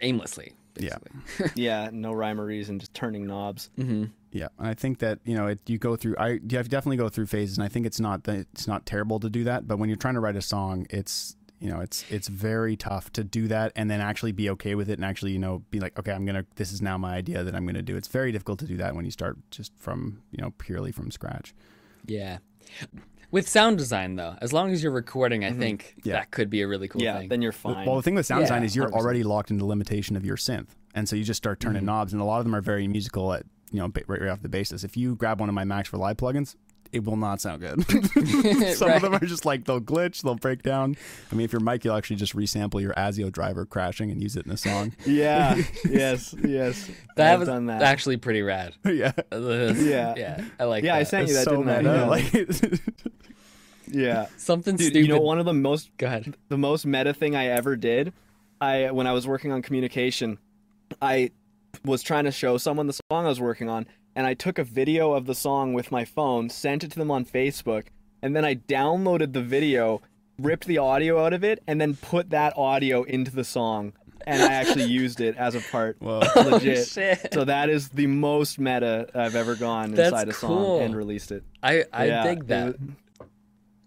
aimlessly. Basically. Yeah, yeah, no rhyme or reason, just turning knobs. Mm-hmm. Yeah, and I think that you know it, you go through. I you have definitely go through phases, and I think it's not it's not terrible to do that. But when you're trying to write a song, it's you know it's it's very tough to do that and then actually be okay with it and actually you know be like okay i'm gonna this is now my idea that i'm gonna do it's very difficult to do that when you start just from you know purely from scratch yeah with sound design though as long as you're recording i mm-hmm. think yeah. that could be a really cool yeah, thing then you're fine well the thing with sound yeah, design is you're 100%. already locked into the limitation of your synth and so you just start turning mm-hmm. knobs and a lot of them are very musical at you know right, right off the basis if you grab one of my max for live plugins it will not sound good. Some right. of them are just like they'll glitch, they'll break down. I mean, if you're Mike, you'll actually just resample your ASIO driver crashing and use it in a song. Yeah. yes. Yes. That I've was done that. actually pretty rad. yeah. yeah. Yeah. I like. Yeah, that. I sent you that, so didn't meta. I? Like, yeah. Something Dude, stupid. You know, one of the most go ahead. The most meta thing I ever did, I when I was working on communication, I was trying to show someone the song I was working on and I took a video of the song with my phone, sent it to them on Facebook, and then I downloaded the video, ripped the audio out of it, and then put that audio into the song. And I actually used it as a part. Whoa. Legit. Oh, so that is the most meta I've ever gone That's inside a cool. song and released it. I, I yeah, dig that. It was,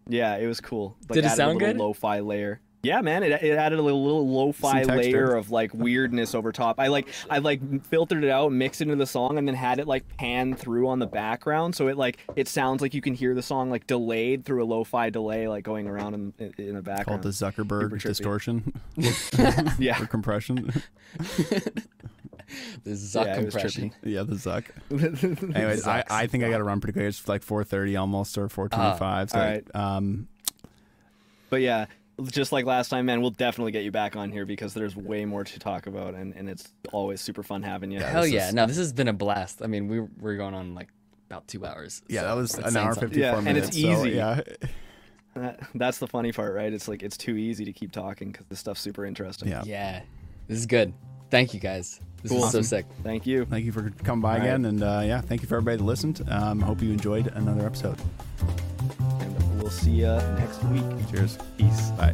yeah, it was cool. Like, Did it sound good? Lo-fi layer. Yeah, man, it, it added a little, little lo-fi layer of like weirdness over top. I like I like filtered it out, mixed it into the song, and then had it like pan through on the background, so it like it sounds like you can hear the song like delayed through a lo-fi delay, like going around in, in the background. Called the Zuckerberg distortion. yeah, or compression. the Zuck yeah, compression. Yeah, the Zuck. Anyways, I, I think I got to run pretty quick. It's like 4:30 almost or 4:25. Uh, so, all right. Um, but yeah, just like last time, man, we'll definitely get you back on here because there's way more to talk about, and, and it's always super fun having you. Hell yeah! Is... No, this has been a blast. I mean, we we're going on like about two hours. Yeah, so that was an hour fifty four yeah, minutes. and it's easy. So, yeah. that's the funny part, right? It's like it's too easy to keep talking because this stuff's super interesting. Yeah. Yeah. This is good. Thank you guys. This cool. is so sick. Thank you. Thank you for coming by All again, right. and uh, yeah, thank you for everybody that listened. Um, hope you enjoyed another episode. We'll see you next week. Cheers. Peace. Bye.